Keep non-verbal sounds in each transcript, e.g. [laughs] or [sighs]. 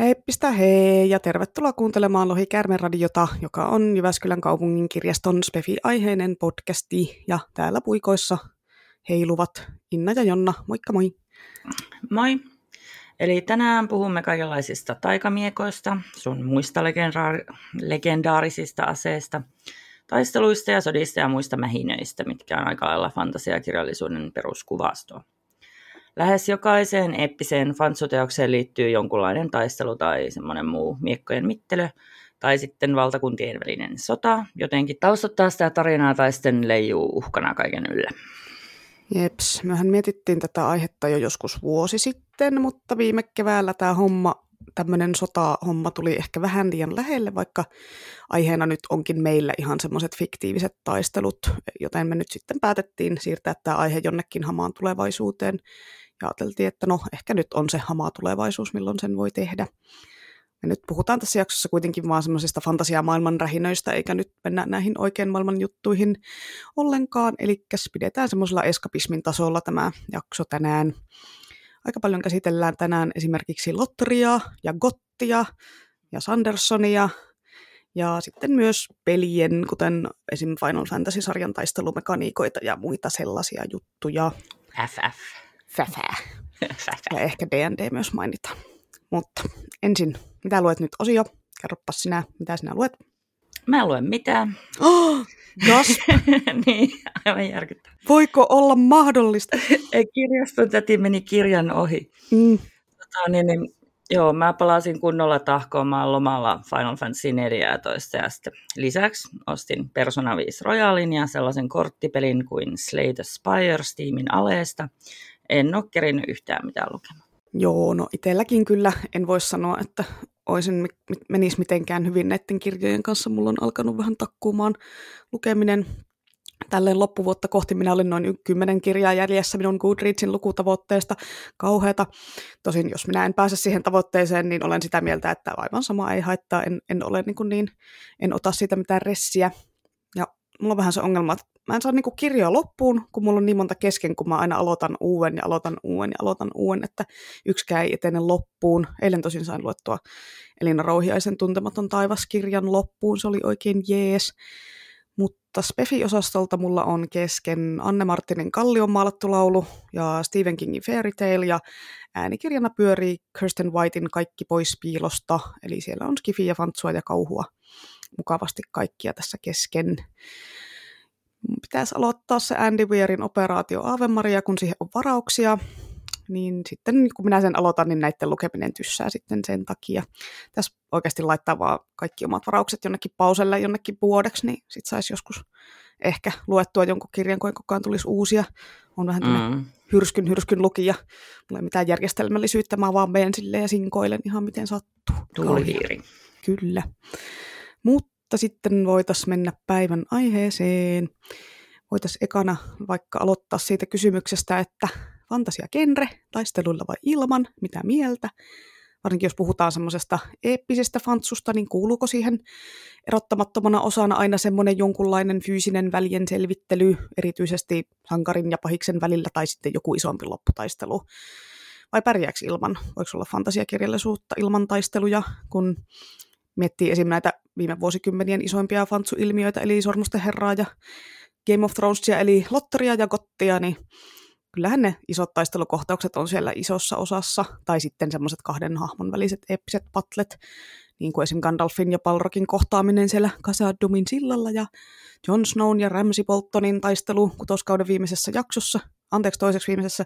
Heipistä hei ja tervetuloa kuuntelemaan Lohi radiota, joka on Jyväskylän kaupungin kirjaston Spefi-aiheinen podcasti. Ja täällä puikoissa heiluvat Inna ja Jonna. Moikka moi! Moi! Eli tänään puhumme kaikenlaisista taikamiekoista, sun muista legendaar- legendaarisista aseista, taisteluista ja sodista ja muista mähinöistä, mitkä on aika lailla fantasiakirjallisuuden peruskuvastoa. Lähes jokaiseen eeppiseen fansuteokseen liittyy jonkunlainen taistelu tai semmoinen muu miekkojen mittelö, tai sitten valtakuntien välinen sota, jotenkin taustottaa sitä tarinaa tai sitten leijuu uhkana kaiken yllä. Jeps, mehän mietittiin tätä aihetta jo joskus vuosi sitten, mutta viime keväällä tämä homma, tämmöinen sota-homma tuli ehkä vähän liian lähelle, vaikka aiheena nyt onkin meillä ihan semmoiset fiktiiviset taistelut, joten me nyt sitten päätettiin siirtää tämä aihe jonnekin hamaan tulevaisuuteen ja ajateltiin, että no ehkä nyt on se hamaa tulevaisuus, milloin sen voi tehdä. Me nyt puhutaan tässä jaksossa kuitenkin vaan semmoisista fantasiamaailman rähinöistä, eikä nyt mennä näihin oikein maailman juttuihin ollenkaan. Eli pidetään semmoisella eskapismin tasolla tämä jakso tänään. Aika paljon käsitellään tänään esimerkiksi Lotteria ja Gottia ja Sandersonia ja sitten myös pelien, kuten esim. Final Fantasy-sarjan taistelumekaniikoita ja muita sellaisia juttuja. FF. [laughs] Fäfää. Ja ehkä D&D myös mainitaan. Mutta ensin, mitä luet nyt osio? Kerropas sinä, mitä sinä luet. Mä en lue mitään. Oh, [laughs] niin, aivan järkyttävää. Voiko olla mahdollista? [laughs] Kirjaston täti meni kirjan ohi. Mm. Tota, niin, niin, joo, mä palasin kunnolla tahkoamaan lomalla Final Fantasy 14 ja sitten lisäksi ostin Persona 5 Royalin ja sellaisen korttipelin kuin Slay the Spire Steamin aleesta en ole kerinyt yhtään mitään lukemaan. Joo, no itselläkin kyllä en voi sanoa, että olisin, menisi mitenkään hyvin näiden kirjojen kanssa. Mulla on alkanut vähän takkuumaan lukeminen. Tälleen loppuvuotta kohti minä olin noin kymmenen kirjaa jäljessä minun Goodreadsin lukutavoitteesta. Kauheata. Tosin jos minä en pääse siihen tavoitteeseen, niin olen sitä mieltä, että aivan sama ei haittaa. En, en ole niin, niin en ota siitä mitään ressiä. Mulla on vähän se ongelma, että mä en saa niinku kirjoja loppuun, kun mulla on niin monta kesken, kun mä aina aloitan uuden ja aloitan uuden ja aloitan uuden, että yksikään ei etene loppuun. Eilen tosin sain luettua Elina Rouhiaisen tuntematon taivaskirjan loppuun, se oli oikein jees. Mutta Spefi-osastolta mulla on kesken Anne Martinin Kallion maalattu laulu ja Stephen Kingin Fairy Tale ja äänikirjana pyörii Kirsten Whitein Kaikki pois piilosta, eli siellä on skifiä, fantsua ja kauhua mukavasti kaikkia tässä kesken pitäisi aloittaa se Andy Weirin operaatio Ave Maria, kun siihen on varauksia, niin sitten kun minä sen aloitan, niin näiden lukeminen tyssää sitten sen takia. Tässä oikeasti laittaa vaan kaikki omat varaukset jonnekin pauselle jonnekin vuodeksi, niin sitten saisi joskus ehkä luettua jonkun kirjan, kun koko ajan tulisi uusia. On vähän mm. hyrskyn hyrskyn lukija. Mulla ei mitään järjestelmällisyyttä, mä vaan menen ja sinkoilen ihan miten sattuu. Tuulihiiri. Kyllä. Mutta sitten voitaisiin mennä päivän aiheeseen. Voitaisiin ekana vaikka aloittaa siitä kysymyksestä, että fantasia genre, taisteluilla vai ilman, mitä mieltä? Varsinkin jos puhutaan semmoisesta eeppisestä fantsusta, niin kuuluuko siihen erottamattomana osana aina semmoinen jonkunlainen fyysinen väljen selvittely, erityisesti sankarin ja pahiksen välillä, tai sitten joku isompi lopputaistelu? Vai pärjääkö ilman? Voiko olla fantasiakirjallisuutta ilman taisteluja, kun miettii esim. näitä viime vuosikymmenien isoimpia fantsu-ilmiöitä, eli Sormusten herraa ja Game of Thronesia, eli Lotteria ja Gottia, niin kyllähän ne isot taistelukohtaukset on siellä isossa osassa, tai sitten semmoiset kahden hahmon väliset eeppiset patlet, niin kuin esim. Gandalfin ja Balrogin kohtaaminen siellä Khazad-dumin sillalla, ja Jon Snown ja Ramsay Boltonin taistelu kutoskauden viimeisessä jaksossa, anteeksi toiseksi viimeisessä,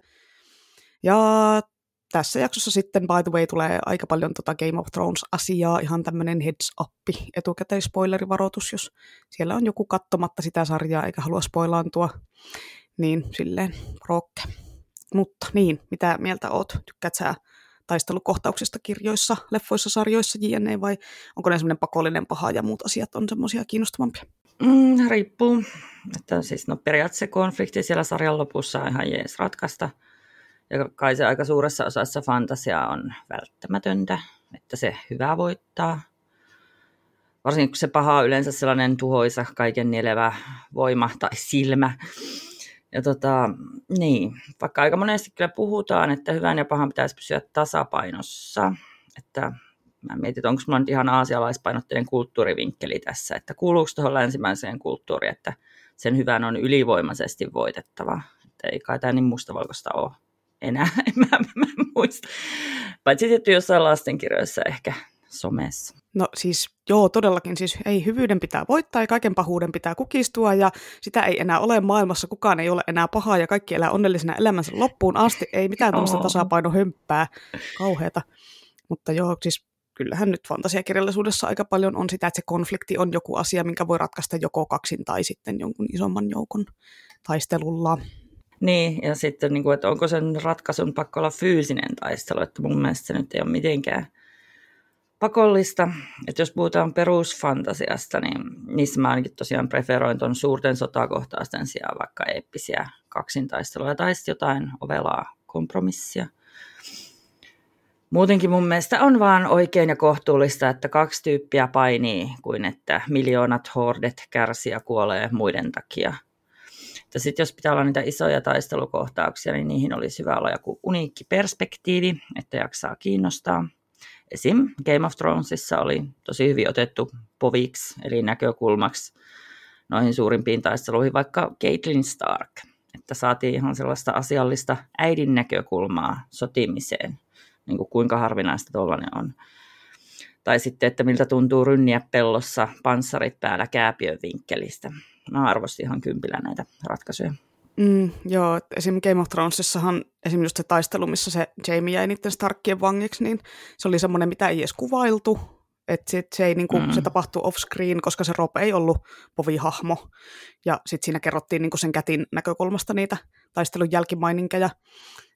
ja tässä jaksossa sitten, by the way, tulee aika paljon tota Game of Thrones-asiaa, ihan tämmöinen heads up, etukäteispoilerivaroitus, jos siellä on joku kattomatta sitä sarjaa eikä halua spoilaantua, niin silleen rokke. Mutta niin, mitä mieltä oot? Tykkäät sä taistelukohtauksista kirjoissa, leffoissa, sarjoissa, jne. vai onko ne semmoinen pakollinen paha ja muut asiat on semmoisia kiinnostavampia? Mm, riippuu. Että siis no periaatteessa konflikti siellä sarjan lopussa on ihan jees ratkaista – ja kai se aika suuressa osassa fantasia on välttämätöntä, että se hyvä voittaa. Varsinkin kun se paha on yleensä sellainen tuhoisa, kaiken nielevä voima tai silmä. Ja tota, niin, vaikka aika monesti kyllä puhutaan, että hyvän ja pahan pitäisi pysyä tasapainossa, että mä mietin, että onko mulla nyt ihan aasialaispainotteinen kulttuurivinkkeli tässä, että kuuluuko tuohon länsimäiseen kulttuuriin, että sen hyvän on ylivoimaisesti voitettava. Että ei kai tämä niin mustavalkoista ole enää, [laughs] mä, mä, mä muista. Paitsi tietty jossain lastenkirjoissa ehkä somessa. No siis joo, todellakin. Siis ei hyvyyden pitää voittaa ja kaiken pahuuden pitää kukistua ja sitä ei enää ole maailmassa. Kukaan ei ole enää pahaa ja kaikki elää onnellisena elämänsä loppuun asti. Ei mitään tämmöistä tasapainohömppää kauheata. Mutta joo, siis kyllähän nyt fantasiakirjallisuudessa aika paljon on sitä, että se konflikti on joku asia, minkä voi ratkaista joko kaksin tai sitten jonkun isomman joukon taistelulla. Niin, ja sitten, niin kuin, että onko sen ratkaisun pakko olla fyysinen taistelu, että mun mielestä se nyt ei ole mitenkään pakollista. Että jos puhutaan perusfantasiasta, niin niissä mä ainakin tosiaan preferoin tuon suurten sotakohtausten sijaan vaikka eeppisiä kaksintaisteluja tai sitten jotain ovelaa kompromissia. Muutenkin mun mielestä on vaan oikein ja kohtuullista, että kaksi tyyppiä painii, kuin että miljoonat hordet kärsii ja kuolee muiden takia. Että sitten jos pitää olla niitä isoja taistelukohtauksia, niin niihin olisi hyvä olla joku uniikki perspektiivi, että jaksaa kiinnostaa. Esim. Game of Thronesissa oli tosi hyvin otettu poviksi, eli näkökulmaksi noihin suurimpiin taisteluihin, vaikka Caitlyn Stark. Että saatiin ihan sellaista asiallista äidin näkökulmaa sotimiseen, niin kuin kuinka harvinaista tuollainen on. Tai sitten, että miltä tuntuu rynniä pellossa panssarit päällä kääpiön vinkkelistä. Mä arvostin ihan kympillä näitä ratkaisuja. Mm, joo, esim. Game of Thronesissahan esim. just se taistelu, missä se Jamie jäi niiden Starkien vangiksi, niin se oli semmoinen, mitä ei edes kuvailtu, että sit se, ei, niinku, mm. se tapahtui off-screen, koska se Rob ei ollut povihahmo. Ja sitten siinä kerrottiin niinku sen kätin näkökulmasta niitä taistelun jälkimaininkeja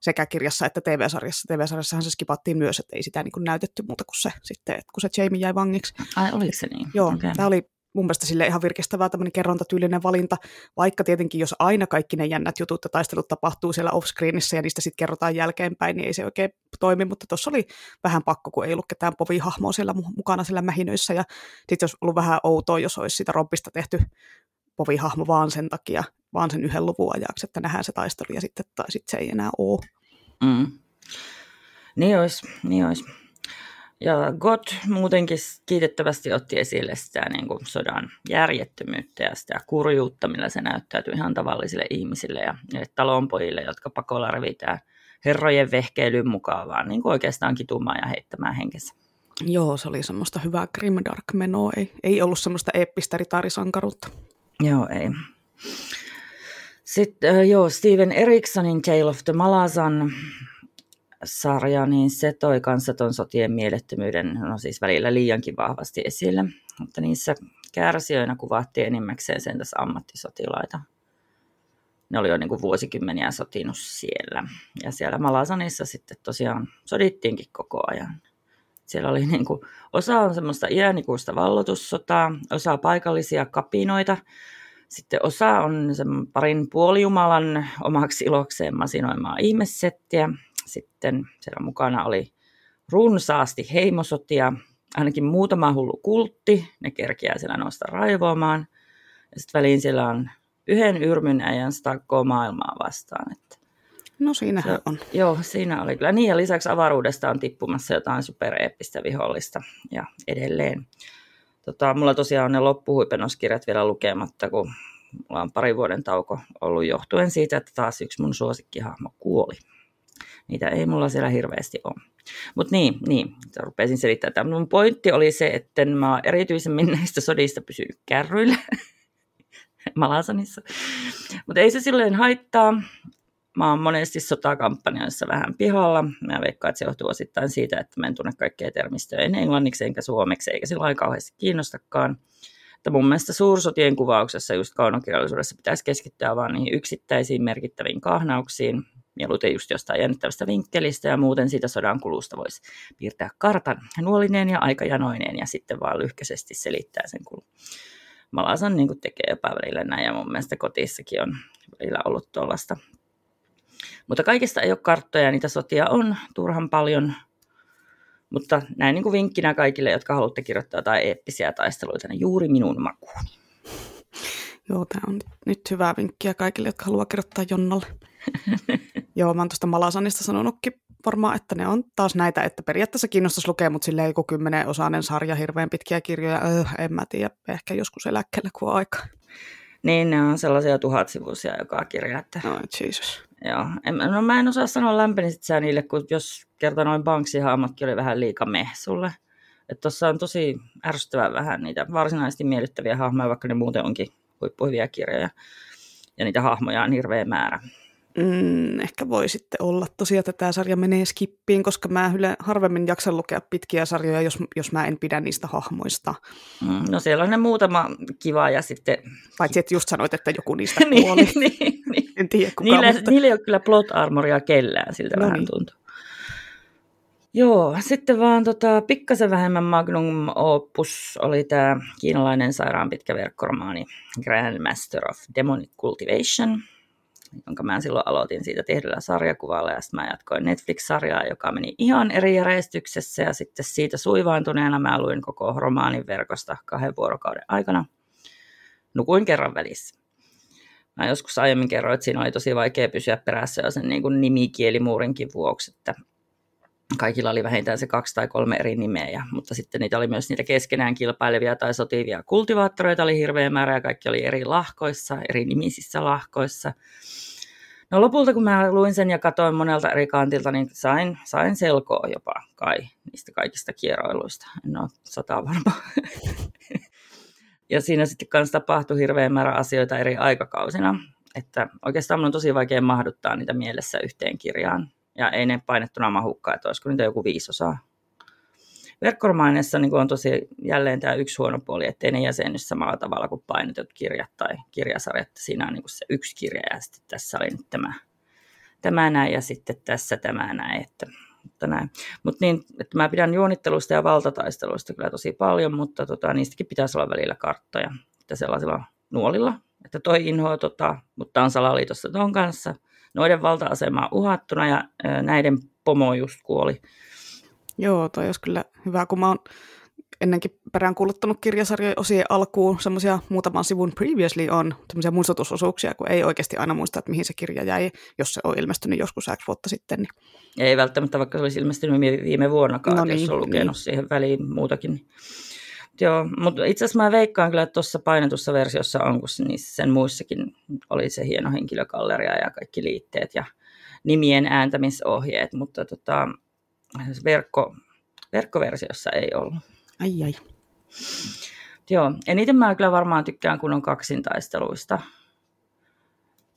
sekä kirjassa että TV-sarjassa. TV-sarjassahan se skipattiin myös, että ei sitä niinku näytetty muuta kuin se, sitten, kun se Jamie jäi vangiksi. Ai, oliko se niin? Joo, okay. tämä oli mun mielestä sille ihan virkistävää tämmöinen kerrontatyylinen valinta, vaikka tietenkin jos aina kaikki ne jännät jutut ja taistelut tapahtuu siellä offscreenissä ja niistä sitten kerrotaan jälkeenpäin, niin ei se oikein toimi, mutta tuossa oli vähän pakko, kun ei ollut ketään povihahmoa siellä mukana siellä mähinöissä ja sitten olisi ollut vähän outoa, jos olisi sitä Robbista tehty povihahmo vaan sen takia, vaan sen yhden luvun ajaksi, että nähdään se taistelu ja sitten, tai sitten se ei enää ole. Mm. Niin olisi, niin olisi. Ja God muutenkin kiitettävästi otti esille sitä niin kuin sodan järjettömyyttä ja sitä kurjuutta, millä se näyttäytyy ihan tavallisille ihmisille ja talonpojille, jotka pakolla revitään herrojen vehkeilyn mukaan, vaan niin kuin oikeastaan kitumaan ja heittämään henkensä. Joo, se oli semmoista hyvää grimdark-menoa, ei, ei ollut semmoista eeppistä ritaarisankaruutta. Joo, ei. Sitten joo, Steven Eriksonin Tale of the Malazan sarja, niin se toi kanssa ton sotien mielettömyyden, no siis välillä liiankin vahvasti esille, mutta niissä kärsijöinä kuvattiin enimmäkseen sen tässä ammattisotilaita. Ne oli jo niin kuin vuosikymmeniä sotinut siellä. Ja siellä Malasanissa sitten tosiaan sodittiinkin koko ajan. Siellä oli niin kuin, osa on semmoista iänikuista vallotussotaa, osa paikallisia kapinoita, sitten osa on sen parin puolijumalan omaksi ilokseen masinoimaa ihmesettiä, sitten siellä mukana oli runsaasti heimosotia, ainakin muutama hullu kultti, ne kerkiää siellä nousta raivoamaan. Ja sitten väliin siellä on yhden yrmyn äijän stakkoa maailmaa vastaan. Että no siinähän se, on. Joo, siinä oli kyllä. Niin ja lisäksi avaruudesta on tippumassa jotain supereeppistä vihollista ja edelleen. Tota, mulla tosiaan on ne loppuhuipenoskirjat vielä lukematta, kun mulla on pari vuoden tauko ollut johtuen siitä, että taas yksi mun suosikkihahmo kuoli. Niitä ei mulla siellä hirveästi ole. Mutta niin, niin, rupesin selittämään. Tämä mun pointti oli se, että mä oon erityisemmin [laughs] näistä sodista pysynyt kärryillä [laughs] Malasanissa. Mutta ei se silleen haittaa. Mä oon monesti sotakampanjoissa vähän pihalla. Mä veikkaan, että se johtuu osittain siitä, että mä en tunne kaikkea termistöä en englanniksi enkä suomeksi, eikä sillä kauheasti kiinnostakaan. Että mun mielestä suursotien kuvauksessa, just kaunokirjallisuudessa, pitäisi keskittyä vain niihin yksittäisiin merkittäviin kahnauksiin, mieluiten just jostain jännittävästä vinkkelistä ja muuten siitä sodan kulusta voisi piirtää kartan nuolineen ja aikajanoineen ja sitten vaan lyhkäisesti selittää sen kulun. Malasan niin kuin tekee jopa välillä näin ja mun mielestä kotissakin on välillä ollut tuollaista. Mutta kaikista ei ole karttoja, niitä sotia on turhan paljon, mutta näin niin kuin vinkkinä kaikille, jotka haluatte kirjoittaa jotain eeppisiä taisteluita, niin juuri minun makuuni. Joo, tämä on nyt hyvää vinkkiä kaikille, jotka haluaa kirjoittaa Jonnalle. [laughs] Joo, mä oon tuosta Malasanista sanonutkin varmaan, että ne on taas näitä, että periaatteessa kiinnostaisi lukea, mutta silleen joku kymmenen osainen sarja, hirveän pitkiä kirjoja, öö, en mä tiedä, ehkä joskus eläkkeelle, kun on aika. Niin, ne on sellaisia tuhatsivuisia joka kirja, että... No, Jesus. Joo. En, no mä en osaa sanoa lämpenisit sä niille, kun jos kerta noin banksihaamatkin oli vähän liika meh sulle. Että tossa on tosi ärsyttävän vähän niitä varsinaisesti miellyttäviä hahmoja, vaikka ne muuten onkin huippuhyviä kirjoja. Ja niitä hahmoja on hirveä määrä. Mm, ehkä voi sitten olla tosiaan, että tämä sarja menee skippiin, koska mä yle harvemmin jaksan lukea pitkiä sarjoja, jos, jos mä en pidä niistä hahmoista. Mm, no siellä on ne muutama kiva ja sitten... Paitsi, että just sanoit, että joku niistä [laughs] kuoli. niin, [laughs] niin, niin. En tiedä kuka, niille, mutta... niille ei ole kyllä plot armoria kellään, siltä No no vähän niin. tuntuu. Joo, sitten vaan tota, pikkasen vähemmän magnum opus oli tämä kiinalainen sairaan pitkä verkkoromaani Grandmaster of Demonic Cultivation, jonka mä silloin aloitin siitä tehdyllä sarjakuvalla ja sitten mä jatkoin Netflix-sarjaa, joka meni ihan eri järjestyksessä ja sitten siitä suivaantuneena mä luin koko romaanin verkosta kahden vuorokauden aikana. Nukuin kerran välissä. Mä joskus aiemmin kerroin, että siinä oli tosi vaikea pysyä perässä jo sen niin kuin nimikielimuurinkin vuoksi, että kaikilla oli vähintään se kaksi tai kolme eri nimeä, mutta sitten niitä oli myös niitä keskenään kilpailevia tai sotivia kultivaattoreita oli hirveä määrä ja kaikki oli eri lahkoissa, eri nimisissä lahkoissa. No lopulta kun mä luin sen ja katsoin monelta eri kantilta, niin sain, sain selkoa jopa kai niistä kaikista kieroiluista. En ole sata varma. [laughs] ja siinä sitten kanssa tapahtui hirveä määrä asioita eri aikakausina. Että oikeastaan mun on tosi vaikea mahduttaa niitä mielessä yhteen kirjaan. Ja ei ne painettuna mahukkaan, että olisiko niitä joku viisosaa. Verkkoromainessa niin on tosi jälleen tämä yksi huono puoli, ettei ne jäsenny samalla tavalla kuin painetut kirjat tai kirjasarjat. Siinä on niin se yksi kirja ja sitten tässä oli nyt tämä, tämä näin ja sitten tässä tämä näin. Että, mutta näin. Mut niin, että mä pidän juonittelusta ja valtataisteluista kyllä tosi paljon, mutta tota, niistäkin pitäisi olla välillä karttoja. Että sellaisilla nuolilla, että toi inhoa, tota, mutta on salaliitossa ton kanssa. Noiden valta-asema on uhattuna ja näiden pomo just kuoli. Joo, toi olisi kyllä hyvä, kun mä oon ennenkin peräänkuuluttanut kirjasarjojen osien alkuun semmoisia muutaman sivun previously on semmoisia muistutusosuuksia, kun ei oikeasti aina muista, että mihin se kirja jäi, jos se on ilmestynyt joskus X vuotta sitten. Niin. Ei välttämättä, vaikka se olisi ilmestynyt viime- vuonnakaan, No niin, jos niin, on lukenut niin. niin. siihen väliin muutakin. Joo, mutta itse asiassa mä veikkaan kyllä, että tuossa painetussa versiossa on, kun niissä sen muissakin oli se hieno henkilökalleria ja kaikki liitteet ja nimien ääntämisohjeet, mutta tota, verkko, verkkoversiossa ei ollut. Ai ai. Joo, eniten mä kyllä varmaan tykkään kunnon kaksintaisteluista.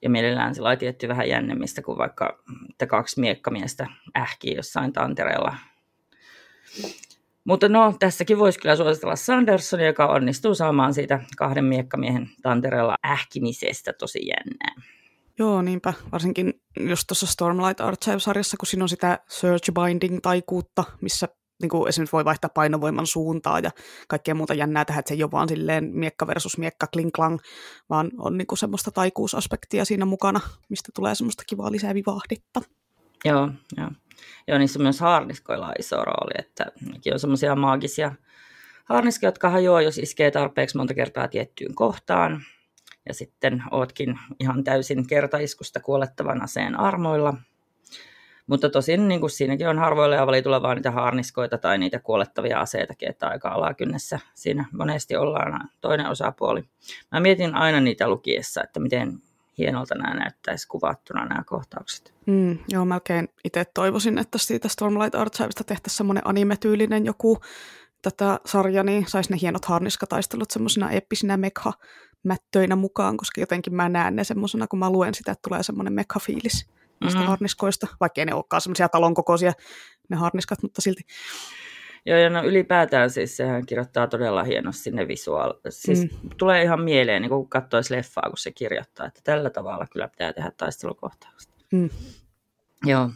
Ja mielellään sillä tietty vähän jännemmistä kuin vaikka että kaksi miekkamiestä ähkii jossain tantereella. Mutta no, tässäkin voisi kyllä suositella Sandersonia, joka onnistuu saamaan siitä kahden miekkamiehen tantereella ähkimisestä tosi jännää. Joo, niinpä. Varsinkin just tuossa Stormlight Archive-sarjassa, kun siinä on sitä search binding-taikuutta, missä niin kuin esimerkiksi voi vaihtaa painovoiman suuntaa ja kaikkea muuta jännää tähän, että se ei ole vaan silleen miekka versus miekka kling klang, vaan on niin kuin semmoista taikuusaspektia siinä mukana, mistä tulee semmoista kivaa lisävivahdetta. Joo, joo. Joo, niissä myös haarniskoilla on iso rooli, että nekin on semmoisia maagisia haarniskoja, jotka hajoaa, jos iskee tarpeeksi monta kertaa tiettyyn kohtaan. Ja sitten ootkin ihan täysin kertaiskusta kuolettavan aseen armoilla. Mutta tosin niin kuin siinäkin on harvoilla ja valitulla vaan niitä haarniskoita tai niitä kuolettavia aseitakin, että aika alakynnessä siinä monesti ollaan toinen osapuoli. Mä mietin aina niitä lukiessa, että miten hienolta nämä näyttäisi kuvattuna nämä kohtaukset. Mm, joo, melkein itse toivoisin, että siitä Stormlight Archivesta tehtäisiin semmoinen animetyylinen joku tätä sarja, niin saisi ne hienot harniskataistelut semmoisina eeppisinä mekha-mättöinä mukaan, koska jotenkin mä näen ne semmoisena, kun mä luen sitä, että tulee semmoinen mekha-fiilis niistä Mhm. harniskoista, vaikka ei ne olekaan semmoisia talon kokoisia ne harniskat, mutta silti. Joo, ja no ylipäätään siis sehän kirjoittaa todella hienosti sinne visuaal. Siis Mm. tulee ihan mieleen, niin kun katsoisi leffaa, kun se kirjoittaa, että tällä tavalla kyllä pitää tehdä taistelukohtaukset. Mm. Joo.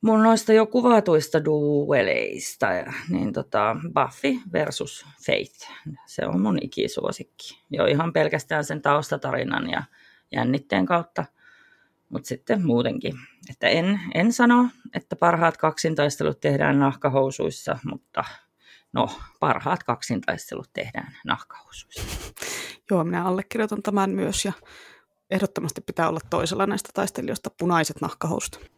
Mun noista jo kuvatuista dueleista, niin tota, Buffy versus Faith, se on mun ikisuosikki. Jo ihan pelkästään sen taustatarinan ja jännitteen kautta, mutta sitten muutenkin. Että en, en sano, että parhaat kaksintaistelut tehdään nahkahousuissa, mutta no, parhaat kaksintaistelut tehdään nahkahousuissa. Joo, minä allekirjoitan tämän myös ja ehdottomasti pitää olla toisella näistä taistelijoista punaiset nahkahousut.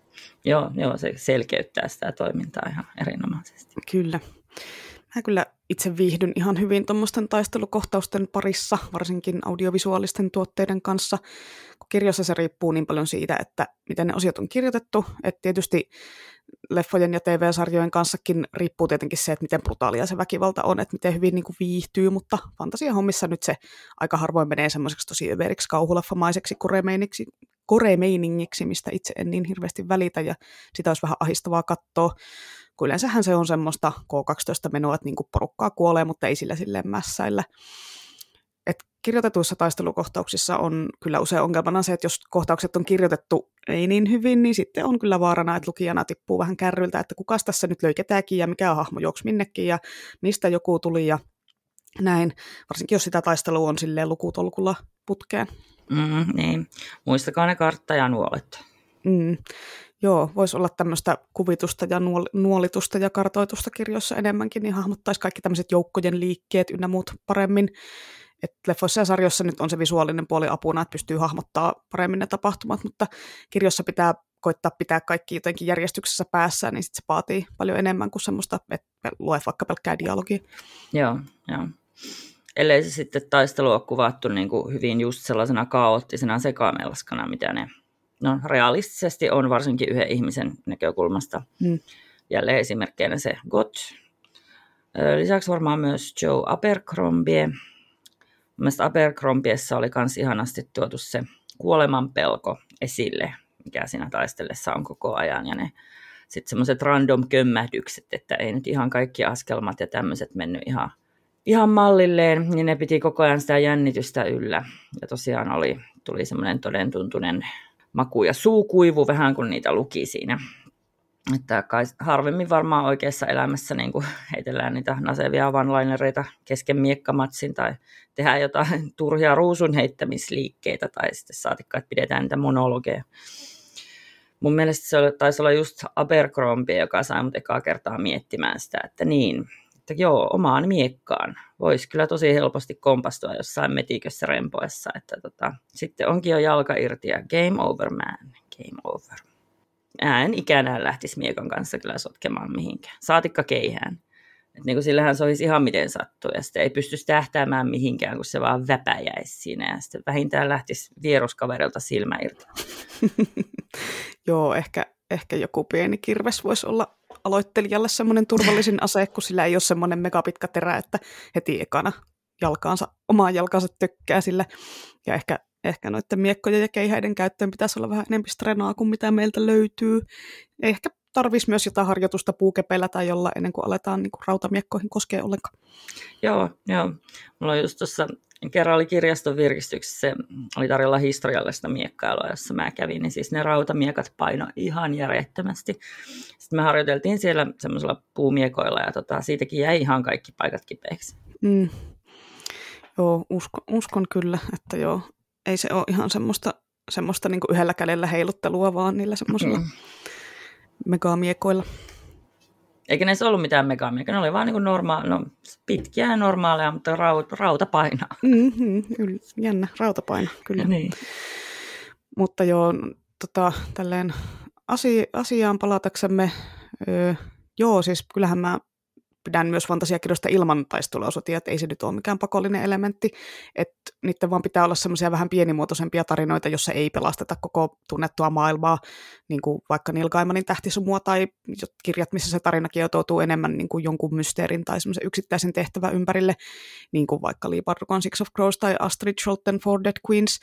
Joo, joo, se selkeyttää sitä toimintaa ihan erinomaisesti. Kyllä. Mä kyllä itse viihdyn ihan hyvin tuommoisten taistelukohtausten parissa, varsinkin audiovisuaalisten tuotteiden kanssa, kun kirjassa se riippuu niin paljon siitä, että miten ne osiot on kirjoitettu, että tietysti leffojen ja TV-sarjojen kanssakin riippuu tietenkin se, että miten brutaalia se väkivalta on, että miten hyvin niin kuin viihtyy, mutta fantasiahommissa nyt se aika harvoin menee semmoiseksi tosi överiksi kauhuleffamaiseksi koremeiniksi, koremeiningiksi, mistä itse en niin hirveästi välitä ja sitä olisi vähän ahistavaa katsoa, kun yleensähän se on semmoista K12-menoa, että niin kuin porukkaa kuolee, mutta ei sillä silleen mässäillä. Et kirjoitetuissa taistelukohtauksissa on kyllä usein ongelmana se, että jos kohtaukset on kirjoitettu ei niin hyvin, niin sitten on kyllä vaarana, että lukijana tippuu vähän kärryltä, että kuka tässä nyt löi ketääkin ja mikä hahmo juoksi minnekin ja mistä joku tuli ja näin. Varsinkin jos sitä taistelua on silleen lukutolkulla putkeen. Mm, niin. Muistakaa ne kartta ja nuolet. Mm. Joo, voisi olla tämmöistä kuvitusta ja nuolitusta ja kartoitusta kirjoissa enemmänkin, niin hahmottaisi kaikki tämmöiset joukkojen liikkeet ynnä muut paremmin. Et leffoissa ja sarjoissa nyt on se visuaalinen puoli apuna, että pystyy hahmottaa paremmin ne tapahtumat, mutta kirjossa pitää koittaa pitää kaikki jotenkin järjestyksessä päässä, niin sit se vaatii paljon enemmän kuin semmoista, että luet vaikka pelkkää dialogia. Joo, joo. Ellei se sitten taistelu ole kuvattu niin kuin hyvin just sellaisena kaoottisena sekamelskana, mitä ne no, realistisesti on varsinkin yhden ihmisen näkökulmasta. Mm. Jälleen esimerkkeinä se Got. Lisäksi varmaan myös Joe Abercrombie. Mielestäni Abercrombiessa oli myös ihanasti tuotu se kuoleman pelko esille, mikä siinä taistellessa on koko ajan. Ja ne sitten semmoiset random kömmähdykset, että ei nyt ihan kaikki askelmat ja tämmöiset mennyt ihan, ihan mallilleen, niin ne piti koko ajan sitä jännitystä yllä. Ja tosiaan oli, tuli semmoinen todentuntunen maku ja suukuivu vähän, kun niitä luki siinä. Että kai harvemmin varmaan oikeassa elämässä niin kuin heitellään niitä nasevia vanlainereita kesken miekkamatsin tai tehdään jotain turhia ruusun heittämisliikkeitä tai sitten saatikka, että pidetään niitä monologeja. Mun mielestä se taisi olla just Abercrombie, joka sai mut ekaa kertaa miettimään sitä, että niin, että joo, omaan miekkaan voisi kyllä tosi helposti kompastua jossain metikössä rempoessa, että tota, sitten onkin jo jalka irti ja game over man, game over. Mä en ikänään lähtisi miekan kanssa kyllä sotkemaan mihinkään, saatikka keihään. Et niin kuin sillähän se olisi ihan miten sattuu ja sitten ei pysty tähtäämään mihinkään, kun se vaan väpäjäisi siinä ja sitten vähintään lähtisi vieruskaverilta silmä irti. [laughs] Joo, ehkä, ehkä joku pieni kirves voisi olla aloittelijalle semmoinen turvallisin ase, kun sillä ei ole semmoinen megapitkä terä, että heti ekana jalkaansa, omaa jalkaansa tökkää sillä. Ja ehkä, ehkä noiden miekkojen ja keihäiden käyttöön pitäisi olla vähän enemmän strenaa kuin mitä meiltä löytyy. Ehkä tarvisi myös jotain harjoitusta puukepeillä tai jolla ennen kuin aletaan niin kuin rautamiekkoihin koskee ollenkaan. Joo, joo. Mulla on just tuossa kerran oli kirjaston virkistyksessä, oli tarjolla historiallista miekkailua, jossa mä kävin, niin siis ne rautamiekat paino ihan järjettömästi. Sitten me harjoiteltiin siellä semmoisella puumiekoilla ja tota, siitäkin jäi ihan kaikki paikat kipeäksi. Mm. Joo, uskon, uskon kyllä, että joo, ei se ole ihan semmoista, semmoista niin yhdellä kädellä heiluttelua, vaan niillä semmoisilla mm. megamiekoilla. Eikä ne ollut mitään megamia, ne oli vaan niin normaali, no, pitkiä ja normaaleja, mutta rauta, rauta painaa. Mm-hmm, jännä, rauta painaa, kyllä. Niin. Mutta joo, tota, tälleen asi- asiaan palataksemme, öö, joo, siis kyllähän mä pidän myös fantasiakirjoista ilman taisteluosotia, että ei se nyt ole mikään pakollinen elementti, että niiden vaan pitää olla semmoisia vähän pienimuotoisempia tarinoita, jossa ei pelasteta koko tunnettua maailmaa, niin kuin vaikka Neil Gaimanin tähtisumua tai kirjat, missä se tarina kietoutuu enemmän niin kuin jonkun mysteerin tai semmoisen yksittäisen tehtävän ympärille, niin kuin vaikka Lee Bardugan Six of Crows tai Astrid Scholten For Dead Queens,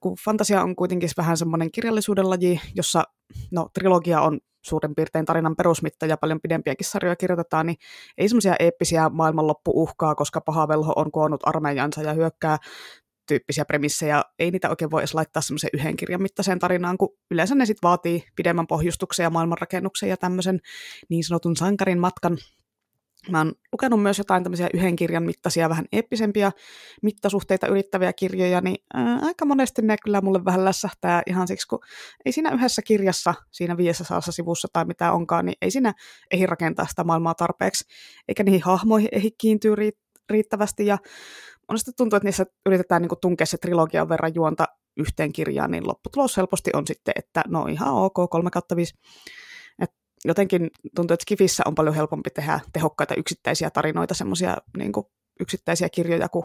kun fantasia on kuitenkin vähän semmoinen kirjallisuuden laji, jossa no, trilogia on suurin piirtein tarinan perusmitta ja paljon pidempiäkin sarjoja kirjoitetaan, niin ei semmoisia eeppisiä maailmanloppu-uhkaa, koska paha velho on koonnut armeijansa ja hyökkää tyyppisiä premissejä, ei niitä oikein voi edes laittaa semmoisen yhden kirjan mittaiseen tarinaan, kun yleensä ne sitten vaatii pidemmän pohjustuksen ja maailmanrakennuksen ja tämmöisen niin sanotun sankarin matkan Mä oon lukenut myös jotain tämmöisiä yhden kirjan mittaisia, vähän eeppisempiä mittasuhteita yrittäviä kirjoja, niin ää, aika monesti ne kyllä mulle vähän lässähtää ihan siksi, kun ei siinä yhdessä kirjassa, siinä 500 sivussa tai mitä onkaan, niin ei siinä ehdi rakentaa sitä maailmaa tarpeeksi, eikä niihin hahmoihin ehdi kiintyä riittävästi, ja monesti tuntuu, että niissä yritetään niin tunkea se trilogian verran juonta yhteen kirjaan, niin lopputulos helposti on sitten, että no ihan ok, 3 kautta 5. Jotenkin tuntuu, että Skifissä on paljon helpompi tehdä tehokkaita yksittäisiä tarinoita, semmoisia niin yksittäisiä kirjoja kuin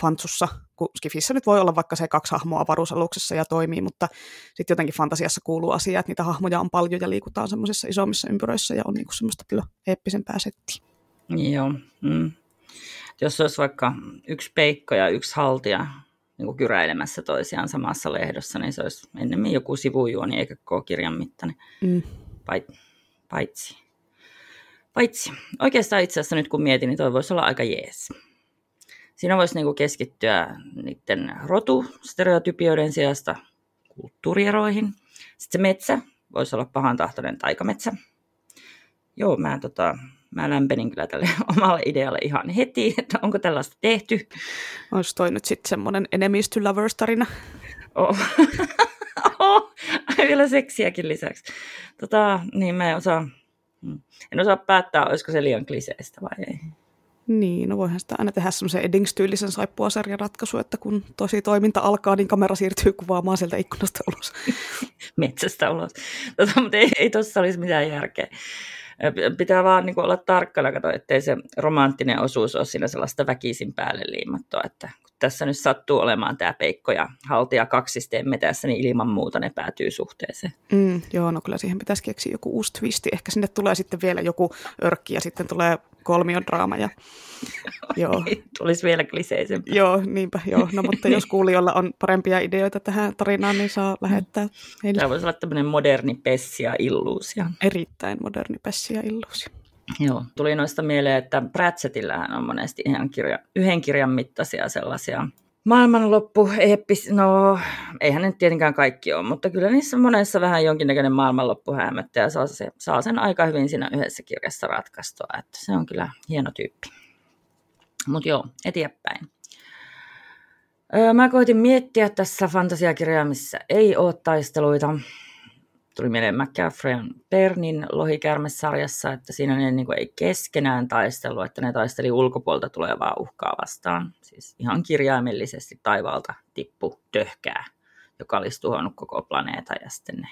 Fantsussa, kun Skifissä nyt voi olla vaikka se kaksi hahmoa avaruusaluksessa ja toimii, mutta sitten jotenkin fantasiassa kuuluu asia, että niitä hahmoja on paljon ja liikutaan semmoisissa isommissa ympyröissä ja on niinku semmoista kyllä eeppisempää settiä. Joo. Mm. Jos olisi vaikka yksi peikko ja yksi haltija niin kuin kyräilemässä toisiaan samassa lehdossa, niin se olisi ennemmin joku sivujuoni eikä koko kirjan mittainen. Mm. Paitsi. Paitsi. Oikeastaan itse asiassa nyt kun mietin, niin toi voisi olla aika jees. Siinä voisi niinku keskittyä niiden rotustereotypioiden sijasta kulttuurieroihin. Sitten se metsä voisi olla pahan tahtoinen taikametsä. Joo, mä, tota, mä lämpenin kyllä tälle [laughs] omalle idealle ihan heti, että onko tällaista tehty. Olisi toi nyt sitten semmoinen to lovers tarina. Oh. [laughs] [laughs] vielä seksiäkin lisäksi. Tota, niin mä en osaa, hmm, en osaa päättää, olisiko se liian kliseistä vai ei. Niin, no voihan sitä aina tehdä semmoisen Eddings-tyylisen saippuasarjan ratkaisu, että kun tosi toiminta alkaa, niin kamera siirtyy kuvaamaan sieltä ikkunasta ulos. [laughs] Metsästä ulos. Tota, mutta ei, ei tuossa olisi mitään järkeä. Pitää vaan niin kuin, olla tarkkana, kato, ettei se romanttinen osuus ole siinä sellaista väkisin päälle liimattua, että tässä nyt sattuu olemaan tämä Peikko ja Haltia kaksisteen metässä, niin ilman muuta ne päätyy suhteeseen. Mm, joo, no kyllä siihen pitäisi keksiä joku uusi twisti. Ehkä sinne tulee sitten vielä joku örkki ja sitten tulee kolmion draama. Ja, [laughs] joo. Tulisi vielä kliseisempi. Joo, niinpä, joo. No mutta jos [laughs] kuulijoilla on parempia ideoita tähän tarinaan, niin saa lähettää heille. Tämä voisi olla tämmöinen moderni pessia illuusio. Erittäin moderni pessia illuusio. Joo, tuli noista mieleen, että Pratchettillähän on monesti ihan kirja, yhden kirjan mittaisia sellaisia Maailmanloppu, eeppis, no eihän nyt tietenkään kaikki ole, mutta kyllä niissä monessa vähän jonkinnäköinen maailmanloppu häämättä ja saa, se, saa sen aika hyvin siinä yhdessä kirjassa ratkaistua, että se on kyllä hieno tyyppi. Mutta joo, eteenpäin. Öö, mä koitin miettiä tässä fantasiakirjaa, missä ei ole taisteluita tuli mieleen McCaffreyn Pernin lohikärmesarjassa, että siinä ne niin kuin ei keskenään taistellut, että ne taisteli ulkopuolta tulevaa uhkaa vastaan. Siis ihan kirjaimellisesti taivaalta tippu töhkää, joka olisi tuhonnut koko planeetan ja sitten ne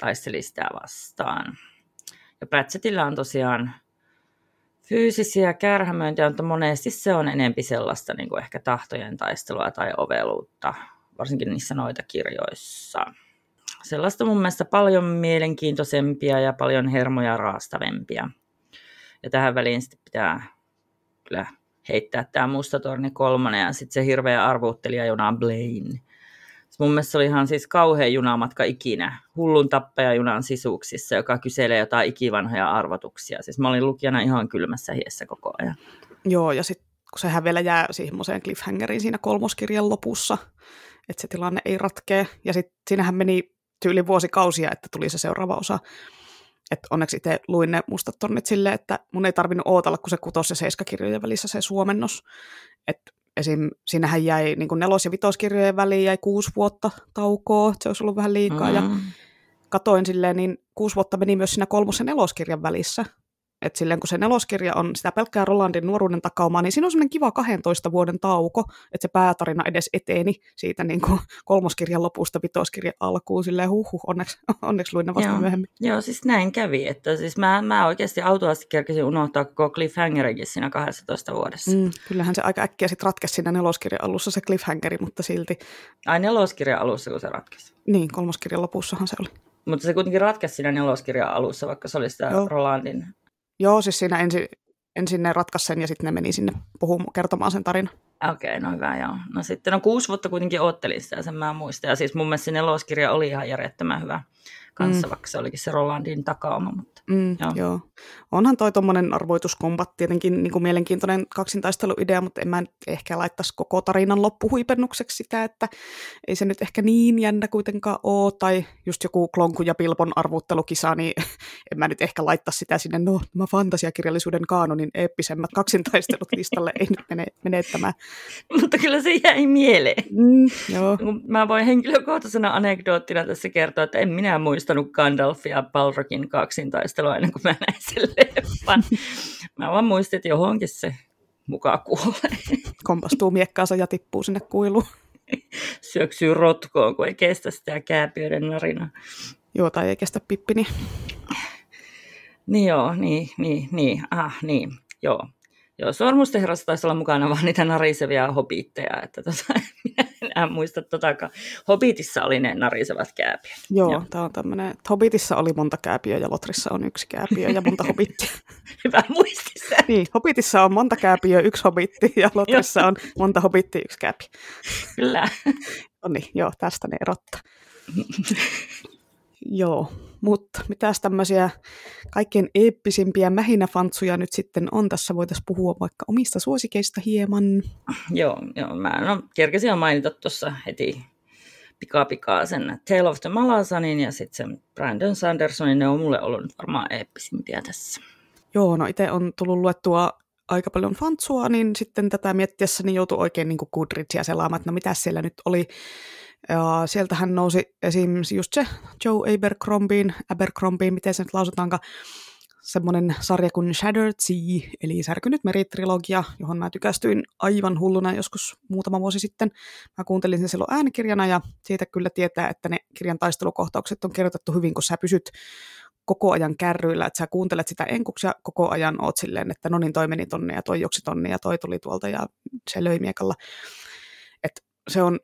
taisteli sitä vastaan. Ja Pratchettillä on tosiaan fyysisiä kärhämöintiä, mutta monesti se on enempi sellaista niin kuin ehkä tahtojen taistelua tai oveluutta, varsinkin niissä noita kirjoissa sellaista mun mielestä paljon mielenkiintoisempia ja paljon hermoja raastavempia. Ja tähän väliin sitten pitää kyllä heittää tämä Mustatorni kolmonen ja sitten se hirveä arvuuttelija juna Blaine. Mun mielestä se oli ihan siis kauhean junamatka ikinä. Hullun tappajajunan sisuksissa, joka kyselee jotain ikivanhoja arvotuksia. Siis mä olin lukijana ihan kylmässä hiessä koko ajan. Joo, ja sitten kun sehän vielä jää siihen cliffhangeriin siinä kolmoskirjan lopussa, että se tilanne ei ratkee. Ja sitten siinähän meni tyyli vuosikausia, että tuli se seuraava osa. Et onneksi itse luin ne mustat tornit silleen, että mun ei tarvinnut ootella, kun se kutos- ja seiskakirjojen välissä se suomennos. Et esim. siinähän jäi niin nelos- ja vitoskirjojen väliin jäi kuusi vuotta taukoa, se olisi ollut vähän liikaa. Mm-hmm. Ja katoin silleen, niin kuusi vuotta meni myös siinä kolmos- ja neloskirjan välissä. Et silleen kun se neloskirja on sitä pelkkää Rolandin nuoruuden takaumaa, niin siinä on semmoinen kiva 12 vuoden tauko, että se päätarina edes eteeni siitä niin kuin kolmoskirjan lopusta vitoskirjan alkuun. Silleen huhhuh, onneksi, onneksi luin ne vasta Joo. myöhemmin. Joo, siis näin kävi. Että siis mä, mä oikeasti autuasti kerkesin unohtaa koko cliffhangerikin siinä 12 vuodessa. Mm, kyllähän se aika äkkiä sitten ratkesi siinä neloskirjan alussa se cliffhangeri, mutta silti. Ai neloskirjan alussa, kun se ratkesi? Niin, kolmoskirjan lopussahan se oli. Mutta se kuitenkin ratkesi siinä neloskirjan alussa, vaikka se oli sitä Joo. Rolandin Joo, siis siinä ensin, ensin ne ratkaisi sen ja sitten ne meni sinne puhumaan, kertomaan sen tarinan. Okei, okay, no hyvä joo. No sitten no kuusi vuotta kuitenkin oottelin sitä, sen mä muistan. Ja siis mun mielestä se neloskirja oli ihan järjettömän hyvä kanssa, mm. vaikka se olikin se Rolandin takauma. Mutta, mm, joo. joo. Onhan toi tuommoinen arvoituskombat tietenkin niin kuin mielenkiintoinen kaksintaisteluidea, mutta en mä ehkä laittaisi koko tarinan loppuhuipennukseksi sitä, että ei se nyt ehkä niin jännä kuitenkaan ole, tai just joku Klonku ja Pilpon arvuuttelukisa, niin [laughs] en mä nyt ehkä laittaa sitä sinne, no mä fantasiakirjallisuuden kaanonin eeppisemmät kaksintaistelut listalle, ei nyt mene, mene tämä. [laughs] mutta kyllä se jäi mieleen. Mm, joo. Mä voin henkilökohtaisena anekdoottina tässä kertoa, että en minä muista muistanut Gandalfia ja Balrogin kaksintaistelua ennen kuin mä näin sen leffan. Mä vaan muistin, että johonkin se mukaan kuolee. Kompastuu miekkaansa ja tippuu sinne kuiluun. syöksyy rotkoon, kun ei kestä sitä kääpiöiden narinaa. Joo, tai ei kestä pippini. Niin joo, niin, niin, niin, ah, niin, joo. Joo, Sormusten herrassa taisi olla mukana vaan niitä narisevia hobitteja, että tota, [laughs] minä en enää muista totakaan. Hobitissa oli ne narisevat kääpiöt. Joo, joo. tämä on tämmöinen, Hobitissa oli monta kääpiöä ja Lotrissa on yksi kääpiö ja monta [laughs] hobittia. Hyvä muistissa. niin, Hobitissa on monta kääpiöä, yksi hobitti ja Lotrissa on monta hobittia, yksi kääpiö. Kyllä. [laughs] no niin, joo, tästä ne erottaa. Joo, mutta mitäs tämmöisiä kaikkein eeppisimpiä mähinäfantsuja nyt sitten on? Tässä voitaisiin puhua vaikka omista suosikeista hieman. Joo, joo mä no, kerkesin jo mainita tuossa heti pikaa pikaa sen Tale of the Malasanin ja sitten sen Brandon Sandersonin. Ne on mulle ollut varmaan eeppisimpiä tässä. Joo, no itse on tullut luettua aika paljon fantsua, niin sitten tätä miettiessä niin joutui oikein niin Goodreadsia selaamaan, että no mitä siellä nyt oli ja sieltähän nousi esimerkiksi just se Joe Abercrombien, Abercrombien, miten se nyt lausutaankaan, semmoinen sarja kuin Shattered Sea, eli Särkynyt meritrilogia, johon mä tykästyin aivan hulluna joskus muutama vuosi sitten. Mä kuuntelin sen silloin äänikirjana ja siitä kyllä tietää, että ne kirjan taistelukohtaukset on kirjoitettu hyvin, kun sä pysyt koko ajan kärryillä, että sä kuuntelet sitä enkuksia koko ajan oot silleen, että no niin, toi meni tonne ja toi joksi tonne ja toi tuli tuolta ja se löi miekalla. Et se on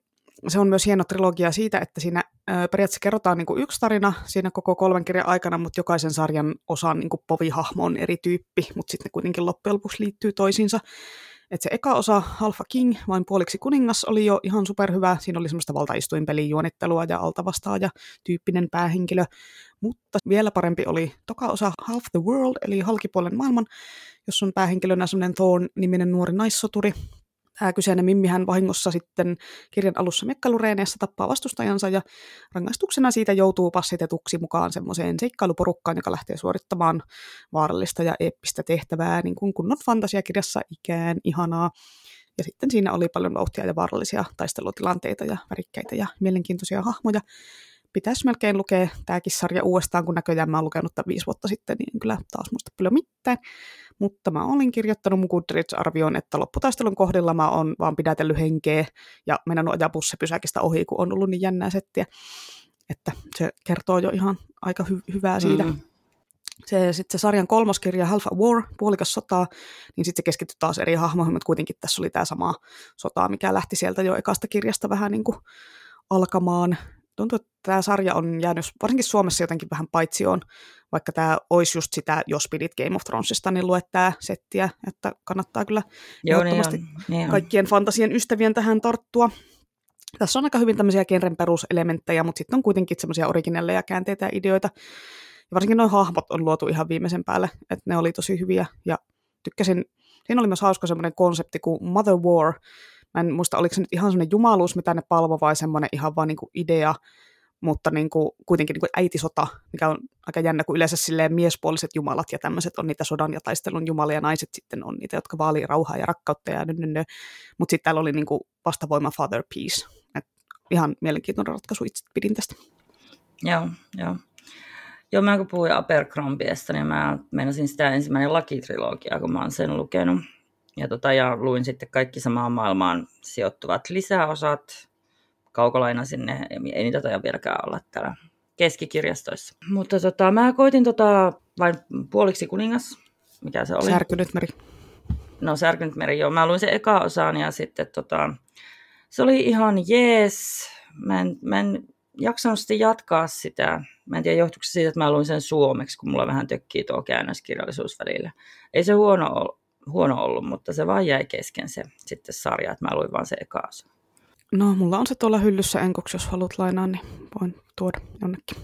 se on myös hieno trilogia siitä, että siinä periaatteessa kerrotaan niin kuin yksi tarina siinä koko kolmen kirjan aikana, mutta jokaisen sarjan osan niin povihahmo on eri tyyppi, mutta sitten ne kuitenkin loppujen lopuksi liittyy toisiinsa. Et se eka osa, Alpha King, vain puoliksi kuningas, oli jo ihan superhyvä. Siinä oli semmoista valtaistuinpelin juonittelua ja altavastaaja tyyppinen päähenkilö. Mutta vielä parempi oli toka osa Half the World, eli halkipuolen maailman, jossa on päähenkilönä semmoinen Thorn-niminen nuori naissoturi, Tämä kyseinen Mimmihän vahingossa sitten kirjan alussa mekkalureeneessa tappaa vastustajansa ja rangaistuksena siitä joutuu passitetuksi mukaan semmoiseen seikkailuporukkaan, joka lähtee suorittamaan vaarallista ja eeppistä tehtävää, niin kuin kunnon fantasiakirjassa ikään ihanaa. Ja sitten siinä oli paljon vauhtia ja vaarallisia taistelutilanteita ja värikkäitä ja mielenkiintoisia hahmoja. Pitäisi melkein lukea tämäkin sarja uudestaan, kun näköjään mä oon lukenut tämän viisi vuotta sitten, niin en kyllä taas muista paljon mitään mutta mä olin kirjoittanut mun Goodreads-arvioon, että lopputaistelun kohdilla mä oon vaan pidätellyt henkeä ja mennyt ajaa bussipysäkistä ohi, kun on ollut niin jännää settiä. Että se kertoo jo ihan aika hy- hyvää siitä. Mm. Se, sitten se sarjan kolmoskirja Half a War, puolikas sota, niin sitten se keskittyi taas eri hahmoihin, mutta kuitenkin tässä oli tämä sama sota, mikä lähti sieltä jo ekasta kirjasta vähän niin kuin alkamaan tuntuu, että tämä sarja on jäänyt varsinkin Suomessa jotenkin vähän paitsioon, vaikka tämä olisi just sitä, jos pidit Game of Thronesista, niin luet tämä settiä, että kannattaa kyllä Joo, niin on, niin on. kaikkien fantasien ystävien tähän tarttua. Tässä on aika hyvin tämmöisiä genren peruselementtejä, mutta sitten on kuitenkin semmoisia originelleja käänteitä ja ideoita. Ja varsinkin nuo hahmot on luotu ihan viimeisen päälle, että ne oli tosi hyviä ja tykkäsin. Siinä oli myös hauska semmoinen konsepti kuin Mother War, Mä en muista, oliko se nyt ihan semmoinen jumaluus, mitä ne palvo, vai semmoinen ihan vaan niin kuin idea, mutta niin kuin, kuitenkin niin kuin äitisota, mikä on aika jännä, kun yleensä silleen miespuoliset jumalat ja tämmöiset on niitä sodan ja taistelun jumalia, ja naiset sitten on niitä, jotka vaalii rauhaa ja rakkautta ja nynny. Mutta sitten täällä oli niin kuin vastavoima Father Peace. Et ihan mielenkiintoinen ratkaisu, itse pidin tästä. Joo, joo. Joo, mä kun puhuin Abercrombiesta, niin mä meinasin sitä ensimmäinen lakitrilogia, kun mä oon sen lukenut. Ja, tota, ja luin sitten kaikki samaan maailmaan sijoittuvat lisäosat. Kaukolaina sinne, ei niitä taida vieläkään olla täällä keskikirjastoissa. Mutta tota, mä koitin tota, vain puoliksi kuningas, mikä se oli. Särkynyt meri. No Särkynyt meri, joo. Mä luin sen eka osan ja sitten tota, se oli ihan jees. Mä en, mä en jaksanut sitten jatkaa sitä. Mä en tiedä, johtuiko se siitä, että mä luin sen suomeksi, kun mulla vähän tökkii tuo käännöskirjallisuus välillä. Ei se huono huono ollut, mutta se vaan jäi kesken se sitten sarja, että mä luin vaan se eka osa. No, mulla on se tuolla hyllyssä enkoksi, jos haluat lainaa, niin voin tuoda jonnekin.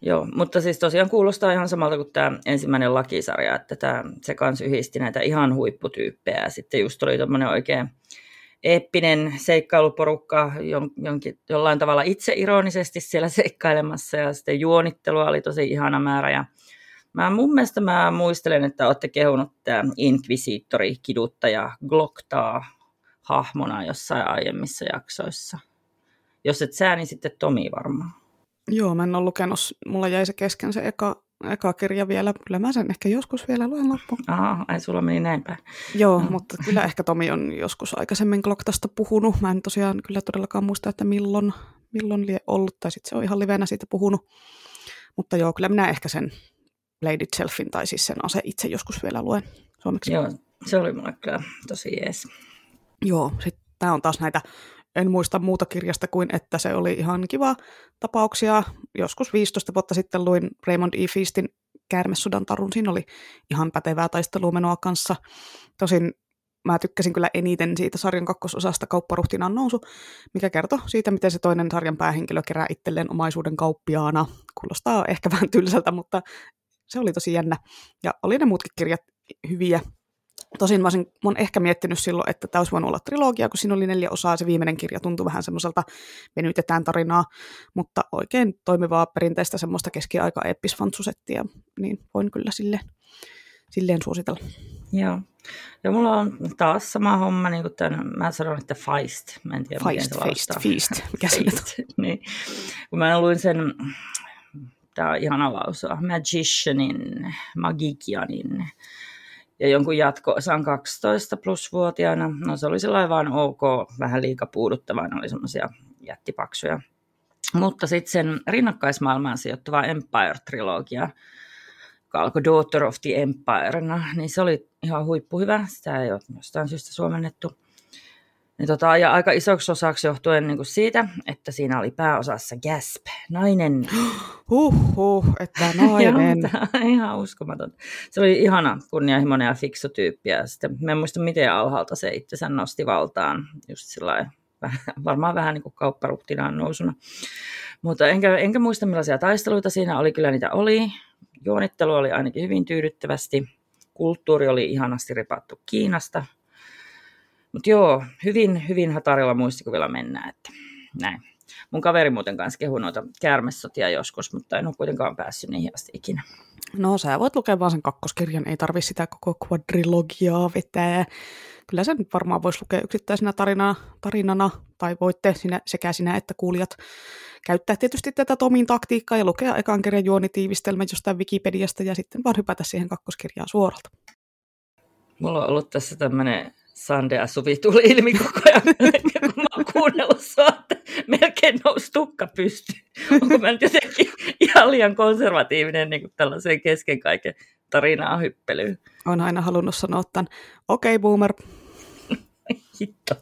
Joo, mutta siis tosiaan kuulostaa ihan samalta kuin tämä ensimmäinen lakisarja, että tämä, se kanssa yhdisti näitä ihan huipputyyppejä ja sitten just oli tämmöinen oikein eeppinen seikkailuporukka jon, jonkin, jollain tavalla itse ironisesti siellä seikkailemassa ja sitten juonittelua oli tosi ihana määrä ja Mä mun mielestä mä muistelen, että olette kehunut tämä inkvisiittori, kiduttaja, Glocktaa hahmona jossain aiemmissa jaksoissa. Jos et sä, niin sitten Tomi varmaan. Joo, mä en ole lukenut, mulla jäi se kesken se eka, eka kirja vielä. Kyllä mä sen ehkä joskus vielä luen loppuun. Aha, ai sulla meni näin päin. Joo, no. mutta kyllä ehkä Tomi on joskus aikaisemmin Gloktasta puhunut. Mä en tosiaan kyllä todellakaan muista, että milloin, milloin lie ollut, tai sitten se on ihan livenä siitä puhunut. Mutta joo, kyllä minä ehkä sen Blade Itselfin, tai siis sen ase itse joskus vielä luen suomeksi. Joo, se oli mulle kyllä tosi jees. Joo, sitten tämä on taas näitä, en muista muuta kirjasta kuin, että se oli ihan kiva tapauksia. Joskus 15 vuotta sitten luin Raymond E. Feastin Käärmesudan tarun. Siinä oli ihan pätevää taistelumenoa kanssa. Tosin mä tykkäsin kyllä eniten siitä sarjan kakkososasta kaupparuhtinaan nousu, mikä kertoo siitä, miten se toinen sarjan päähenkilö kerää itselleen omaisuuden kauppiaana. Kuulostaa ehkä [laughs] vähän tylsältä, mutta se oli tosi jännä. Ja oli ne muutkin kirjat hyviä. Tosin mä, olisin, mä olen ehkä miettinyt silloin, että tämä olisi voinut olla trilogia, kun siinä oli neljä osaa, se viimeinen kirja tuntui vähän semmoiselta venytetään tarinaa, mutta oikein toimivaa perinteistä semmoista keskiaika eppisfantsusettia, niin voin kyllä silleen, silleen suositella. Joo. Ja mulla on taas sama homma, niin kuin tämän, mä sanon, että Feist. Mä en tiedä, Feist, miten Feist, Feast. Mikä se Feist. niin. Kun mä luin sen, tämä on ihana lausua, Magicianin, Magikianin, ja jonkun jatko-osan 12 plus vuotiaana. No se oli sellainen vaan ok, vähän liika puuduttava, ne oli semmoisia jättipaksuja. Mutta sitten sen rinnakkaismaailmaan sijoittuva Empire-trilogia, joka alkoi Daughter of the Empirena, niin se oli ihan huippuhyvä. Sitä ei ole jostain syystä suomennettu. Niin tota, ja aika isoksi osaksi johtuen niin kuin siitä, että siinä oli pääosassa Gasp, nainen. [gasps] Huhhuh, että nainen. [laughs] Joo, ihan uskomaton. Se oli ihana, kunnianhimoinen ja fiksu tyyppi. Ja sitten, mä en muista, miten alhaalta se itsensä nosti valtaan. Just sillä [laughs] varmaan vähän niin kuin kaupparuhtinaan nousuna. Mutta enkä, enkä muista, millaisia taisteluita siinä oli. Kyllä niitä oli. Juonittelu oli ainakin hyvin tyydyttävästi. Kulttuuri oli ihanasti ripattu Kiinasta – mutta joo, hyvin, hyvin hatarilla muistikuvilla mennään, että näin. Mun kaveri muuten kanssa kehui noita käärmessotia joskus, mutta en ole kuitenkaan päässyt niihin asti ikinä. No sä voit lukea vaan sen kakkoskirjan, ei tarvi sitä koko quadrilogiaa vetää. Kyllä sen varmaan voisi lukea yksittäisenä tarinana, tarinana tai voitte sinä, sekä sinä että kuulijat käyttää tietysti tätä Tomin taktiikkaa ja lukea ekan kirjan juonitiivistelmä jostain Wikipediasta ja sitten vaan hypätä siihen kakkoskirjaan suoralta. Mulla on ollut tässä tämmöinen Sande Suvi tuli ilmi koko ajan, kun mä oon kuunnellut sua, että melkein nousi tukka pystyyn. Onko mä nyt jotenkin ihan liian konservatiivinen niin tällaiseen kesken kaiken tarinaa hyppelyyn? Olen aina halunnut sanoa tämän, okei okay, boomer. Hitto.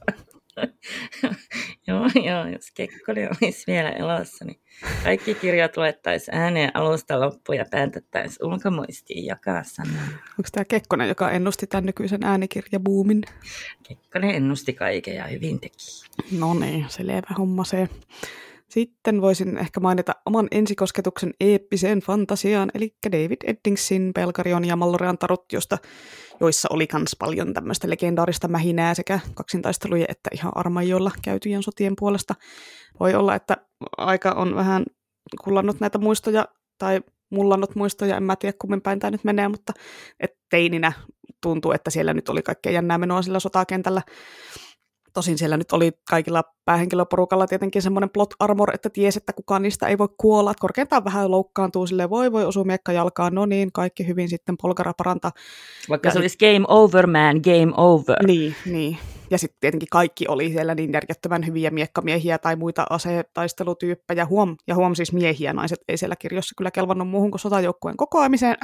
[laughs] joo, joo, jos Kekkonen olisi vielä elossa, niin kaikki kirjat luettaisiin ääneen alusta loppuun ja päätettäisiin ulkomuistiin jakaa sanaa. Onko tämä Kekkonen, joka ennusti tämän nykyisen äänikirjabuumin? Kekkonen ennusti kaiken ja hyvin teki. No niin, selvä homma se. Sitten voisin ehkä mainita oman ensikosketuksen eeppiseen fantasiaan, eli David Eddingsin Pelkarion ja Mallorean tarot, josta, joissa oli myös paljon tämmöistä legendaarista mähinää sekä kaksintaisteluja että ihan armaijoilla käytyjen sotien puolesta. Voi olla, että aika on vähän kullannut näitä muistoja tai mullannut muistoja, en mä tiedä kummin päin tämä nyt menee, mutta et teininä tuntuu, että siellä nyt oli kaikkea jännää menoa sillä sotakentällä. Tosin siellä nyt oli kaikilla päähenkilöporukalla tietenkin semmoinen plot armor, että ties, että kukaan niistä ei voi kuolla. Että korkeintaan vähän loukkaantuu silleen, voi voi osua miekka jalkaan, no niin, kaikki hyvin sitten polkara parantaa. Vaikka ja se olisi game over man, game over. Niin, niin. Ja sitten tietenkin kaikki oli siellä niin järjettömän hyviä miekkamiehiä tai muita asetaistelutyyppejä. Huom, ja huom siis miehiä, naiset ei siellä kirjossa kyllä kelvannut muuhun kuin sotajoukkueen kokoamiseen.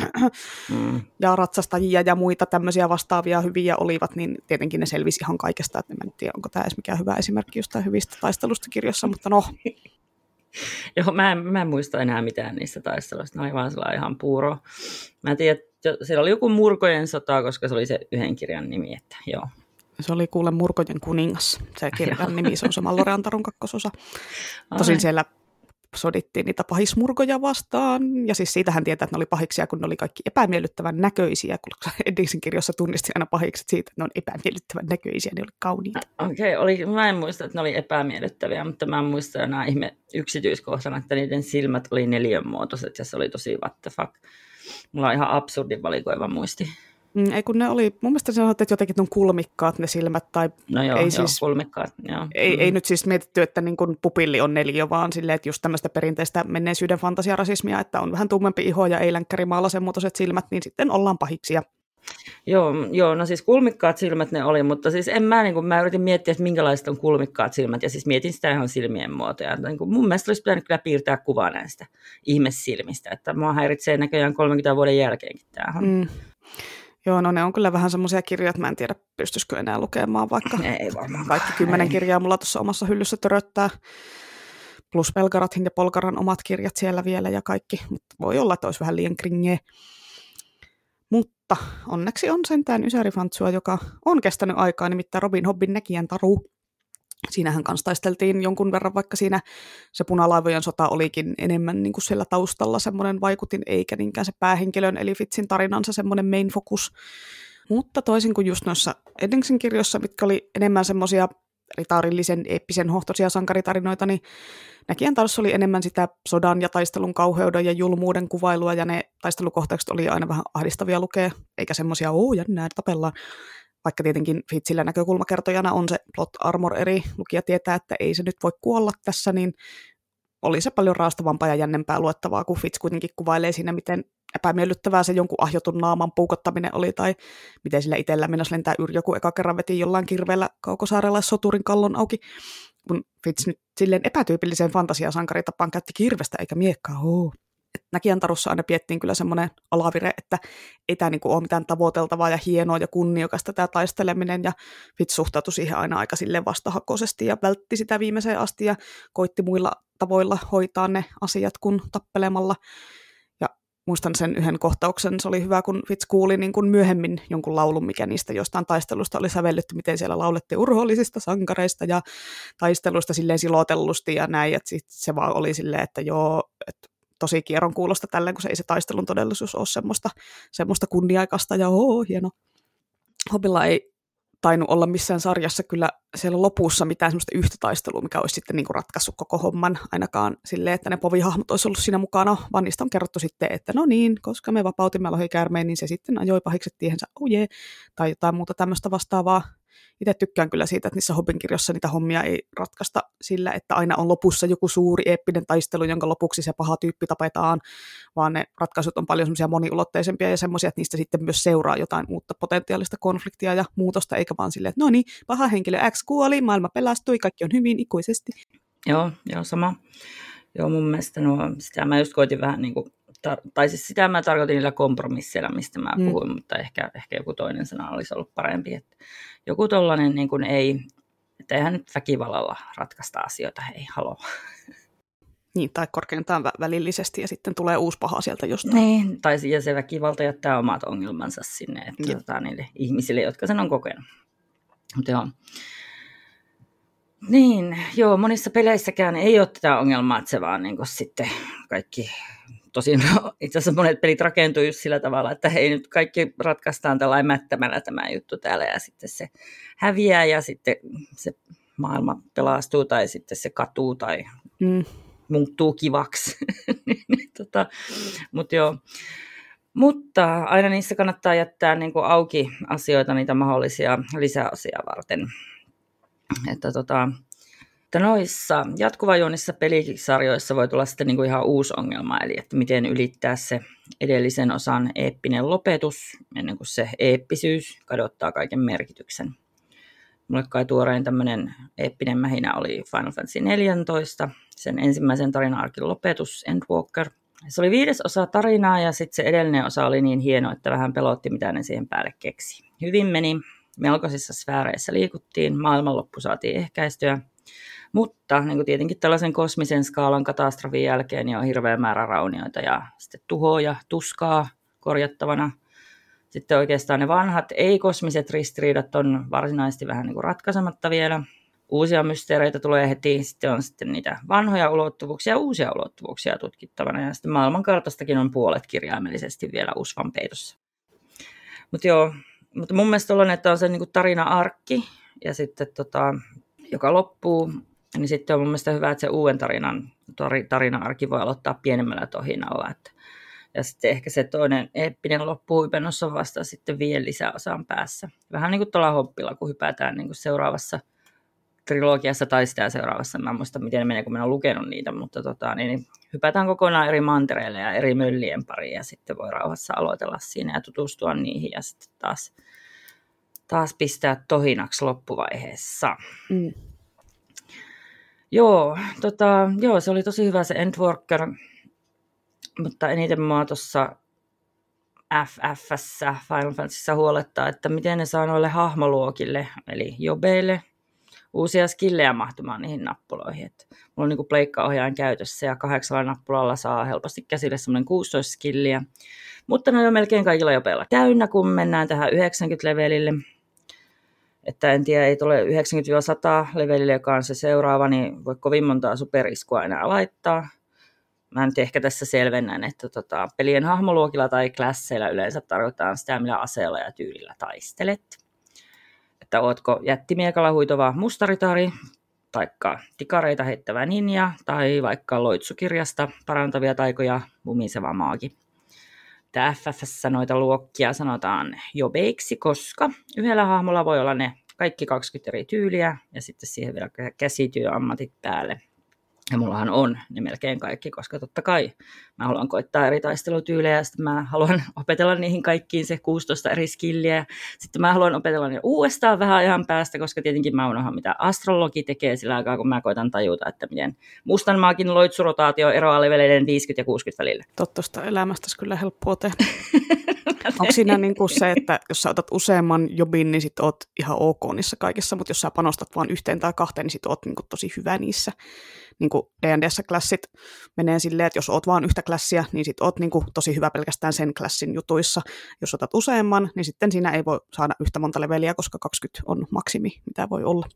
Mm. Ja ratsastajia ja muita tämmöisiä vastaavia hyviä olivat, niin tietenkin ne selvisi ihan kaikesta. Että en tiedä, onko tämä edes mikään hyvä esimerkki jostain hyvistä taistelusta kirjossa, mutta no. [laughs] Joo, mä en, mä en muista enää mitään niistä taisteluista, ne oli vaan sellainen ihan puuro. Mä tiedän, että siellä oli joku murkojen sota, koska se oli se yhden kirjan nimi, että joo, se oli kuule Murkojen kuningas, se kirjan nimi, se on se Mallorean tarun kakkososa. Tosin siellä sodittiin niitä pahismurkoja vastaan, ja siis siitähän tietää, että ne oli pahiksia, kun ne oli kaikki epämiellyttävän näköisiä, kun Eddingsin kirjassa tunnisti aina pahikset siitä, että ne on epämiellyttävän näköisiä, ne oli kauniita. Okei, okay, mä en muista, että ne oli epämiellyttäviä, mutta mä en muista enää ihme yksityiskohtana, että niiden silmät oli neljänmuotoiset, ja se oli tosi what the fuck. Mulla on ihan absurdin valikoiva muisti. Mm, ei kun ne oli, mun mielestä sanoit, että jotenkin on kulmikkaat ne silmät, tai No joo, ei joo siis, kulmikkaat. Joo. ei, Mm. ei nyt siis mietitty, että niin kuin pupilli on neliö, vaan silleen, että just tämmöistä perinteistä menneisyyden fantasiarasismia, että on vähän tummempi iho ja ei länkkärimaalla sen muotoiset silmät, niin sitten ollaan pahiksia. Joo, joo, no siis kulmikkaat silmät ne oli, mutta siis en mä, niin kuin, mä yritin miettiä, että minkälaiset on kulmikkaat silmät, ja siis mietin sitä ihan silmien muotoja. Niin kuin, mun mielestä olisi pitänyt kyllä piirtää kuvaa näistä ihmesilmistä, että mua häiritsee näköjään 30 vuoden jälkeenkin tämähän. Mm. Joo, no ne on kyllä vähän semmoisia kirjoja, että mä en tiedä, pystyisikö enää lukemaan, vaikka [laughs] Ei varmaan. kaikki kymmenen kirjaa mulla tuossa omassa hyllyssä töröttää. Plus Pelgarathin ja Polkaran omat kirjat siellä vielä ja kaikki, mutta voi olla, että olisi vähän liian kringeä. Mutta onneksi on sentään Ysärifantsua, joka on kestänyt aikaa, nimittäin Robin Hobbin näkijän taru. Siinähän kanssa taisteltiin jonkun verran, vaikka siinä se punalaivojen sota olikin enemmän niin kuin siellä taustalla semmoinen vaikutin, eikä niinkään se päähenkilön, eli Fitzin tarinansa semmoinen main focus. Mutta toisin kuin just noissa Eddingsin kirjoissa, mitkä oli enemmän semmoisia ritaarillisen eeppisen hohtoisia sankaritarinoita, niin näkijän tarussa oli enemmän sitä sodan ja taistelun kauheuden ja julmuuden kuvailua, ja ne taistelukohtaukset oli aina vähän ahdistavia lukea, eikä semmoisia, oo jännää, tapellaan. Vaikka tietenkin Fitzillä näkökulmakertojana on se plot armor eri, lukija tietää, että ei se nyt voi kuolla tässä, niin oli se paljon raastavampaa ja jännempää luettavaa, kun Fitz kuitenkin kuvailee siinä, miten epämiellyttävää se jonkun ahjotun naaman puukottaminen oli, tai miten sillä itsellä mennessä lentää Yrjö, kun eka kerran veti jollain kirveellä kaukosaarelaissoturin kallon auki. Kun Fitz nyt silleen epätyypilliseen fantasiasankaritapaan käytti kirvestä eikä miekkaa. Oh. Näkijän tarussa aina piettiin kyllä semmoinen alavire, että ei tämä niinku ole mitään tavoiteltavaa ja hienoa ja kunniokasta tämä taisteleminen, ja Fitz suhtautui siihen aina aika silleen vastahakoisesti ja vältti sitä viimeiseen asti ja koitti muilla tavoilla hoitaa ne asiat kuin tappelemalla. Ja muistan sen yhden kohtauksen, se oli hyvä, kun Fitz kuuli niin kuin myöhemmin jonkun laulun, mikä niistä jostain taistelusta oli sävelletty, miten siellä laulettiin urhollisista sankareista ja taistelusta silleen silotellusti ja näin, että se vaan oli silleen, että joo, että tosi kierron kuulosta tälleen, kun se ei se taistelun todellisuus ole semmoista, semmoista kunniaikasta ja oo, hieno. Hobilla ei tainnut olla missään sarjassa kyllä siellä lopussa mitään semmoista yhtä taistelua, mikä olisi sitten niin kuin ratkaissut koko homman, ainakaan silleen, että ne povihahmot olisi ollut siinä mukana, vaan niistä on kerrottu sitten, että no niin, koska me vapautimme lohikäärmeen, niin se sitten ajoi pahikset tiehensä, oh jee, tai jotain muuta tämmöistä vastaavaa. Itse tykkään kyllä siitä, että niissä Hobbin kirjoissa niitä hommia ei ratkaista sillä, että aina on lopussa joku suuri eeppinen taistelu, jonka lopuksi se paha tyyppi tapetaan, vaan ne ratkaisut on paljon semmoisia moniulotteisempia ja semmoisia, että niistä sitten myös seuraa jotain uutta potentiaalista konfliktia ja muutosta, eikä vaan silleen, että no niin, paha henkilö X kuoli, maailma pelastui, kaikki on hyvin ikuisesti. Joo, joo, sama. Joo, mun mielestä no, sitä mä just koitin vähän niin kuin, tar- tai siis sitä mä tarkoitin niillä kompromisseilla, mistä mä Mm. puhuin, mutta ehkä, ehkä joku toinen sana olisi ollut parempi. Että joku tollainen niin kuin ei, että eihän nyt väkivallalla ratkaista asioita, ei haloo. Niin, tai korkeintaan vä- välillisesti ja sitten tulee uusi paha sieltä jostain. Niin, tai ja se väkivalta jättää omat ongelmansa sinne, että tota, niille ihmisille, jotka sen on kokenut. Mutta joo. Niin, joo, monissa peleissäkään ei ole tätä ongelmaa, että se vaan niin sitten kaikki, tosin [laughs] itse asiassa monet pelit rakentuu just sillä tavalla, että hei nyt kaikki ratkaistaan tällainen mättämällä tämä juttu täällä ja sitten se häviää ja sitten se maailma pelastuu tai sitten se katuu tai Mm. muuttuu kivaksi. [laughs] Niin, tota, mut joo. Mutta aina niissä kannattaa jättää niin kuin auki asioita, niitä mahdollisia lisäosia varten. Että tota, että noissa jatkuvajuonissa pelisarjoissa voi tulla sitten niin kuin ihan uusi ongelma, eli että miten ylittää se edellisen osan eeppinen lopetus, ennen kuin se eeppisyys kadottaa kaiken merkityksen. Mulle kai tuorein tämmöinen eeppinen mähinä oli Final Fantasy 14, sen ensimmäisen tarina-arkin lopetus, Endwalker. Se oli viides osa tarinaa ja sitten se edellinen osa oli niin hieno, että vähän pelotti, mitä ne siihen päälle keksi. Hyvin meni, melkoisissa sfääreissä liikuttiin, maailmanloppu saatiin ehkäistyä, mutta niin kuin tietenkin tällaisen kosmisen skaalan katastrofin jälkeen niin on hirveä määrä raunioita ja sitten tuhoa ja tuskaa korjattavana. Sitten oikeastaan ne vanhat ei-kosmiset ristiriidat on varsinaisesti vähän niin kuin ratkaisematta vielä. Uusia mysteereitä tulee heti, sitten on sitten niitä vanhoja ulottuvuuksia ja uusia ulottuvuuksia tutkittavana. Ja sitten maailmankartastakin on puolet kirjaimellisesti vielä usvan peitossa. Mutta joo, mutta mun mielestä on, että on se niin tarina-arkki, ja sitten tota, joka loppuu, niin sitten on mun mielestä hyvä, että se uuden tarinan, tar- tarina-arki voi aloittaa pienemmällä tohinalla. Että Ja sitten ehkä se toinen eeppinen loppuhuipennus on vasta sitten vielä lisäosaan päässä. Vähän niin kuin tuolla hoppilla, kun hypätään niin kuin seuraavassa trilogiassa tai sitä seuraavassa. Mä en muista, miten ne menee, kun mä lukenut niitä, mutta tota, niin, niin hypätään kokonaan eri mantereille ja eri möllien pariin ja sitten voi rauhassa aloitella siinä ja tutustua niihin ja sitten taas, taas pistää tohinaksi loppuvaiheessa. Mm. Joo, tota, joo, se oli tosi hyvä se Endworker, mutta eniten mua tuossa FFssä, Final Fantasyssä huolettaa, että miten ne saa noille hahmoluokille, eli jobeille, uusia skillejä mahtumaan niihin nappuloihin. Et mulla on niin pleikkaohjaajan käytössä ja kahdeksalla nappulalla saa helposti käsille semmoinen 16 skilliä. Mutta ne on melkein kaikilla jopeilla täynnä, kun mennään tähän 90-levelille. Että en tiedä, ei tule 90-100 levelille, joka on se seuraava, niin voi kovin montaa superiskua enää laittaa. Mä nyt ehkä tässä selvennän, että tota, pelien hahmoluokilla tai klasseilla yleensä tarkoitetaan sitä, millä aseella ja tyylillä taistelet että ootko jättimiekalla huitova mustaritari, taikka tikareita heittävä ninja, tai vaikka loitsukirjasta parantavia taikoja mumiseva maagi. Tämä FFssä noita luokkia sanotaan jobeiksi, koska yhdellä hahmolla voi olla ne kaikki 20 eri tyyliä ja sitten siihen vielä käsityöammatit päälle. Ja mullahan on ne melkein kaikki, koska totta kai mä haluan koittaa eri taistelutyylejä ja sitten mä haluan [laughs] opetella niihin kaikkiin se 16 eri skilliä. Ja sitten mä haluan opetella ne uudestaan vähän ajan päästä, koska tietenkin mä unohan mitä astrologi tekee sillä aikaa, kun mä koitan tajuta, että miten mustan maakin loitsurotaatio eroaa leveleiden 50 ja 60 välillä. Totta elämästä kyllä helppoa tehdä. [laughs] Onko siinä niin kuin se, että jos sä otat useamman jobin, niin sit oot ihan ok niissä kaikissa, mutta jos sä panostat vain yhteen tai kahteen, niin sit oot niin kuin tosi hyvä niissä niin kuin D&Dssä klassit menee silleen, että jos oot vaan yhtä klassia, niin sit oot niin kuin tosi hyvä pelkästään sen klassin jutuissa. Jos otat useamman, niin sitten siinä ei voi saada yhtä monta leveliä, koska 20 on maksimi, mitä voi olla.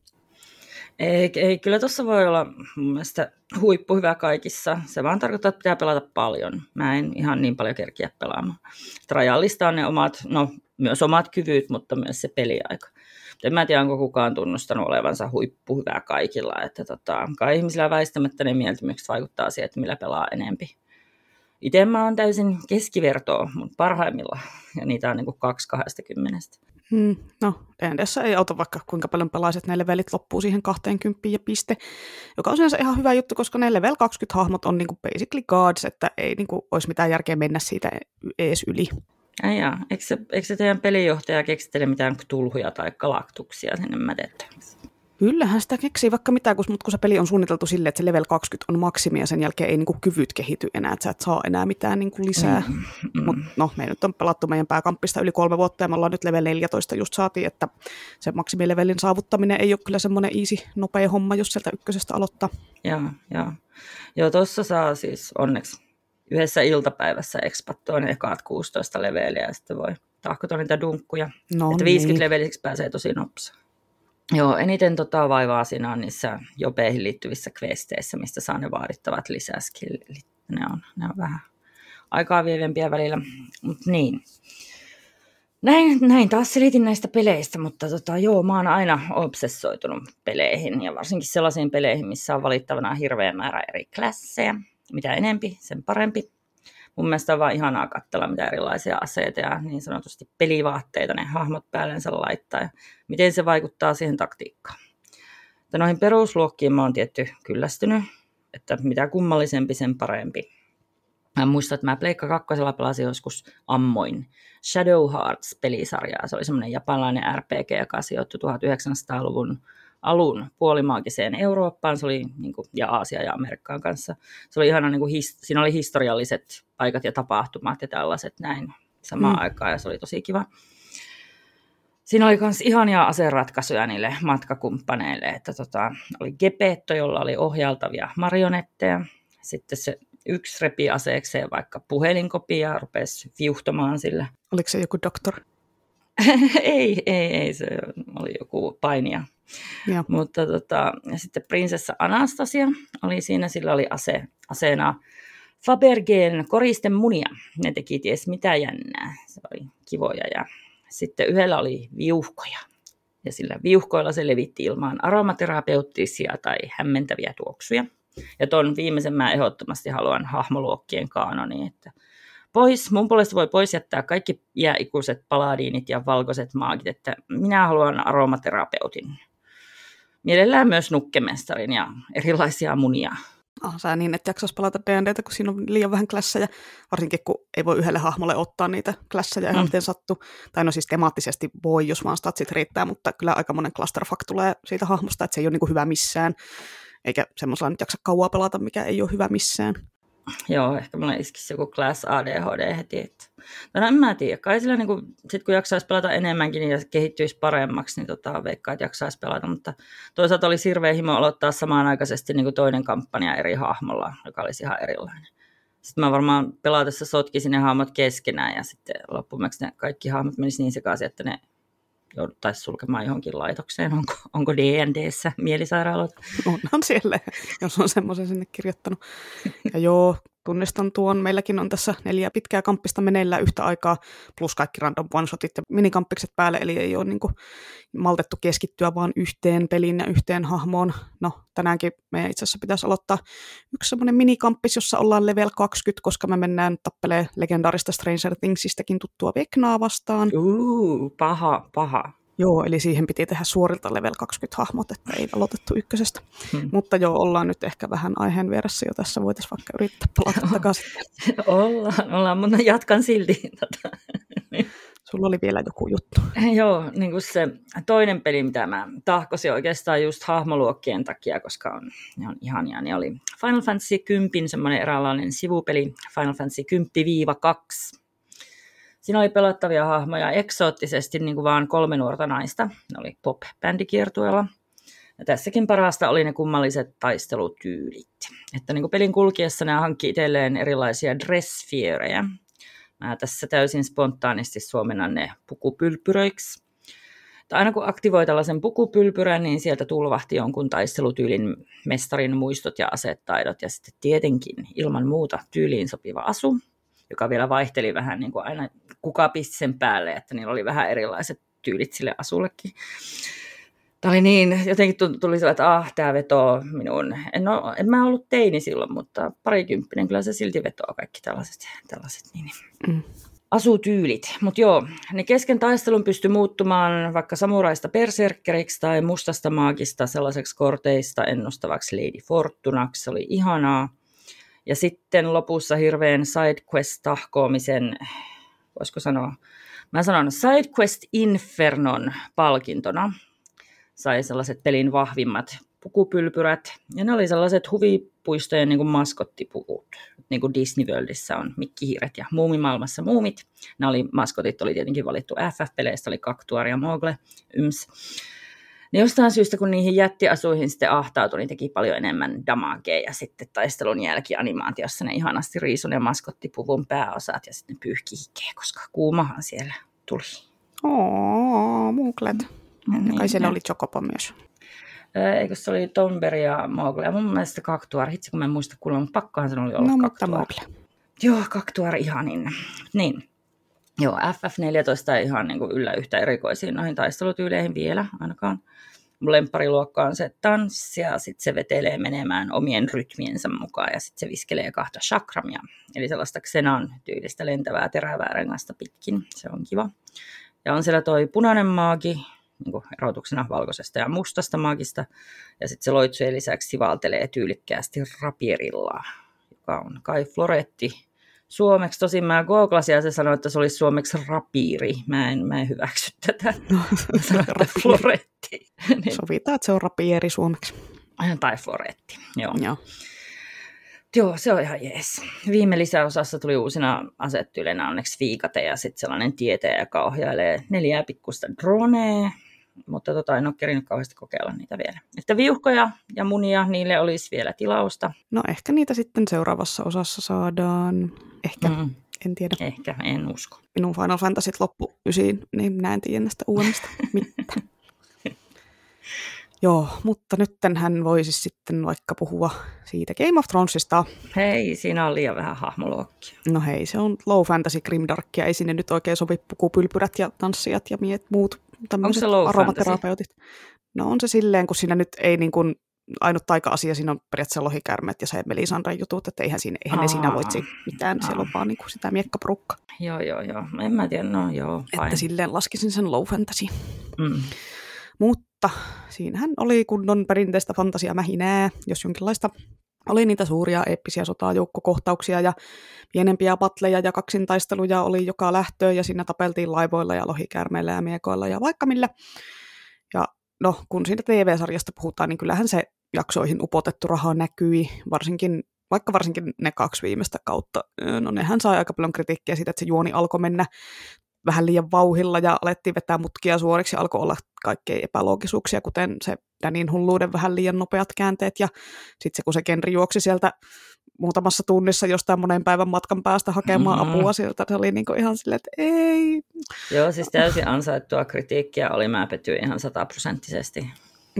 Ei, ei kyllä tuossa voi olla mun mielestä huippu hyvä kaikissa. Se vaan tarkoittaa, että pitää pelata paljon. Mä en ihan niin paljon kerkiä pelaamaan. Rajallista on ne omat, no myös omat kyvyt, mutta myös se peliaika en mä tiedä, onko kukaan tunnustanut olevansa huippuhyvää kaikilla, että tota, kai ihmisillä väistämättä ne mieltymykset vaikuttaa siihen, että millä pelaa enempi. Itse mä oon täysin keskivertoa, mutta parhaimmilla, ja niitä on niin kuin kaksi kahdestakymmenestä. Hmm, no, D&Dssä ei auta vaikka kuinka paljon pelaiset, ne levelit loppuu siihen 20 ja piste, joka on sinänsä ihan hyvä juttu, koska ne level 20 hahmot on niin kuin basically gods, että ei niin kuin olisi mitään järkeä mennä siitä ees yli. Jaa. Eikö, se, eikö se teidän pelijohtaja keksittele mitään tulhuja tai galaktuksia sinne mätettäväksi? Kyllähän sitä keksii vaikka mitä, mutta kun se peli on suunniteltu silleen, että se level 20 on maksimi ja sen jälkeen ei niinku kyvyt kehity enää, että sä et saa enää mitään niinku lisää. Mm, mm. Mutta no, me nyt on pelattu meidän pääkamppista yli kolme vuotta ja me ollaan nyt level 14 just saatiin, että se maksimilevelin saavuttaminen ei ole kyllä semmoinen easy, nopea homma, jos sieltä ykkösestä aloittaa. Joo, joo. Joo, tuossa saa siis onneksi yhdessä iltapäivässä ekspattua ne ekaat 16 leveliä ja sitten voi tahkota niitä dunkkuja. No että 50 niin. leveliksi pääsee tosi nopsa. Joo, eniten tota vaivaa siinä on niissä jopeihin liittyvissä questeissä, mistä saa ne vaadittavat lisäskillit. Ne on, ne on vähän aikaa vievempiä välillä, mutta niin. Näin, näin taas selitin näistä peleistä, mutta tota, joo, mä oon aina obsessoitunut peleihin ja varsinkin sellaisiin peleihin, missä on valittavana hirveä määrä eri klasseja mitä enempi, sen parempi. Mun mielestä on vaan ihanaa katsella, mitä erilaisia aseita ja niin sanotusti pelivaatteita ne hahmot päällensä laittaa ja miten se vaikuttaa siihen taktiikkaan. Että noihin perusluokkiin mä oon tietty kyllästynyt, että mitä kummallisempi, sen parempi. Mä muistan, että mä Pleikka kakkosella pelasin joskus ammoin Shadow Hearts-pelisarjaa. Se oli semmoinen japanilainen RPG, joka sijoittui 1900-luvun alun puolimaagiseen Eurooppaan, se oli, niin kuin, ja Aasia ja Amerikkaan kanssa. Se oli ihana, niin kuin, his, siinä oli historialliset paikat ja tapahtumat ja tällaiset näin samaan mm. aikaan, ja se oli tosi kiva. Siinä oli myös ihania aseratkaisuja niille matkakumppaneille, että tota, oli Gepetto, jolla oli ohjaltavia marionetteja. Sitten se yksi repi aseekseen vaikka puhelinkopia ja rupesi viuhtomaan sillä. Oliko se joku doktor? [laughs] ei, ei, ei, se oli joku painija. Ja. Mutta tota, ja sitten prinsessa Anastasia oli siinä, sillä oli ase, aseena Fabergeen koristen munia. Ne teki ties mitä jännää. Se oli kivoja ja sitten yhdellä oli viuhkoja. Ja sillä viuhkoilla se levitti ilmaan aromaterapeuttisia tai hämmentäviä tuoksuja. Ja tuon viimeisen mä ehdottomasti haluan hahmoluokkien kaanoni, että pois. Mun puolesta voi pois jättää kaikki iäikuiset paladiinit ja valkoiset maagit, että minä haluan aromaterapeutin. Mielellään myös nukkemestarin ja erilaisia munia. Ah, sä niin, että jaksaisi pelata D&Dtä, kun siinä on liian vähän klässejä, varsinkin kun ei voi yhdelle hahmolle ottaa niitä klässejä ihan mm. miten sattuu. Tai no siis temaattisesti voi, jos vaan statsit riittää, mutta kyllä aika monen clusterfuck tulee siitä hahmosta, että se ei ole niin hyvä missään. Eikä semmoisella nyt jaksa kauaa pelata, mikä ei ole hyvä missään. Joo, ehkä mulla iskisi joku Class ADHD heti. Että... No en mä tiedä, kai sillä niin kuin, sit kun jaksaisi pelata enemmänkin niin ja kehittyisi paremmaksi, niin tota, veikkaa, että jaksaisi pelata. Mutta toisaalta oli hirveä himo aloittaa samanaikaisesti niin toinen kampanja eri hahmolla, joka olisi ihan erilainen. Sitten mä varmaan pelatessa sotkisin ne hahmot keskenään ja sitten loppumeksi ne kaikki hahmot menisivät niin sekaisin, että ne jouduttaisiin sulkemaan johonkin laitokseen. Onko, onko D&Dssä mielisairaaloita? Onhan siellä, jos on semmoisen sinne kirjoittanut. Ja joo, tunnistan tuon. Meilläkin on tässä neljä pitkää kamppista meneillään yhtä aikaa, plus kaikki random one-shotit ja minikampikset päälle, eli ei ole niin kuin maltettu keskittyä vaan yhteen peliin ja yhteen hahmoon. No, tänäänkin meidän itse asiassa pitäisi aloittaa yksi semmoinen minikamppis, jossa ollaan level 20, koska me mennään tappelee legendaarista Stranger Thingsistäkin tuttua Veknaa vastaan. Uh, paha, paha. Joo, eli siihen piti tehdä suorilta level 20 hahmot, että ei aloitettu ykkösestä. Hmm. Mutta joo, ollaan nyt ehkä vähän aiheen vieressä jo tässä, voitaisiin vaikka yrittää palata takaisin. [laughs] ollaan, ollaan, mutta jatkan silti. [laughs] Sulla oli vielä joku juttu. [laughs] Joo, niin kuin se toinen peli, mitä mä tahkosin oikeastaan just hahmoluokkien takia, koska on, ne on ihania, niin oli Final Fantasy 10, semmoinen eräänlainen sivupeli, Final Fantasy 10-2 Siinä oli pelattavia hahmoja eksoottisesti niin kuin vaan kolme nuorta naista. Ne oli pop-bändikiertueella. Ja tässäkin parasta oli ne kummalliset taistelutyylit. Että niin kuin pelin kulkiessa ne hankki itselleen erilaisia dressfierejä. Mä tässä täysin spontaanisti suomennan ne pukupylpyröiksi. Tai aina kun aktivoi tällaisen pukupylpyrän, niin sieltä tulvahti jonkun taistelutyylin mestarin muistot ja asetaidot ja sitten tietenkin ilman muuta tyyliin sopiva asu, joka vielä vaihteli vähän niin kuin aina kuka pisti sen päälle, että niillä oli vähän erilaiset tyylit sille asullekin. Tämä oli niin, jotenkin tuli sellainen, että ah, tämä vetoo minun. En, ole, en mä ollut teini silloin, mutta parikymppinen, kyllä se silti vetoo kaikki tällaiset, tällaiset niin, mm. asutyylit. Mutta joo, ne kesken taistelun pystyi muuttumaan vaikka samuraista berserkkeriksi tai mustasta maagista sellaiseksi korteista ennustavaksi Lady Fortunaksi. Se oli ihanaa. Ja sitten lopussa hirveän sidequest-tahkoamisen voisiko sanoa, mä sanon SideQuest Infernon palkintona. Sai sellaiset pelin vahvimmat pukupylpyrät, ja ne oli sellaiset huvipuistojen niin kuin maskottipukut. Niin kuin Disney Worldissa on mikkihiiret ja muumimaailmassa muumit. Ne oli, maskotit oli tietenkin valittu FF-peleistä, oli Kaktuari ja Mogle, Yms. Niin jostain syystä, kun niihin jättiasuihin sitten ahtautui, niin teki paljon enemmän damagea ja sitten taistelun jälkianimaatiossa ne ihanasti riisun ja maskottipuvun pääosat ja sitten pyyhki hikeä, koska kuumahan siellä tuli. Oo, muuklet. Niin, kai siellä ne. oli Chocobo myös. Eikö se oli Tomber ja Mogle? Ja mun mielestä Kaktuar, hitsi kun mä en muista kuulla, mutta pakkohan se oli olla no, Kaktuar. mutta Mogle. Joo, Kaktuar ihanin. Niin. Joo, FF14 ei ihan niin kuin yllä yhtä erikoisiin noihin taistelutyyleihin vielä ainakaan. Mun lemppariluokka on se tanssi ja sitten se vetelee menemään omien rytmiensä mukaan ja sitten se viskelee kahta chakramia. Eli sellaista Xenan tyylistä lentävää terävää rengasta pitkin. Se on kiva. Ja on siellä toi punainen maagi, niin erotuksena valkoisesta ja mustasta maagista. Ja sitten se loitsujen lisäksi sivaltelee tyylikkäästi rapierilla, joka on Kai Floretti suomeksi. Tosin mä googlasin ja se sanoi, että se olisi suomeksi rapiiri. Mä en, mä en hyväksy tätä. [laughs] No, floretti. [laughs] niin. Sovitaan, että se on rapieri suomeksi. Tai floretti, joo. joo. Joo, se on ihan jees. Viime lisäosassa tuli uusina asettyylinä onneksi viikate ja sitten sellainen tietäjä, joka ohjailee neljää pikkusta dronea, mutta tota, en ole kerinyt kauheasti kokeilla niitä vielä. Että viuhkoja ja munia, niille olisi vielä tilausta. No ehkä niitä sitten seuraavassa osassa saadaan. Ehkä, mm. en tiedä. Ehkä, en usko. Minun Final Fantasy loppu ysiin, niin näen tiedä näistä uudemmista [laughs] mitään. Joo, mutta nyt hän voisi sitten vaikka puhua siitä Game of Thronesista. Hei, siinä on liian vähän hahmoluokkia. No hei, se on low fantasy grimdarkia, ei sinne nyt oikein sovi pukupylpyrät ja tanssijat ja miet, muut tämmöiset aromaterapeutit. No on se silleen, kun siinä nyt ei niin kuin ainut taika-asia siinä on periaatteessa lohikärmet ja se Melisandran jutut, että eihän, siinä, eihän ne siinä voitsi mitään, Aa. siellä on vaan niin kuin sitä miekkaporukka. Joo, joo, joo. En mä tiedä, no joo. Fine. Että silleen laskisin sen low fantasy. Mm. Mutta siinähän oli kunnon perinteistä fantasia mähinää, jos jonkinlaista oli niitä suuria eeppisiä sotajoukkokohtauksia ja pienempiä patleja ja kaksintaisteluja oli joka lähtöön ja siinä tapeltiin laivoilla ja lohikärmeillä ja miekoilla ja vaikka millä. Ja no, kun siitä TV-sarjasta puhutaan, niin kyllähän se jaksoihin upotettu raha näkyi, varsinkin, vaikka varsinkin ne kaksi viimeistä kautta. No nehän sai aika paljon kritiikkiä siitä, että se juoni alkoi mennä vähän liian vauhilla ja alettiin vetää mutkia suoriksi ja alkoi olla kaikkea epäloogisuuksia, kuten se Danin hulluuden vähän liian nopeat käänteet ja sitten se, kun se Kenri juoksi sieltä muutamassa tunnissa jostain monen päivän matkan päästä hakemaan mm-hmm. apua sieltä, se oli niinku ihan silleen, että ei. Joo, siis täysin ansaittua kritiikkiä oli, mä petyin ihan sataprosenttisesti.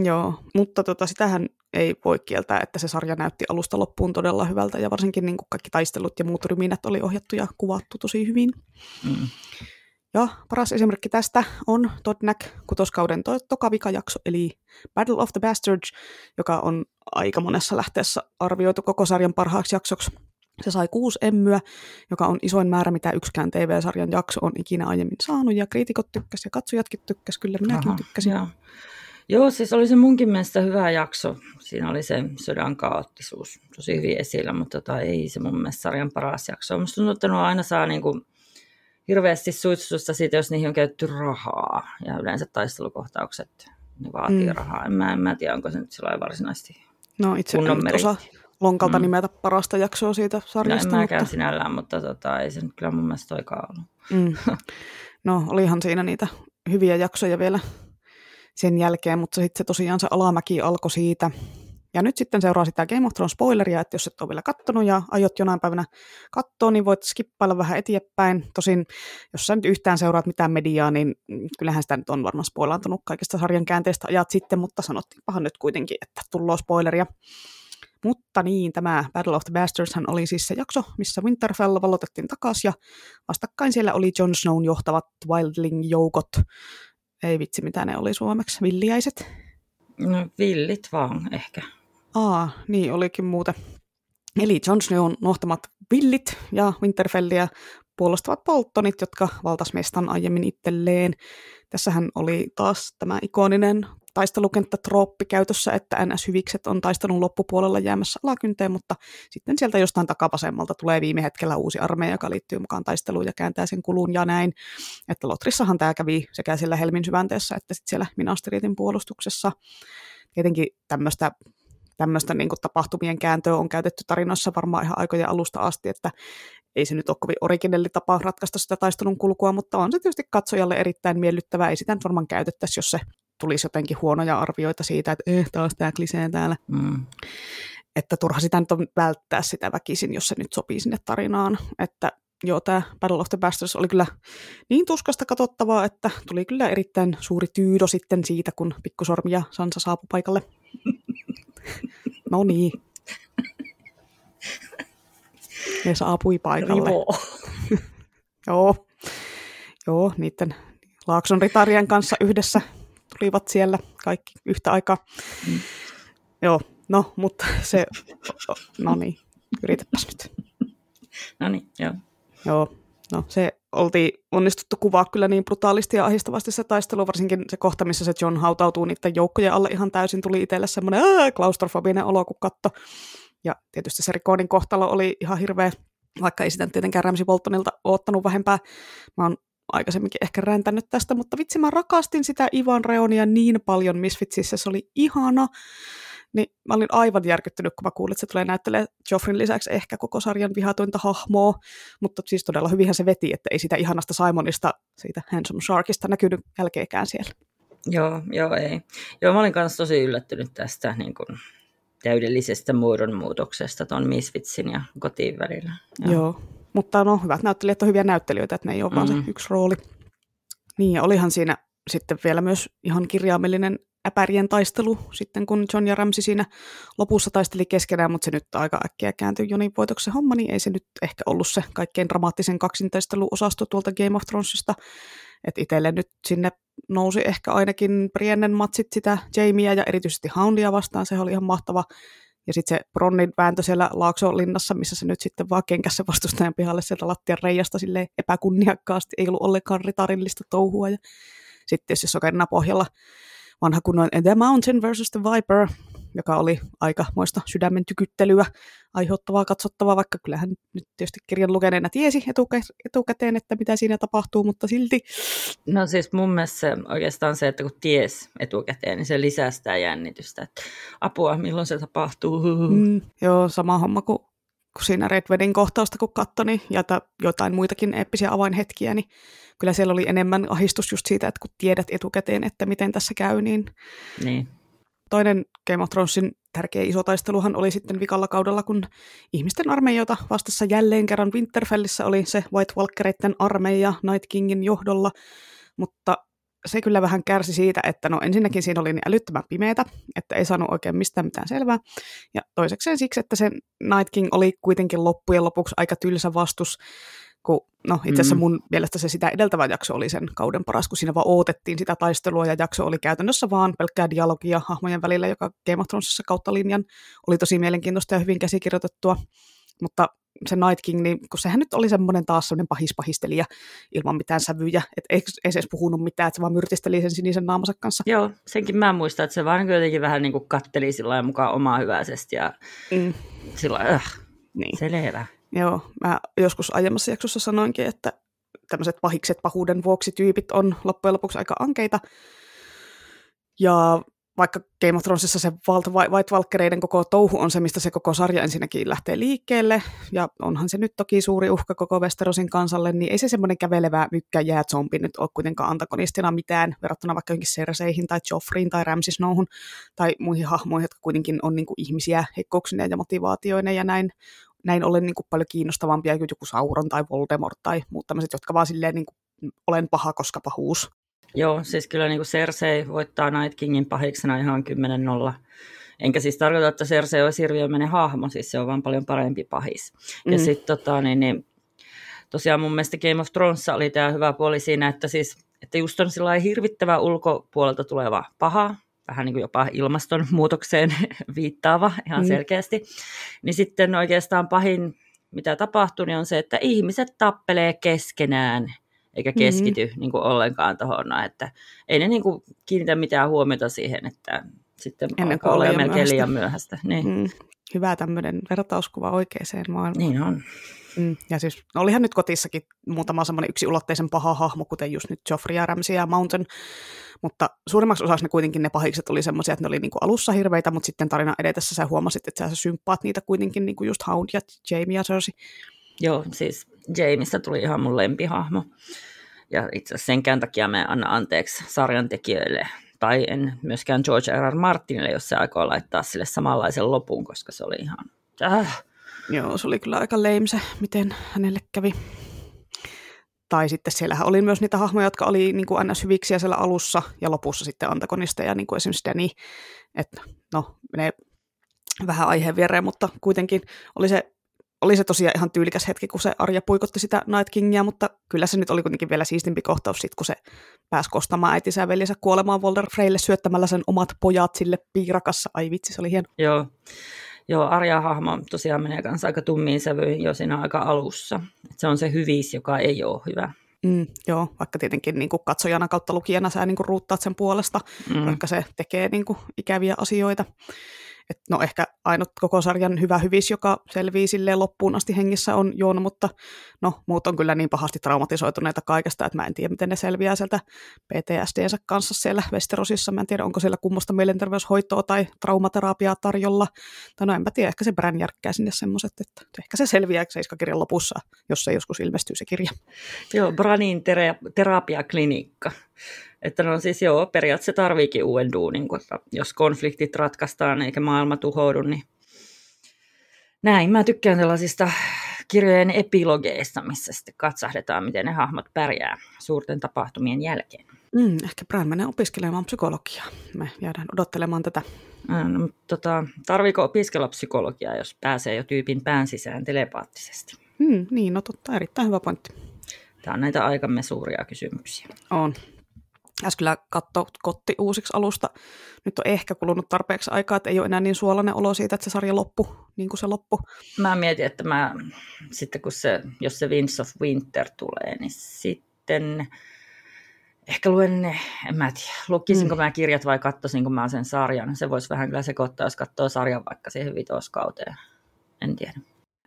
Joo, mutta tota, sitähän ei voi kieltää, että se sarja näytti alusta loppuun todella hyvältä ja varsinkin niin kuin kaikki taistelut ja muut ryminät oli ohjattu ja kuvattu tosi hyvin. Mm. Ja paras esimerkki tästä on Todnak kutoskauden to- toka vikajakso, eli Battle of the Bastards, joka on aika monessa lähteessä arvioitu koko sarjan parhaaksi jaksoksi. Se sai kuusi emmyä, joka on isoin määrä, mitä yksikään TV-sarjan jakso on ikinä aiemmin saanut, ja kriitikot tykkäs ja katsojatkin tykkäs, kyllä minäkin Aha, tykkäsin. Joo. joo, siis oli se munkin mielestä hyvä jakso. Siinä oli se sodan kaoottisuus tosi hyvin esillä, mutta tota, ei se mun mielestä sarjan paras jakso. Musta tuntuu, että aina saa niinku hirveästi suitsutusta siitä, jos niihin on käytetty rahaa. Ja yleensä taistelukohtaukset ne vaatii mm. rahaa. En mä, en mä tiedä, onko se nyt sillä varsinasti No itse en osaa lonkalta mm. nimetä parasta jaksoa siitä sarjasta. No en mäkään mutta... sinällään, mutta tota, ei se nyt kyllä mun mielestä toikaan ollut. Mm. [laughs] No olihan siinä niitä hyviä jaksoja vielä sen jälkeen, mutta sitten se tosiaan se alamäki alkoi siitä, ja nyt sitten seuraa sitä Game of Thrones spoileria, että jos et ole vielä kattonut ja aiot jonain päivänä katsoa, niin voit skippailla vähän eteenpäin. Tosin, jos sä nyt yhtään seuraat mitään mediaa, niin kyllähän sitä nyt on varmaan spoilantunut kaikista sarjan käänteistä ajat sitten, mutta sanottiinpahan nyt kuitenkin, että tullaan spoileria. Mutta niin, tämä Battle of the Bastards oli siis se jakso, missä Winterfell valotettiin takaisin ja vastakkain siellä oli Jon Snown johtavat Wildling-joukot. Ei vitsi, mitä ne oli suomeksi, villiäiset. No villit vaan ehkä. Aa, niin olikin muuten. Eli Jon Snown nohtamat villit ja Winterfellia puolustavat polttonit, jotka valtas mestan aiemmin itselleen. Tässähän oli taas tämä ikoninen taistelukenttä-trooppi käytössä, että NS-hyvikset on taistelun loppupuolella jäämässä alakynteen, mutta sitten sieltä jostain takavasemmalta tulee viime hetkellä uusi armeija, joka liittyy mukaan taisteluun ja kääntää sen kulun ja näin. Että Lotrissahan tämä kävi sekä siellä Helmin syvänteessä että sitten siellä Minasteritin puolustuksessa. Tietenkin tämmöistä tämmöistä niin kuin tapahtumien kääntöä on käytetty tarinoissa varmaan ihan aikojen alusta asti, että ei se nyt ole kovin originelli tapa ratkaista sitä taistelun kulkua, mutta on se tietysti katsojalle erittäin miellyttävää. Ei sitä nyt varmaan käytettäisi, jos se tulisi jotenkin huonoja arvioita siitä, että eh, taas tämä klisee täällä. Mm. Että turha sitä nyt on välttää sitä väkisin, jos se nyt sopii sinne tarinaan. Että joo, tämä Battle of the Bastards oli kyllä niin tuskasta katsottavaa, että tuli kyllä erittäin suuri tyydo sitten siitä, kun pikkusormi ja Sansa saapui paikalle. [laughs] [laughs] no niin. Ne saapui paikalle. [laughs] Joo. joo. Joo, niiden Laakson ritarien kanssa yhdessä tulivat siellä kaikki yhtä aikaa. Mm. Joo, no, mutta se, no niin, yritäpäs nyt. No niin, joo. Joo, no se oltiin onnistuttu kuvaa kyllä niin brutaalisti ja ahistavasti se taistelu, varsinkin se kohta, missä se John hautautuu niiden joukkojen alle ihan täysin, tuli itselle semmoinen klaustrofobinen olo, kun katto. Ja tietysti se Rikonin kohtalo oli ihan hirveä, vaikka ei sitä tietenkään Ramsey Boltonilta oottanut vähempää. Mä oon aikaisemminkin ehkä räntänyt tästä, mutta vitsi mä rakastin sitä Ivan Reonia niin paljon Misfitsissä, se oli ihana. Niin mä olin aivan järkyttynyt, kun mä kuulin, että se tulee näyttelee Joffrin lisäksi ehkä koko sarjan vihatointa hahmoa, mutta siis todella hyvinhän se veti, että ei sitä ihanasta Simonista, siitä Handsome Sharkista näkynyt jälkeenkään siellä. Joo, joo ei. Joo, mä olin kanssa tosi yllättynyt tästä niin kuin, täydellisestä muodonmuutoksesta tuon Misfitsin ja kotiin välillä. Joo. joo. Mutta no, hyvät näyttelijät on hyviä näyttelijöitä, että ne ei ole mm. vaan se mm. yksi rooli. Niin, ja olihan siinä sitten vielä myös ihan kirjaimellinen äpärien taistelu, sitten kun John ja Ramsey siinä lopussa taisteli keskenään, mutta se nyt aika äkkiä kääntyi Jonin voitoksen homma, niin ei se nyt ehkä ollut se kaikkein dramaattisen kaksintaisteluosasto tuolta Game of Thronesista. Että itselle nyt sinne nousi ehkä ainakin Briennen matsit sitä Jamieä ja erityisesti Houndia vastaan, se oli ihan mahtava. Ja sitten se Bronnin vääntö siellä Laakso-linnassa, missä se nyt sitten vaan kenkässä vastustajan pihalle sieltä lattian reijasta sille epäkunniakkaasti, ei ollut ollenkaan ritarillista touhua. Ja sitten tietysti sokerina pohjalla vanha kunnon The Mountain versus the Viper, joka oli aika moista sydämen tykyttelyä aiheuttavaa katsottavaa, vaikka kyllähän nyt tietysti kirjan lukeneena tiesi etukäteen, että mitä siinä tapahtuu, mutta silti. No siis mun mielestä se, oikeastaan se, että kun ties etukäteen, niin se lisää sitä jännitystä, että apua, milloin se tapahtuu. Mm, joo, sama homma kuin kun siinä Red Wedding kohtausta kun katsoi, niin, ja jotain muitakin eeppisiä avainhetkiä, niin kyllä siellä oli enemmän ahistus just siitä, että kun tiedät etukäteen, että miten tässä käy, niin, niin. toinen Game of Thronesin tärkeä iso taisteluhan oli sitten vikalla kaudella, kun ihmisten armeijoita vastassa jälleen kerran Winterfellissä oli se White Walkereiden armeija Night Kingin johdolla, mutta se kyllä vähän kärsi siitä, että no ensinnäkin siinä oli niin älyttömän pimeätä, että ei saanut oikein mistään mitään selvää. Ja toisekseen siksi, että sen Night King oli kuitenkin loppujen lopuksi aika tylsä vastus, kun no itse asiassa mm. mun mielestä se sitä edeltävä jakso oli sen kauden paras, kun siinä vaan odotettiin sitä taistelua ja jakso oli käytännössä vaan pelkkää dialogia hahmojen välillä, joka Game of Thronesissa kautta linjan oli tosi mielenkiintoista ja hyvin käsikirjoitettua. Mutta se Night King, niin kun sehän nyt oli semmoinen taas semmoinen pahispahistelija ilman mitään sävyjä, että ei, ei se edes puhunut mitään, että se vaan myrtisteli sen sinisen naamansa kanssa. Joo, senkin mä muistan, että se vaan jotenkin vähän niin kuin katteli sillä mukaan omaa hyväisesti ja mm. sillä äh, niin. selvä. Joo, mä joskus aiemmassa jaksossa sanoinkin, että tämmöiset pahikset pahuuden vuoksi tyypit on loppujen lopuksi aika ankeita. Ja vaikka Game of Thronesissa se White Walkereiden koko touhu on se, mistä se koko sarja ensinnäkin lähtee liikkeelle, ja onhan se nyt toki suuri uhka koko Westerosin kansalle, niin ei se semmoinen kävelevä mykkä jää zombi nyt ole kuitenkaan antagonistina mitään verrattuna vaikka johonkin Cerseihin tai Joffreyin tai Ramsay Snowhun tai muihin hahmoihin, jotka kuitenkin on niin kuin ihmisiä heikkouksineen ja motivaatioineen ja näin näin ollen niin kuin paljon kiinnostavampia kuin joku Sauron tai Voldemort tai muut tämmöiset, jotka vaan silleen niin kuin, olen paha, koska pahuus. Joo, siis kyllä niin kuin Cersei voittaa Night Kingin pahiksena ihan 10-0. Enkä siis tarkoita, että Cersei olisi hirviömäinen hahmo, siis se on vaan paljon parempi pahis. Mm. Ja sitten tota, niin, niin, tosiaan mun mielestä Game of Thrones oli tämä hyvä puoli siinä, että siis että just on sillä hirvittävä ulkopuolelta tuleva paha, vähän niin kuin jopa ilmastonmuutokseen [laughs] viittaava ihan mm. selkeästi, niin sitten oikeastaan pahin, mitä tapahtuu, niin on se, että ihmiset tappelee keskenään eikä mm-hmm. keskity mm-hmm. niin kuin ollenkaan tuohon, että ei ne niin kuin kiinnitä mitään huomiota siihen, että sitten Ennen alkaa olla melkein myöhäistä. liian myöhäistä. Niin. Mm. Hyvä tämmöinen vertauskuva oikeaan maailmaan. Niin on. Mm, ja siis olihan nyt kotissakin muutama semmoinen ulotteisen paha hahmo, kuten just nyt Joffrey ja Ramsey ja Mountain, mutta suurimmaksi osaksi ne kuitenkin ne pahikset oli semmoisia, että ne oli niinku alussa hirveitä, mutta sitten tarina edetessä sä huomasit, että sä symppaat niitä kuitenkin niinku just Hound ja Jamie ja Cersei. Joo, siis Jamiestä tuli ihan mun lempihahmo. Ja itse asiassa senkään takia me anna anteeksi sarjan tekijöille tai en myöskään George R. R. Martinille, jos se aikoo laittaa sille samanlaisen lopun, koska se oli ihan... Äh. Joo, se oli kyllä aika lame se, miten hänelle kävi. Tai sitten siellähän oli myös niitä hahmoja, jotka oli niin kuin ns. hyviksiä siellä alussa ja lopussa sitten antagonisteja, niin kuin esimerkiksi Danny. Että no, menee vähän aiheen viereen, mutta kuitenkin oli se, oli se tosiaan ihan tyylikäs hetki, kun se Arja puikotti sitä Night Kingia, mutta kyllä se nyt oli kuitenkin vielä siistimpi kohtaus sit, kun se pääsi kostamaan äitinsä ja veljensä kuolemaan Walter Freille syöttämällä sen omat pojat sille piirakassa. Ai vitsi, se oli hieno. Joo. Joo, Arja-hahmo tosiaan menee kanssa aika tummiin sävyihin jo siinä aika alussa. Et se on se hyvis, joka ei ole hyvä. Mm, joo, vaikka tietenkin niin kuin katsojana kautta lukijana sä niin kuin ruuttaat sen puolesta, mm. vaikka se tekee niin kuin ikäviä asioita. Et no ehkä ainut koko sarjan hyvä hyvis, joka selvii silleen loppuun asti hengissä on Joona, mutta no muut on kyllä niin pahasti traumatisoituneita kaikesta, että mä en tiedä, miten ne selviää sieltä PTSDnsä kanssa siellä Westerosissa. Mä en tiedä, onko siellä kummosta mielenterveyshoitoa tai traumaterapiaa tarjolla. Tai no enpä tiedä, ehkä se Bran järkkää sinne semmoiset, että ehkä se selviää Seiska-kirjan lopussa, jos se joskus ilmestyy se kirja. Joo, Branin tera- terapiaklinikka. Että no siis joo, periaatteessa tarviikin uuden duunin, koska jos konfliktit ratkaistaan eikä maailma tuhoudu, niin näin. Mä tykkään sellaisista kirjojen epilogeista, missä sitten katsahdetaan, miten ne hahmot pärjää suurten tapahtumien jälkeen. Mm, ehkä Brian menee opiskelemaan psykologiaa. Me jäädään odottelemaan tätä. No, tota, tarviiko opiskella psykologiaa, jos pääsee jo tyypin pään sisään telepaattisesti? Mm, niin, no totta, erittäin hyvä pointti. Tämä on näitä aikamme suuria kysymyksiä. On. Äsken kyllä katto kotti uusiksi alusta. Nyt on ehkä kulunut tarpeeksi aikaa, että ei ole enää niin suolainen olo siitä, että se sarja loppu niin kuin se loppu. Mä mietin, että mä sitten kun se, jos se Winds of Winter tulee, niin sitten ehkä luen ne, en mä tiedä, lukisinko mm. mä kirjat vai kattoisinko mä sen sarjan. Se voisi vähän kyllä sekoittaa, jos katsoo sarjan vaikka siihen vitoskauteen. En tiedä.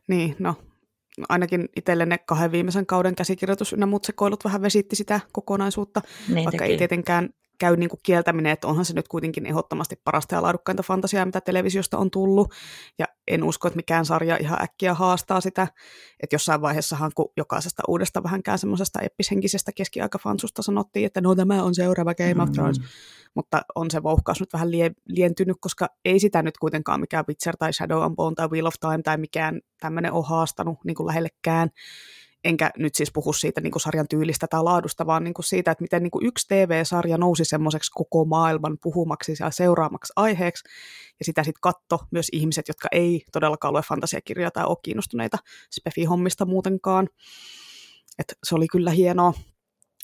Niin, no ainakin itselle ne kahden viimeisen kauden käsikirjoitus ynnä muut sekoilut vähän vesitti sitä kokonaisuutta, niin vaikka teki. ei tietenkään käy niin kuin kieltäminen, että onhan se nyt kuitenkin ehdottomasti parasta ja laadukkainta fantasiaa, mitä televisiosta on tullut. Ja en usko, että mikään sarja ihan äkkiä haastaa sitä. Että jossain vaiheessahan, kun jokaisesta uudesta vähänkään semmoisesta epishenkisestä keskiaikafansusta sanottiin, että no tämä on seuraava Game of Thrones. Mm. Mutta on se vouhkaus nyt vähän lie, lientynyt, koska ei sitä nyt kuitenkaan mikään Witcher tai Shadow and Bone tai Wheel of Time tai mikään tämmöinen ole haastanut niin kuin lähellekään enkä nyt siis puhu siitä niin kuin sarjan tyylistä tai laadusta, vaan niin kuin siitä, että miten niin kuin yksi TV-sarja nousi semmoiseksi koko maailman puhumaksi ja seuraamaksi aiheeksi, ja sitä sitten katto myös ihmiset, jotka ei todellakaan lue fantasiakirjoja tai ole kiinnostuneita Spefi-hommista muutenkaan. Et se oli kyllä hienoa.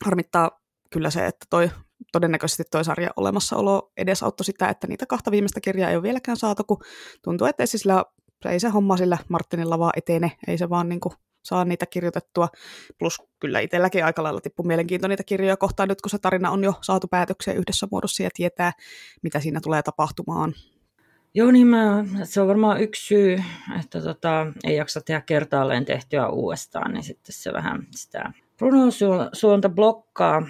Harmittaa kyllä se, että toi, todennäköisesti toi sarja olemassaolo edesauttoi sitä, että niitä kahta viimeistä kirjaa ei ole vieläkään saatu, kun tuntuu, että ei, sillä, ei se homma sillä Martinilla vaan etene, ei se vaan niin kuin saa niitä kirjoitettua. Plus kyllä itselläkin aika lailla tippu mielenkiinto niitä kirjoja kohtaan nyt, kun se tarina on jo saatu päätökseen yhdessä muodossa ja tietää, mitä siinä tulee tapahtumaan. Joo, niin mä, se on varmaan yksi syy, että tota, ei jaksa tehdä kertaalleen tehtyä uudestaan, niin sitten se vähän sitä Bruno suonta blokkaa.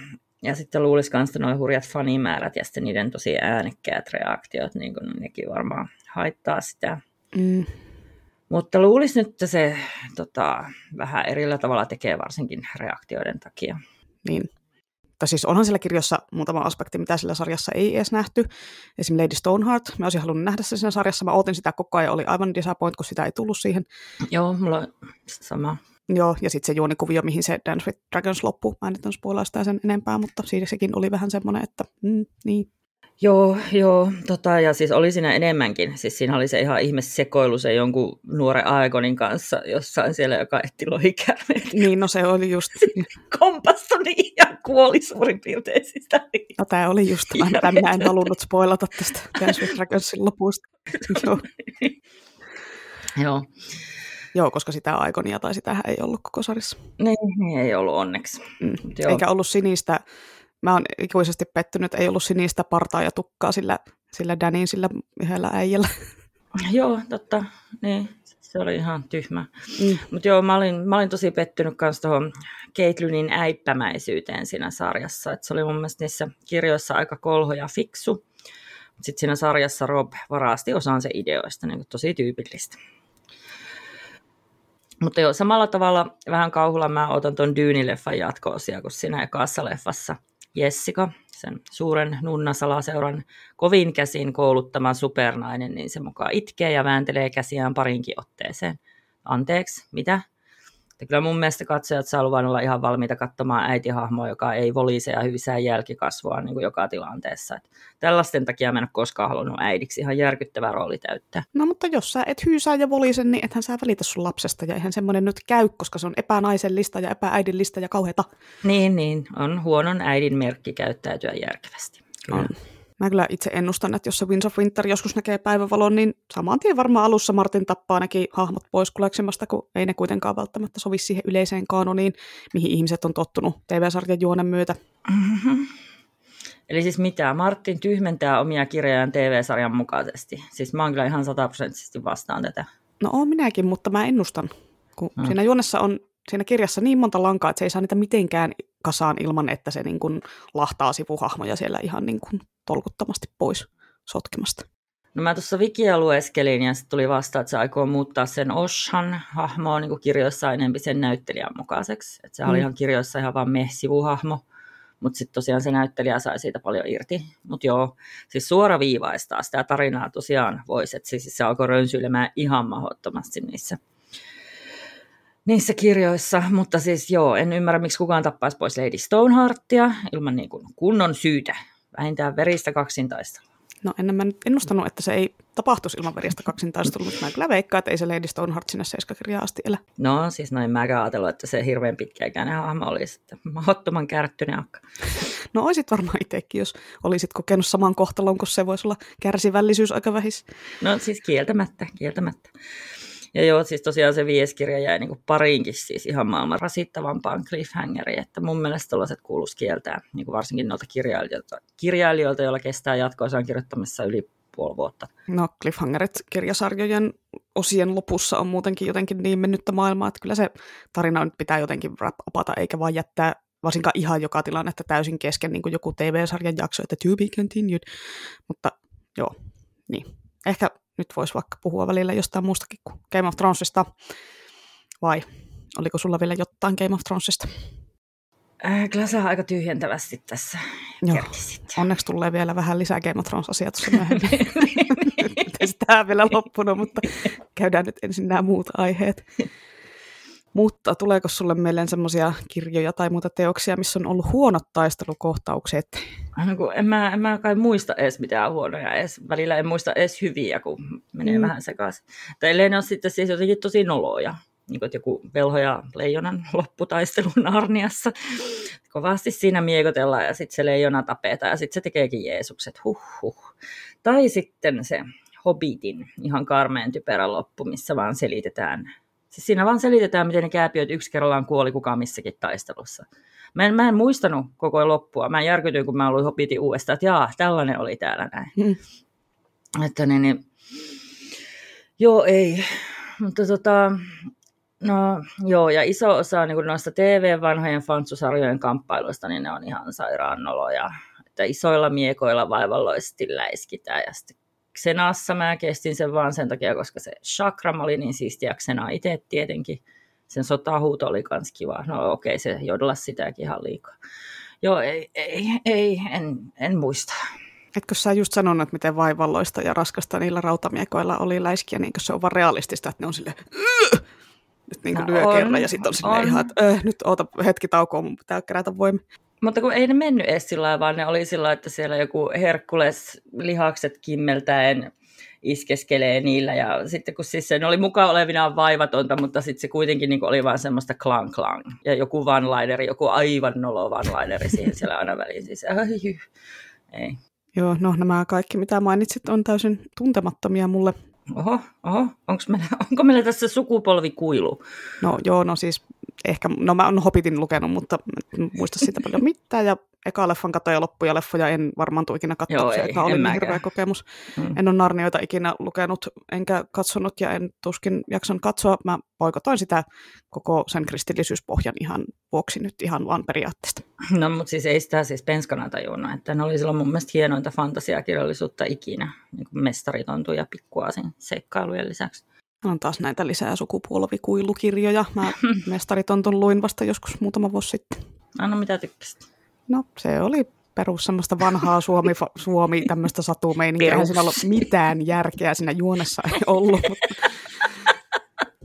Ja sitten luulisi myös, noin hurjat fanimäärät ja sitten niiden tosi äänekkäät reaktiot, niin kuin nekin varmaan haittaa sitä. Mm. Mutta luulisi nyt, että se tota, vähän erillä tavalla tekee varsinkin reaktioiden takia. Niin. Tai siis onhan siellä kirjassa muutama aspekti, mitä sillä sarjassa ei edes nähty. Esimerkiksi Lady Stoneheart. Mä olisin halunnut nähdä sen siinä sarjassa. Mä ootin sitä koko ajan. Oli aivan disappoint, kun sitä ei tullut siihen. Joo, mulla on sama. Joo, ja sitten se juonikuvio, mihin se Dance with Dragons loppuu. Mä en nyt sitä sen enempää, mutta siinä sekin oli vähän semmoinen, että mm, niin, Joo, joo, tota, ja siis oli siinä enemmänkin. Siis siinä oli se ihan ihme sekoilu se jonkun nuoren Aegonin kanssa jossain siellä, joka ehti lohikärmeet. Niin, no se oli just. [laughs] Kompastui niin ja kuoli suurin piirtein sitä. No tämä oli just tämä, minä en halunnut spoilata tästä Dance with Dragonsin lopusta. [laughs] joo. joo. Joo, koska sitä Aegonia tai sitä ei ollut koko sarjassa. Niin, niin ei ollut onneksi. Mm. Eikä ollut sinistä mä oon ikuisesti pettynyt, ei ollut sinistä partaa ja tukkaa sillä, sillä Danin sillä yhdellä äijällä. [laughs] Joo, totta. Niin, se oli ihan tyhmä. Mm. Mutta joo, mä olin, mä olin tosi pettynyt myös tuohon Caitlynin äippämäisyyteen siinä sarjassa. Et se oli mun mielestä niissä kirjoissa aika kolho ja fiksu. Sitten siinä sarjassa Rob varasti osaan se ideoista, niin tosi tyypillistä. Mutta joo, samalla tavalla vähän kauhulla mä otan tuon Dyyni-leffan jatko-osia kuin siinä ekassa leffassa – Jessica, sen suuren nunnasalasseuran kovin käsin kouluttama supernainen, niin se mukaan itkee ja vääntelee käsiään parinkin otteeseen. Anteeksi, mitä? Että kyllä mun mielestä katsojat saa luvan olla ihan valmiita katsomaan äitihahmoa, joka ei volise ja hyvisää jälkikasvua niin kuin joka tilanteessa. Että tällaisten takia mä en ole koskaan halunnut äidiksi. Ihan järkyttävä rooli täyttää. No mutta jos sä et hyysää ja volise, niin ethän sä välitä sun lapsesta. Ja eihän semmoinen nyt käy, koska se on epänaisellista ja epääidillistä ja kauheata. Niin, niin. On huonon äidin merkki käyttäytyä järkevästi. Kyllä. On. Mä kyllä itse ennustan, että jos se Winds of Winter joskus näkee päivävalon, niin saman tien varmaan alussa Martin tappaa nekin hahmot pois kuleksimasta, kun ei ne kuitenkaan välttämättä sovi siihen yleiseen kanoniin, mihin ihmiset on tottunut TV-sarjan juonen myötä. Mm-hmm. Eli siis mitä? Martin tyhmentää omia kirjojaan TV-sarjan mukaisesti. Siis mä oon kyllä ihan sataprosenttisesti vastaan tätä. No oon minäkin, mutta mä ennustan. Kun mm. Siinä juonessa on siinä kirjassa niin monta lankaa, että se ei saa niitä mitenkään kasaan ilman, että se niin kuin lahtaa sivuhahmoja siellä ihan niin kuin tolkuttomasti pois sotkemasta. No mä tuossa Wikiä lueskelin ja sitten tuli vasta, että se aikoo muuttaa sen Oshan hahmoa niin kirjoissa enemmän sen näyttelijän mukaiseksi. Että se mm. oli ihan kirjoissa ihan vaan me-sivuhahmo, mutta sitten tosiaan se näyttelijä sai siitä paljon irti. Mutta joo, siis suoraviivaistaa sitä tarinaa tosiaan voisi, että siis se alkoi rönsyilemään ihan mahdottomasti niissä niissä kirjoissa, mutta siis joo, en ymmärrä, miksi kukaan tappaisi pois Lady Stoneheartia ilman niin kuin kunnon syytä, vähintään veristä kaksintaistelua. No en mä nyt ennustanut, että se ei tapahtuisi ilman veristä kaksintaistelua, mutta mä kyllä veikkaan, että ei se Lady Stoneheart sinne seiskakirjaan asti elä. No siis noin mäkään ajatellut, että se hirveän pitkäikäinen hahmo olisi, että mahdottoman kärttyinen akka. No oisit varmaan itsekin, jos olisit kokenut saman kohtalon, kun se voisi olla kärsivällisyys aika vähis. No siis kieltämättä, kieltämättä. Ja joo, siis tosiaan se viides kirja jäi niin pariinkin siis ihan maailman rasittavampaan cliffhangeriin, että mun mielestä tällaiset kuuluisi kieltää, niin varsinkin noilta kirjailijoilta, kirjailijoilta, joilla kestää jatkoisaan kirjoittamassa yli puoli vuotta. No cliffhangerit kirjasarjojen osien lopussa on muutenkin jotenkin niin mennyttä maailmaa, että kyllä se tarina nyt pitää jotenkin apata, eikä vaan jättää varsinkaan ihan joka tilannetta täysin kesken, niin kuin joku TV-sarjan jakso, että to be continued. Mutta joo, niin. Ehkä nyt voisi vaikka puhua välillä jostain muustakin kuin Game of Thronesista. Vai oliko sulla vielä jotain Game of Thronesista? Äh, kyllä sä aika tyhjentävästi tässä Joo. Onneksi tulee vielä vähän lisää Game of Thrones-asiaa tuossa myöhemmin. [laughs] Ei tämä vielä loppunut, mutta käydään nyt ensin nämä muut aiheet. Mutta tuleeko sulle mieleen semmoisia kirjoja tai muuta teoksia, missä on ollut huonot taistelukohtaukset? No, en, mä, en mä kai muista edes mitään huonoja. Edes, välillä en muista edes hyviä, kun menee mm. vähän sekaisin. Tai ne on sitten siis jotenkin tosi noloja. Niin kuin joku velho ja leijonan [laughs] lopputaistelu Narniassa. Kovasti siinä miekotellaan ja sitten se leijona tapetaan ja sitten se tekeekin Jeesukset. Huh, huh. Tai sitten se Hobbitin ihan karmeen typerä loppu, missä vaan selitetään Siis siinä vaan selitetään, miten ne kääpiöt yksi kerrallaan kuoli kukaan missäkin taistelussa. Mä en, mä en muistanut koko loppua. Mä järkytyin, kun mä luin Hobbitin uudestaan, että jaa, tällainen oli täällä näin. Mm. Että niin, niin, joo, ei. Mutta tota, no joo, ja iso osa niin noista TV-vanhojen fanssusarjojen kamppailuista, niin ne on ihan sairaan noloja. Että isoilla miekoilla vaivalloisesti läiskitään ja sitten Xenassa mä kestin sen vaan sen takia, koska se chakram oli niin siistiä, Xena itse tietenkin. Sen sotahuuto oli kans kiva. No okei, okay, se jodolas sitäkin ihan liikaa. Joo, ei, ei, ei en, en muista. Etkö sä just sanonut, miten vaivalloista ja raskasta niillä rautamiekoilla oli läiskiä, niin se on vaan realistista, että ne on sille nyt niin kuin no, lyö on, kerran ja sitten on silleen on. ihan, että äh, nyt oota hetki taukoa, mun pitää kerätä voimia. Mutta kun ei ne mennyt edes sillä vaan ne oli sillä että siellä joku Herkules lihakset kimmeltäen iskeskelee niillä. Ja sitten kun siis se, oli mukaan olevinaan vaivatonta, mutta sitten se kuitenkin niin oli vaan semmoista klang klang. Ja joku vanlaineri, joku aivan nolo vanlaineri siihen siellä aina väliin. Siis, ai, ei. Joo, no nämä kaikki mitä mainitsit on täysin tuntemattomia mulle. Oho, oho. Onks meillä, [laughs] onko meillä tässä sukupolvikuilu? No joo, no siis ehkä, no mä oon Hobbitin lukenut, mutta en muista siitä paljon mitään, ja eka leffan katsoja loppuja leffoja en varmaan tule ikinä katsoa, se eka oli niin hirveä kokemus. Mm. En ole Narnioita ikinä lukenut, enkä katsonut, ja en tuskin jakson katsoa. Mä poikotoin sitä koko sen kristillisyyspohjan ihan vuoksi nyt ihan vaan periaatteesta. No, mutta siis ei sitä siis penskana tajunnut, että ne oli silloin mun mielestä hienointa fantasiakirjallisuutta ikinä, niin kuin mestaritontu ja pikkuasin seikkailujen lisäksi. On taas näitä lisää sukupolvikuilukirjoja. Mä [laughs] Mestaritontun luin vasta joskus muutama vuosi sitten. Anna, mitä tykkäsit? No, se oli perus semmoista vanhaa Suomi, [laughs] Suomi tämmöistä satumeininkiä. Eihän siinä ollut mitään järkeä siinä juonessa ei ollut. Mutta... [laughs]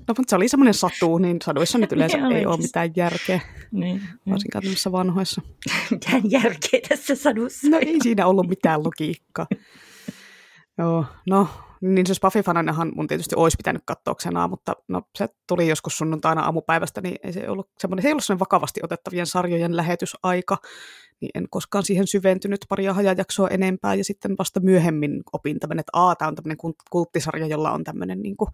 No, mutta se oli semmoinen satu, niin saduissa nyt yleensä ei, ei ole mitään järkeä. Niin, Varsinkaan tämmöisissä vanhoissa. [laughs] Mitään järkeä tässä sadussa. No ei siinä ollut mitään logiikkaa. Joo, no niin se Buffy-fananahan mun tietysti olisi pitänyt katsoa mutta no, se tuli joskus sunnuntaina aamupäivästä, niin ei se ollut semmoinen, se ei ollut semmoinen vakavasti otettavien sarjojen lähetysaika, niin en koskaan siihen syventynyt paria hajajaksoa enempää, ja sitten vasta myöhemmin opin tämmöinen, että aa, tämä on tämmöinen kulttisarja, jolla on tämmöinen niin kuin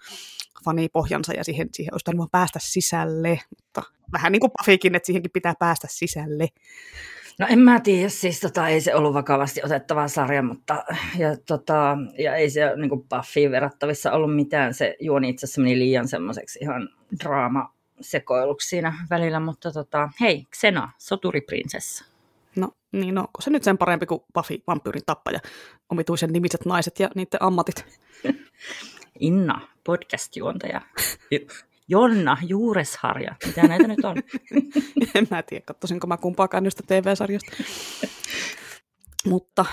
fanipohjansa, ja siihen, siihen olisi vaan päästä sisälle, mutta vähän niin kuin Buffykin, että siihenkin pitää päästä sisälle. No en mä tiedä, siis tota, ei se ollut vakavasti otettava sarja, mutta ja, tota, ja ei se niin kuin Buffyin verrattavissa ollut mitään. Se juoni itse asiassa meni liian semmoiseksi ihan draama sekoiluksi siinä välillä, mutta tota, hei, Xena, soturiprinsessa. No niin, no, onko se nyt sen parempi kuin Buffy, vampyyrin tappaja, omituisen nimiset naiset ja niiden ammatit? [laughs] Inna, podcast-juontaja. [laughs] Jonna Juuresharja. Mitä näitä nyt on? [laughs] en mä tiedä, katsoisinko mä kumpaakaan niistä TV-sarjasta. Mutta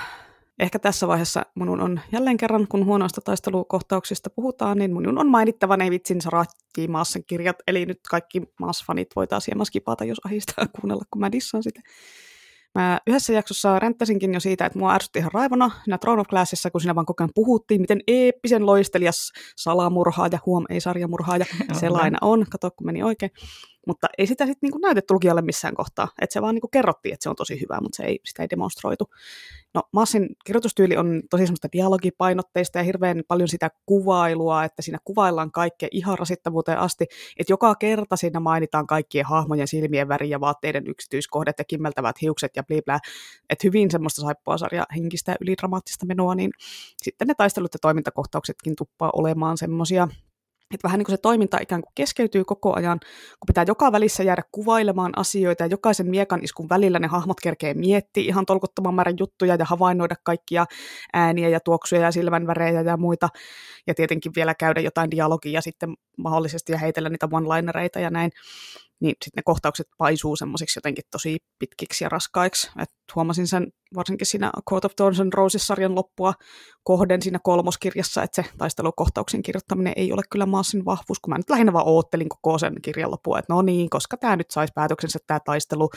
ehkä tässä vaiheessa minun on jälleen kerran, kun huonoista taistelukohtauksista puhutaan, niin minun on mainittava ne vitsin Saratti Maassan kirjat, eli nyt kaikki Maas-fanit voitaisiin maskipata, jos ahistaa kuunnella, kun mä dissaan sitä. Mä yhdessä jaksossa ränttäsinkin jo siitä, että mua ärsytti ihan raivona siinä Throne of Glassissa, kun siinä vaan koko ajan puhuttiin, miten eeppisen loistelias salamurhaaja, huom ei sarjamurhaaja, sellainen on, kato kun meni oikein. Mutta ei sitä sitten niinku näytetty lukijalle missään kohtaa. Että se vaan niinku kerrottiin, että se on tosi hyvä, mutta se ei, sitä ei demonstroitu. No Massin kirjoitustyyli on tosi semmoista dialogipainotteista ja hirveän paljon sitä kuvailua, että siinä kuvaillaan kaikkea ihan rasittavuuteen asti, että joka kerta siinä mainitaan kaikkien hahmojen silmien väri ja vaatteiden yksityiskohdat ja kimmeltävät hiukset ja bliblää, että hyvin semmoista saippuasarja henkistä ylidramaattista menoa, niin sitten ne taistelut ja toimintakohtauksetkin tuppaa olemaan semmoisia että vähän niin kuin se toiminta ikään kuin keskeytyy koko ajan, kun pitää joka välissä jäädä kuvailemaan asioita ja jokaisen miekan iskun välillä ne hahmot kerkee miettiä ihan tolkuttoman määrän juttuja ja havainnoida kaikkia ääniä ja tuoksuja ja silmänvärejä ja muita. Ja tietenkin vielä käydä jotain dialogia sitten mahdollisesti ja heitellä niitä one-linereita ja näin niin sitten ne kohtaukset paisuu semmoisiksi jotenkin tosi pitkiksi ja raskaiksi. Et huomasin sen varsinkin siinä Court of Thorns and Roses-sarjan loppua kohden siinä kolmoskirjassa, että se taistelukohtauksen kirjoittaminen ei ole kyllä Maassin vahvuus, kun mä nyt lähinnä vaan oottelin koko sen kirjan loppua, että no niin, koska tämä nyt saisi päätöksensä tämä taistelu,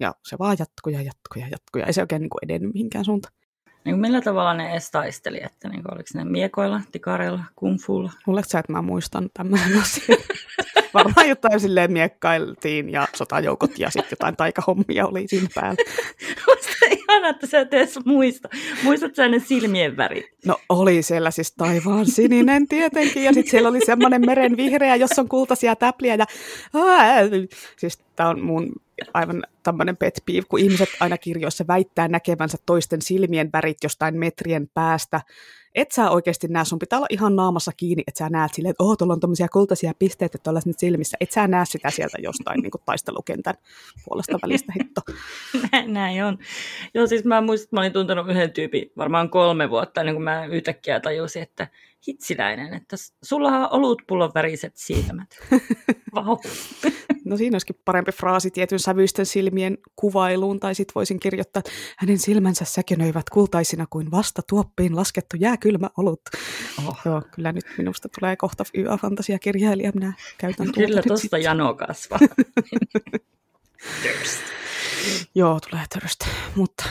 ja se vaan jatkuu ja jatkuu ja jatkuu, ja ei se oikein niin edennyt mihinkään suuntaan. Niin millä tavalla ne edes taisteli? Että niin oliko ne miekoilla, tikareilla, kungfulla? Luuletko sä, että mä muistan tämän [laughs] asian? Varmaan jotain silleen miekkailtiin ja sotajoukot ja sitten jotain taikahommia oli siinä päällä. [laughs] Musta ihana, että sä et edes muista. Muistatko sä ne silmien värit? No oli siellä siis taivaan sininen tietenkin ja sitten siellä oli semmoinen meren vihreä, jossa on kultaisia täpliä ja siis tämä on mun aivan tämmöinen pet peeve, kun ihmiset aina kirjoissa väittää näkevänsä toisten silmien värit jostain metrien päästä. Et sä oikeasti näe, sun pitää olla ihan naamassa kiinni, että sä näet silleen, että oh, tuolla on tämmöisiä kultaisia pisteitä tuolla nyt silmissä. Et sä näe sitä sieltä jostain niin kuin taistelukentän puolesta välistä hitto. Näin, on. Joo, siis mä muistan, että mä olin tuntenut yhden tyypin varmaan kolme vuotta, niin kun mä yhtäkkiä tajusin, että hitsiläinen, että sulla on olutpullon väriset silmät. [laughs] Vau. No siinä olisikin parempi fraasi tietyn sävyisten silmien kuvailuun, tai sitten voisin kirjoittaa, että hänen silmänsä säkenöivät kultaisina kuin vasta tuoppiin laskettu jääkylmä olut. Oh. Joo, kyllä nyt minusta tulee kohta YA-fantasiakirjailija, minä käytän tuota Kyllä tuosta jano kasvaa. [laughs] Joo, tulee törstä, mutta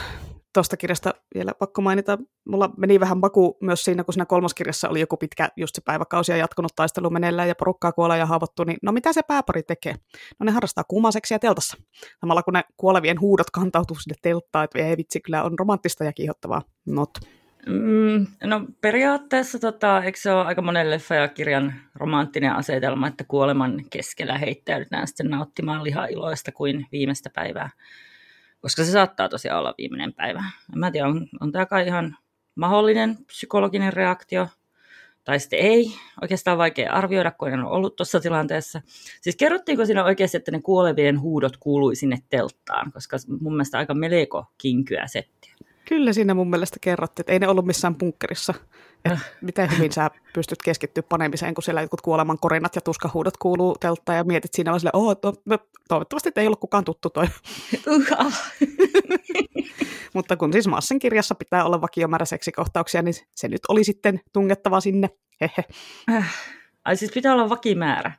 tuosta kirjasta vielä pakko mainita. Mulla meni vähän maku myös siinä, kun siinä kolmoskirjassa oli joku pitkä just se päiväkausi ja jatkunut taistelu meneillään ja porukkaa kuolee ja haavoittuu, niin no mitä se pääpari tekee? No ne harrastaa kuumaseksiä teltassa. Samalla kun ne kuolevien huudot kantautuu sinne telttaan, että ei vitsi, kyllä on romanttista ja kiihottavaa. Not. Mm, no periaatteessa tota, eikö se ole aika monen leffa ja kirjan romanttinen asetelma, että kuoleman keskellä heittäydytään sitten nauttimaan lihailoista kuin viimeistä päivää koska se saattaa tosiaan olla viimeinen päivä. En mä tiedä, on, on tämä kai ihan mahdollinen psykologinen reaktio, tai sitten ei. Oikeastaan vaikea arvioida, kun en ole ollut tuossa tilanteessa. Siis kerrottiinko siinä oikeasti, että ne kuolevien huudot kuului sinne telttaan, koska mun mielestä aika meleko kinkyä settiä. Kyllä siinä mun mielestä kerrottiin, että ei ne ollut missään punkkerissa. Et äh. miten hyvin sä pystyt keskittyä panemiseen, kun siellä jotkut kuoleman korinat ja tuskahuudot kuuluu telttaan ja mietit siinä vaan silleen, oh, to, no, toivottavasti ei ollut kukaan tuttu toi. [laughs] Mutta kun siis Massen kirjassa pitää olla vakiomäärä seksikohtauksia, niin se nyt oli sitten tungettava sinne. Hehe. Äh. Ai siis pitää olla vakimäärä.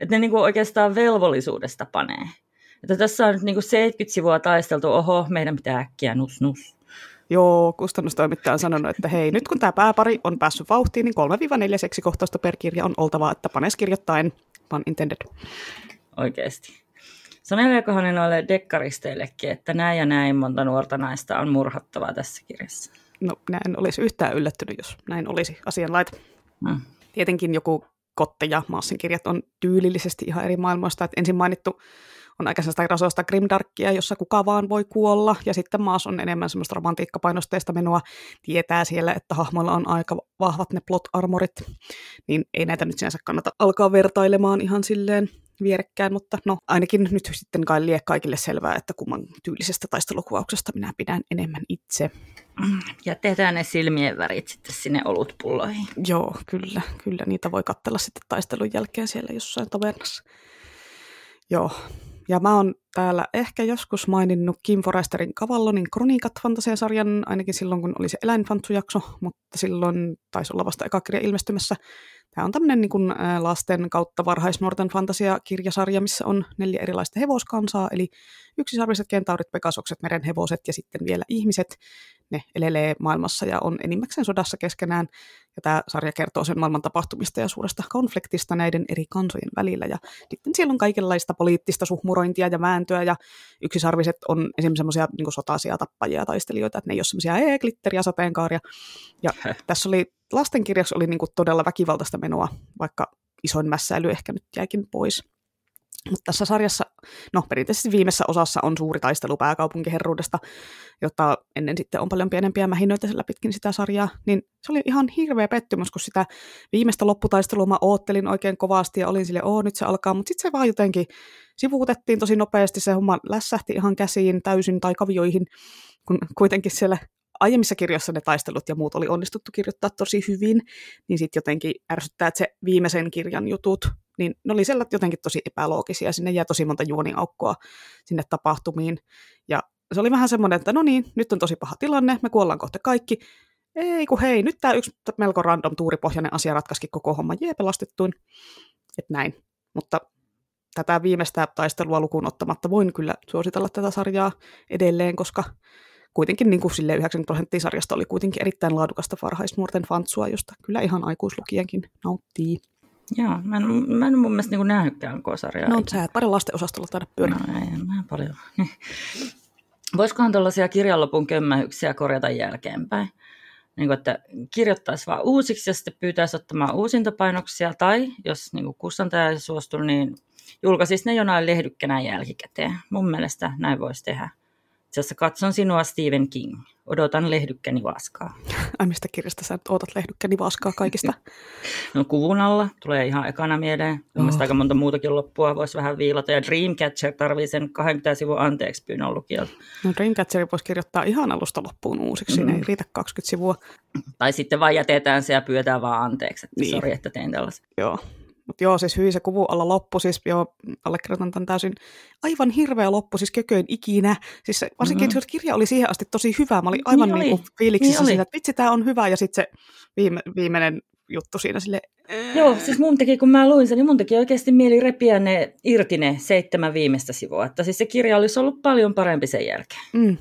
Että ne niinku oikeastaan velvollisuudesta panee. Että tässä on nyt niinku 70 sivua taisteltu, oho, meidän pitää äkkiä nus nus. Joo, kustannustoimittaja on sanonut, että hei, nyt kun tämä pääpari on päässyt vauhtiin, niin 3-4 seksikohtausta per kirja on oltava, että panes kirjoittain, pan intended. Oikeasti. Saneleekohan ne noille dekkaristeillekin, että näin ja näin monta nuorta naista on murhattavaa tässä kirjassa? No, näin olisi yhtään yllättynyt, jos näin olisi asianlaita. Hmm. Tietenkin joku Kotte ja Maassin kirjat on tyylillisesti ihan eri maailmoista. Että ensin mainittu on aika sellaista rasoista grimdarkkia, jossa kuka vaan voi kuolla, ja sitten maas on enemmän semmoista romantiikkapainosteista menoa, tietää siellä, että hahmoilla on aika vahvat ne plot-armorit, niin ei näitä nyt sinänsä kannata alkaa vertailemaan ihan silleen vierekkäin, mutta no ainakin nyt sitten kai lie kaikille selvää, että kumman tyylisestä taistelukuvauksesta minä pidän enemmän itse. Ja tehdään ne silmien värit sitten sinne olutpulloihin. Joo, kyllä, kyllä niitä voi katsella sitten taistelun jälkeen siellä jossain tavernassa. Joo, ja mä oon täällä ehkä joskus maininnut Kim Foresterin Kavallonin Kronikat fantasiasarjan, ainakin silloin kun oli se eläinfantsujakso, mutta silloin taisi olla vasta eka kirja ilmestymässä. Tämä on tämmöinen niin lasten kautta varhaisnuorten fantasiakirjasarja, missä on neljä erilaista hevoskansaa, eli yksisarviset kentaurit, pekasokset, merenhevoset ja sitten vielä ihmiset. Ne elelee maailmassa ja on enimmäkseen sodassa keskenään. Ja tämä sarja kertoo sen maailman tapahtumista ja suuresta konfliktista näiden eri kansojen välillä. Ja sitten siellä on kaikenlaista poliittista suhmurointia ja vääntöä, ja yksisarviset on esimerkiksi semmoisia niin sotaisia tappajia ja taistelijoita, että ne ei ole semmoisia ee, glitteriä, sateenkaaria. Ja tässä oli, lastenkirjaksi oli niin todella väkivaltaista menoa, vaikka isoin mässäily ehkä nyt jäikin pois. Mutta tässä sarjassa, no perinteisesti viimeisessä osassa on suuri taistelu pääkaupunkiherruudesta, jota ennen sitten on paljon pienempiä mähinöitä sillä pitkin sitä sarjaa, niin se oli ihan hirveä pettymys, kun sitä viimeistä lopputaistelua mä oottelin oikein kovasti ja olin sille, oo nyt se alkaa, mutta sitten se vaan jotenkin sivuutettiin tosi nopeasti, se homma lässähti ihan käsiin täysin tai kavioihin, kun kuitenkin siellä aiemmissa kirjoissa ne taistelut ja muut oli onnistuttu kirjoittaa tosi hyvin, niin sitten jotenkin ärsyttää, että se viimeisen kirjan jutut, niin ne oli sellaiset jotenkin tosi epäloogisia, sinne jää tosi monta juoniaukkoa sinne tapahtumiin, ja se oli vähän semmoinen, että no niin, nyt on tosi paha tilanne, me kuollaan kohta kaikki, ei kun hei, nyt tämä yksi melko random tuuripohjainen asia ratkaisikin koko homma, jee, pelastettuin, että näin, mutta tätä viimeistä taistelua lukuun ottamatta voin kyllä suositella tätä sarjaa edelleen, koska kuitenkin niin kuin 90 prosenttia sarjasta oli kuitenkin erittäin laadukasta varhaisnuorten fantsua, josta kyllä ihan aikuislukijankin nauttii. Joo, mä en, mä en mun mielestä niin nähnytkään sarjaa. No, sä et paljon lasten osastolla taida pyöriä. No ei, mä paljon. [laughs] Voisikohan tällaisia kirjanlopun kömmähyksiä korjata jälkeenpäin? Niin kuin, että kirjoittaisi vaan uusiksi ja sitten pyytäisi ottamaan uusintapainoksia, tai jos niin kuin kustantaja ei suostu, niin julkaisisi ne jonain lehdykkänä jälkikäteen. Mun mielestä näin voisi tehdä. Itse asiassa katson sinua Stephen King. Odotan lehdykkäni vaskaa. Ai mistä kirjasta sä odotat lehdykkäni vaskaa kaikista? [laughs] no kuvun alla tulee ihan ekana mieleen. Oh. aika monta muutakin loppua voisi vähän viilata. Ja Dreamcatcher tarvii sen 20 sivun anteeksi pyynnön lukijalta. No Dreamcatcher voisi kirjoittaa ihan alusta loppuun uusiksi. Mm. Siinä ei riitä 20 sivua. Tai sitten vaan jätetään se ja pyydetään vaan anteeksi. Että niin. Sori, että tein tällaisen. Joo. Mutta joo, siis hyvin se kuvu alla loppu, siis joo, allekirjoitan tämän täysin aivan hirveä loppu, siis kököin ikinä. Siis se, varsinkin, mm-hmm. että kirja oli siihen asti tosi hyvä, mä olin aivan niin, niin kuin fiiliksissä niin siitä, että vitsi, tämä on hyvä, ja sitten se viime, viimeinen juttu siinä sille. Joo, siis mun teki, kun mä luin sen, niin mun teki oikeasti mieli repiä ne irti ne seitsemän viimeistä sivua. Että siis se kirja olisi ollut paljon parempi sen jälkeen. Mm.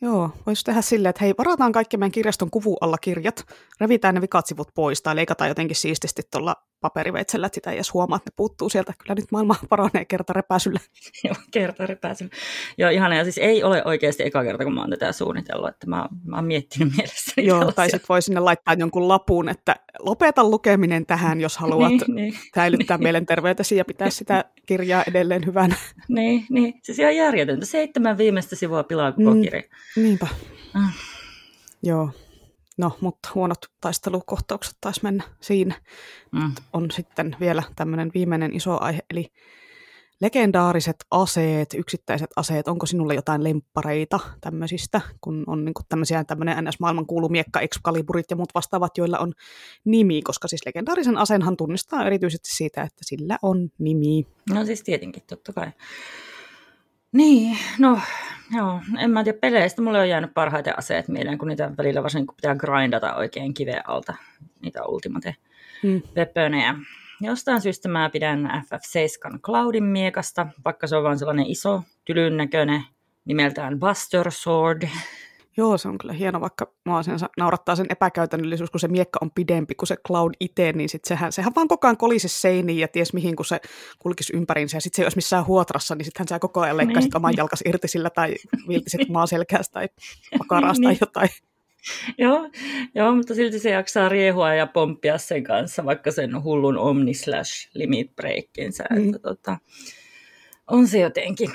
Joo, voisi tehdä silleen, että hei, varataan kaikki meidän kirjaston kuvu alla kirjat, revitään ne vikat sivut pois tai leikataan jotenkin siististi tuolla paperiveitsellä, että sitä ei edes huomaa, että ne puuttuu sieltä. Kyllä nyt maailma paranee kerta repäisyllä. [laughs] Joo, kerta repäisyllä. Joo, ihana. Ja siis ei ole oikeasti eka kerta, kun mä oon tätä suunnitellut, että mä, mä oon miettinyt mielessäni Joo, tällaisia. tai sitten voi sinne laittaa jonkun lapun, että lopeta lukeminen tähän, jos haluat niin, niin, [laughs] säilyttää niin. mielenterveytesi ja pitää sitä kirjaa edelleen hyvänä. [laughs] Niin, niin. Siis ihan järjetöntä. Seitsemän viimeistä sivua pilaa koko mm, kirja. Niinpä. Mm. Joo. No, mutta huonot taistelukohtaukset taisi mennä siinä. Mm. On sitten vielä tämmöinen viimeinen iso aihe, eli legendaariset aseet, yksittäiset aseet, onko sinulle jotain lemppareita tämmöisistä, kun on niin tämmöisiä tämmöinen NS-maailman kuulumiekka, Excaliburit ja muut vastaavat, joilla on nimi, koska siis legendaarisen aseenhan tunnistaa erityisesti siitä, että sillä on nimi. No siis tietenkin, totta kai. Niin, no joo, en mä tiedä peleistä. Mulle on jäänyt parhaiten aseet mieleen, kun niitä välillä varsinkin kun pitää grindata oikein kiveen alta, niitä ultimate pepönejä. Jostain syystä mä pidän FF7 Cloudin miekasta, vaikka se on vain sellainen iso, tylyn näköinen, nimeltään Buster Sword. Joo, se on kyllä hieno, vaikka mua sen, naurattaa sen epäkäytännöllisyys, kun se miekka on pidempi kuin se Cloud itse, niin sit sehän, sehän vaan koko ajan kolisi seiniin ja ties mihin, kun se kulkisi ympäriinsä. Ja sitten se ei olisi missään huotrassa, niin sittenhän sä koko ajan leikkasit niin, oman jalkas irti sillä tai viltisit [laughs] maaselkäästä tai makarasta tai niin. jotain. joo, joo, mutta silti se jaksaa riehua ja pomppia sen kanssa, vaikka sen hullun Omnislash Limit Breakinsä. Mm. Että, tota, on se jotenkin.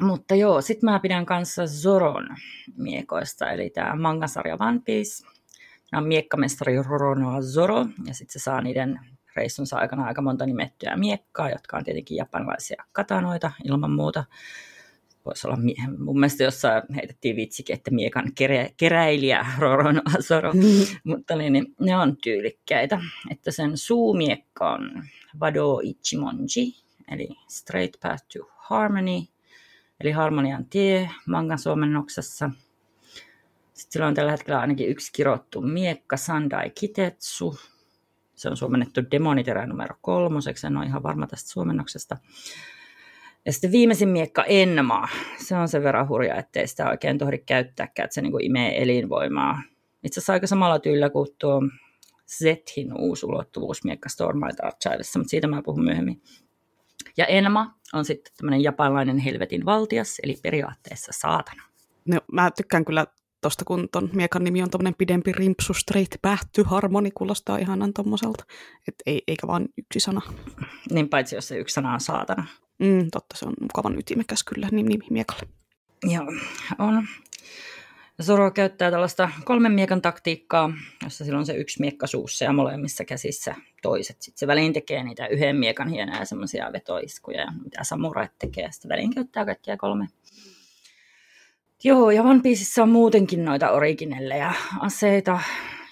Mutta joo, sit mä pidän kanssa Zoron miekoista, eli tämä mangasarja One Piece. Tämä on miekkamestari Roronoa Zoro, ja sitten se saa niiden reissunsa aikana aika monta nimettyä miekkaa, jotka on tietenkin japanilaisia katanoita ilman muuta voisi olla, mun mielestä jossain heitettiin vitsikin, että miekan kerä, keräilijä Roron Azoro, mm-hmm. [laughs] mutta niin, niin, ne on tyylikkäitä. Että sen suumiekka on Vado Ichimonji, eli Straight Path to Harmony, eli harmonian tie mangan suomennoksessa. Sitten sillä on tällä hetkellä ainakin yksi kirottu miekka, Sandai Kitetsu. Se on suomennettu demoniterä numero kolmoseksi, en ole ihan varma tästä suomennoksesta. Ja sitten viimeisin miekka Enma. Se on sen verran hurja, ettei sitä oikein tohdi käyttääkään, että se niin kuin imee elinvoimaa. Itse asiassa aika samalla tyylillä kuin tuo Zethin uusi ulottuvuusmiekka Stormlight Archivessa, mutta siitä mä puhun myöhemmin. Ja Enma on sitten tämmöinen japanilainen helvetin valtias, eli periaatteessa saatana. No, mä tykkään kyllä tosta, kun ton miekan nimi on tommonen pidempi rimpsu, straight, pähty, harmoni, kuulostaa ihanan tommoselta. Et ei, eikä vaan yksi sana. Niin paitsi jos se yksi sana on saatana. Mm, totta, se on mukavan ytimekäs kyllä nimi, nimi miekalle. Joo, on. Zoro käyttää tällaista kolmen miekan taktiikkaa, jossa silloin se yksi miekka suussa ja molemmissa käsissä toiset. Sitten se väliin tekee niitä yhden miekan hienoja semmoisia vetoiskuja, mitä samurait tekee. Sitten väliin käyttää kaikkia kolme. Joo, ja One Pieceissa on muutenkin noita originelleja aseita,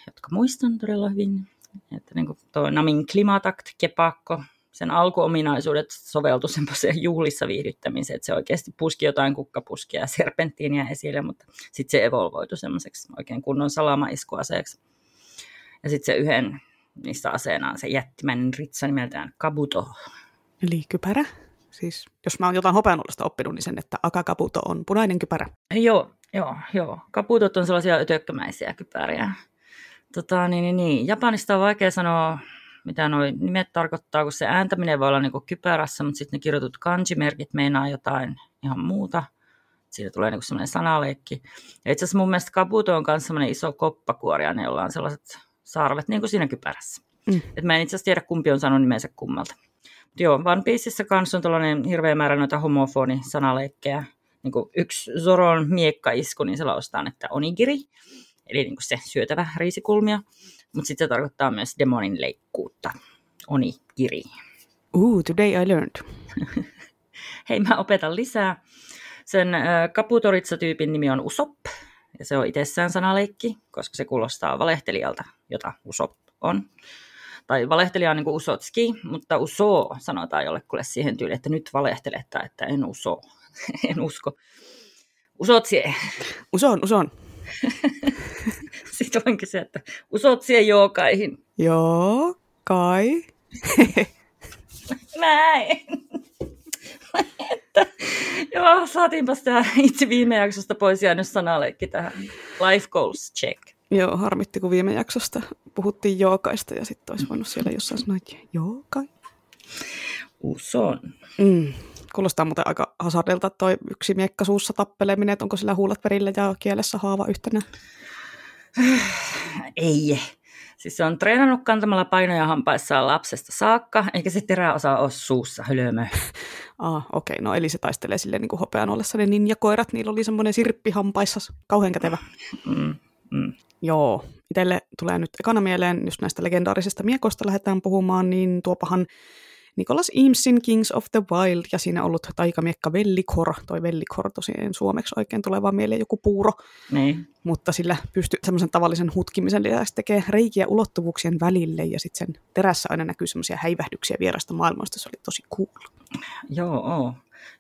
jotka muistan todella hyvin. Että niin kuin tuo Namin Klimatakt, Kepakko, sen alkuominaisuudet soveltu semmoiseen [laughs] juhlissa viihdyttämiseen, että se oikeasti puski jotain kukkapuskia ja serpenttiiniä esille, mutta sitten se evolvoitu semmoiseksi oikein kunnon salamaiskuaseeksi. Ja sitten se yhden niistä aseena on se jättimäinen ritsa nimeltään Kabuto. Eli kypärä. Siis jos mä oon jotain hopeanuolasta oppinut, niin sen, että akakabuto on punainen kypärä. Joo, joo, joo. Kabutot on sellaisia ötökkömäisiä kypäriä. Tota, niin, niin, niin. Japanista on vaikea sanoa mitä nuo nimet tarkoittaa, kun se ääntäminen voi olla niin kypärässä, mutta sitten ne kirjoitut kanjimerkit meinaa jotain ihan muuta. Siitä tulee niin semmoinen sanaleikki. Ja itse asiassa mun mielestä kabuto on myös semmoinen iso koppakuori, ja ne on sellaiset sarvet niin kuin siinä kypärässä. Mm. Et mä en itse asiassa tiedä, kumpi on sanonut nimensä kummalta. Mut joo, One Pieceissä kanssa on tällainen hirveä määrä noita homofoni-sanaleikkejä. Niin kuin yksi Zoron miekkaisku, niin se laustaan, että onigiri, eli niin kuin se syötävä riisikulmia. Mutta sitten se tarkoittaa myös demonin leikkuutta. Oni kiri. Ooh, today I learned. [laughs] Hei, mä opetan lisää. Sen äh, kaputoritsa-tyypin nimi on Usop, ja se on itsessään sanaleikki, koska se kuulostaa valehtelijalta, jota Usop on. Tai valehtelija on niin kuin Usotski, mutta Uso sanotaan jollekulle siihen tyyliin, että nyt valehtelet tai että en uso, [laughs] en usko. Usotsie. Uson, uson. [laughs] Sitten voin kysyä, että usot siihen jookaihin? Joo, kai. [laughs] Näin. [laughs] että, joo, saatiinpa sitä itse viime jaksosta pois jäänyt sanaleikki tähän. Life goals check. Joo, harmitti, kun viime jaksosta puhuttiin jookaista ja sitten olisi voinut siellä jossain sanoa, että jookai. Uson. Mm. Kuulostaa muuten aika hasardelta toi yksi miekka suussa tappeleminen, että onko sillä huulat perillä ja kielessä haava yhtenä? [sighs] Ei. Siis se on treenannut kantamalla painoja hampaissaan lapsesta saakka, eikä se teräosa ole suussa hölmö. [laughs] Ah, okei. Okay. No eli se taistelee silleen niin kuin hopean ollessa ne ninjakoirat. Niillä oli semmoinen sirppi hampaissa. Kauhean kätevä. Mm, mm. Joo. Itelle tulee nyt ekana mieleen, jos näistä legendaarisista miekoista lähdetään puhumaan, niin tuopahan Nicholas Eamesin Kings of the Wild ja siinä ollut taikamiekka Vellikor, toi Vellikor tosiaan suomeksi oikein tuleva mieleen joku puuro, niin. mutta sillä pystyy semmoisen tavallisen hutkimisen lisäksi tekee reikiä ulottuvuuksien välille ja sitten sen terässä aina näkyy semmoisia häivähdyksiä vierasta maailmasta, se oli tosi cool. Joo, oo.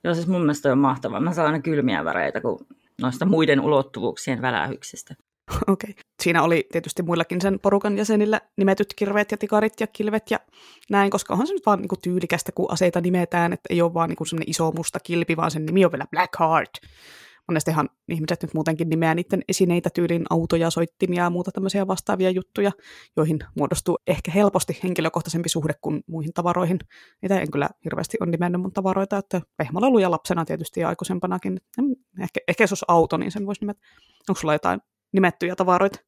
Joo, siis mun mielestä on mahtavaa. Mä saan aina kylmiä väreitä kuin noista muiden ulottuvuuksien välähyksistä. [laughs] Okei. Okay. Siinä oli tietysti muillakin sen porukan jäsenillä nimetyt kirveet ja tikarit ja kilvet ja näin, koska onhan se nyt vaan niinku tyylikästä, kun aseita nimetään, että ei ole vaan niinku semmoinen iso musta kilpi, vaan sen nimi on vielä Blackheart. Monestihan ihmiset nyt muutenkin nimeää niiden esineitä tyyliin autoja, soittimia ja muuta tämmöisiä vastaavia juttuja, joihin muodostuu ehkä helposti henkilökohtaisempi suhde kuin muihin tavaroihin. Niitä en kyllä hirveästi ole nimennyt mun tavaroita, että pehmolaluja lapsena tietysti ja aikuisempanakin. Ehkä, ehkä jos olisi auto, niin sen voisi nimetä. Onko sulla jotain nimettyjä tavaroita?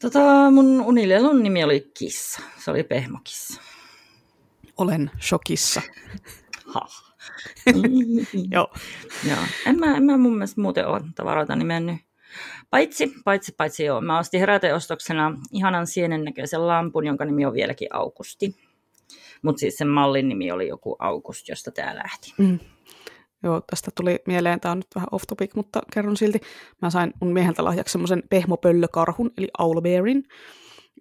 Tota, mun unilelun nimi oli Kissa. Se oli pehmokissa. Olen shokissa. [laughs] Ha. [laughs] Joo. joo. En mä, en mä mun mielestä muuten ole tavaroita nimennyt. Paitsi, paitsi, paitsi joo. Mä ostin heräteostoksena ihanan sienen näköisen lampun, jonka nimi on vieläkin Aukusti. Mutta siis sen mallin nimi oli joku August, josta tämä lähti. Mm. Joo, tästä tuli mieleen, tämä on nyt vähän off topic, mutta kerron silti. Mä sain mun mieheltä lahjaksi semmoisen pehmopöllökarhun, eli owlbearin,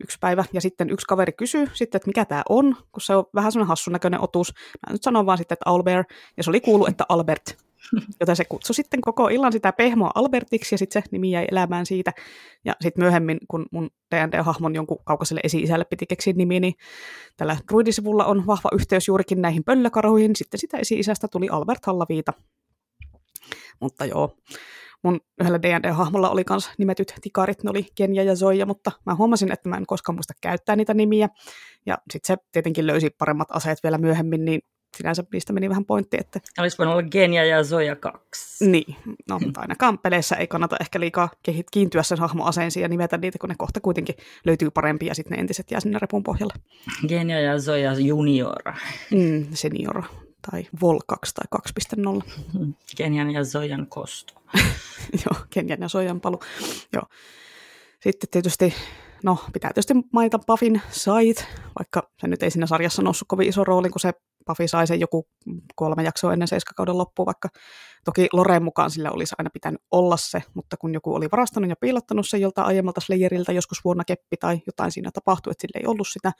yksi päivä, ja sitten yksi kaveri kysyy sitten, että mikä tämä on, kun se on vähän semmoinen hassun näköinen otus. Mä nyt sanon vaan sitten, että owlbear, ja se oli kuulu, että Albert. [laughs] Joten se kutsui sitten koko illan sitä pehmoa Albertiksi ja sitten se nimi jäi elämään siitä. Ja sitten myöhemmin, kun mun D&D-hahmon jonkun kaukaiselle esi-isälle piti keksiä nimi, niin tällä druidisivulla on vahva yhteys juurikin näihin pöllökarhuihin. Sitten sitä esi-isästä tuli Albert Hallaviita. Mutta joo, mun yhdellä D&D-hahmolla oli myös nimetyt tikarit, ne oli Kenya ja Zoja, mutta mä huomasin, että mä en koskaan muista käyttää niitä nimiä. Ja sitten se tietenkin löysi paremmat aseet vielä myöhemmin, niin sinänsä niistä meni vähän pointti, että... Olisi voinut olla Genia ja Zoja 2. Niin, no mutta ainakaan peleissä ei kannata ehkä liikaa kiintyä sen hahmoaseensiin ja nimetä niitä, kun ne kohta kuitenkin löytyy parempia ja sitten ne entiset jää sinne repun pohjalle. Genia ja Zoja Junior. Mm, senior tai Vol 2 tai 2.0. Kenian [laughs] ja Zojan kosto. [laughs] Joo, Kenian ja Zojan palu. Joo. Sitten tietysti, no pitää tietysti mainita Buffin sait, vaikka se nyt ei siinä sarjassa noussut kovin iso rooli, kun se Buffy sai sen joku kolme jaksoa ennen seiskakauden loppua, vaikka toki Loreen mukaan sillä olisi aina pitänyt olla se, mutta kun joku oli varastanut ja piilottanut sen joltain aiemmalta Slayerilta joskus vuonna keppi tai jotain siinä tapahtui, että sillä ei ollut sitä,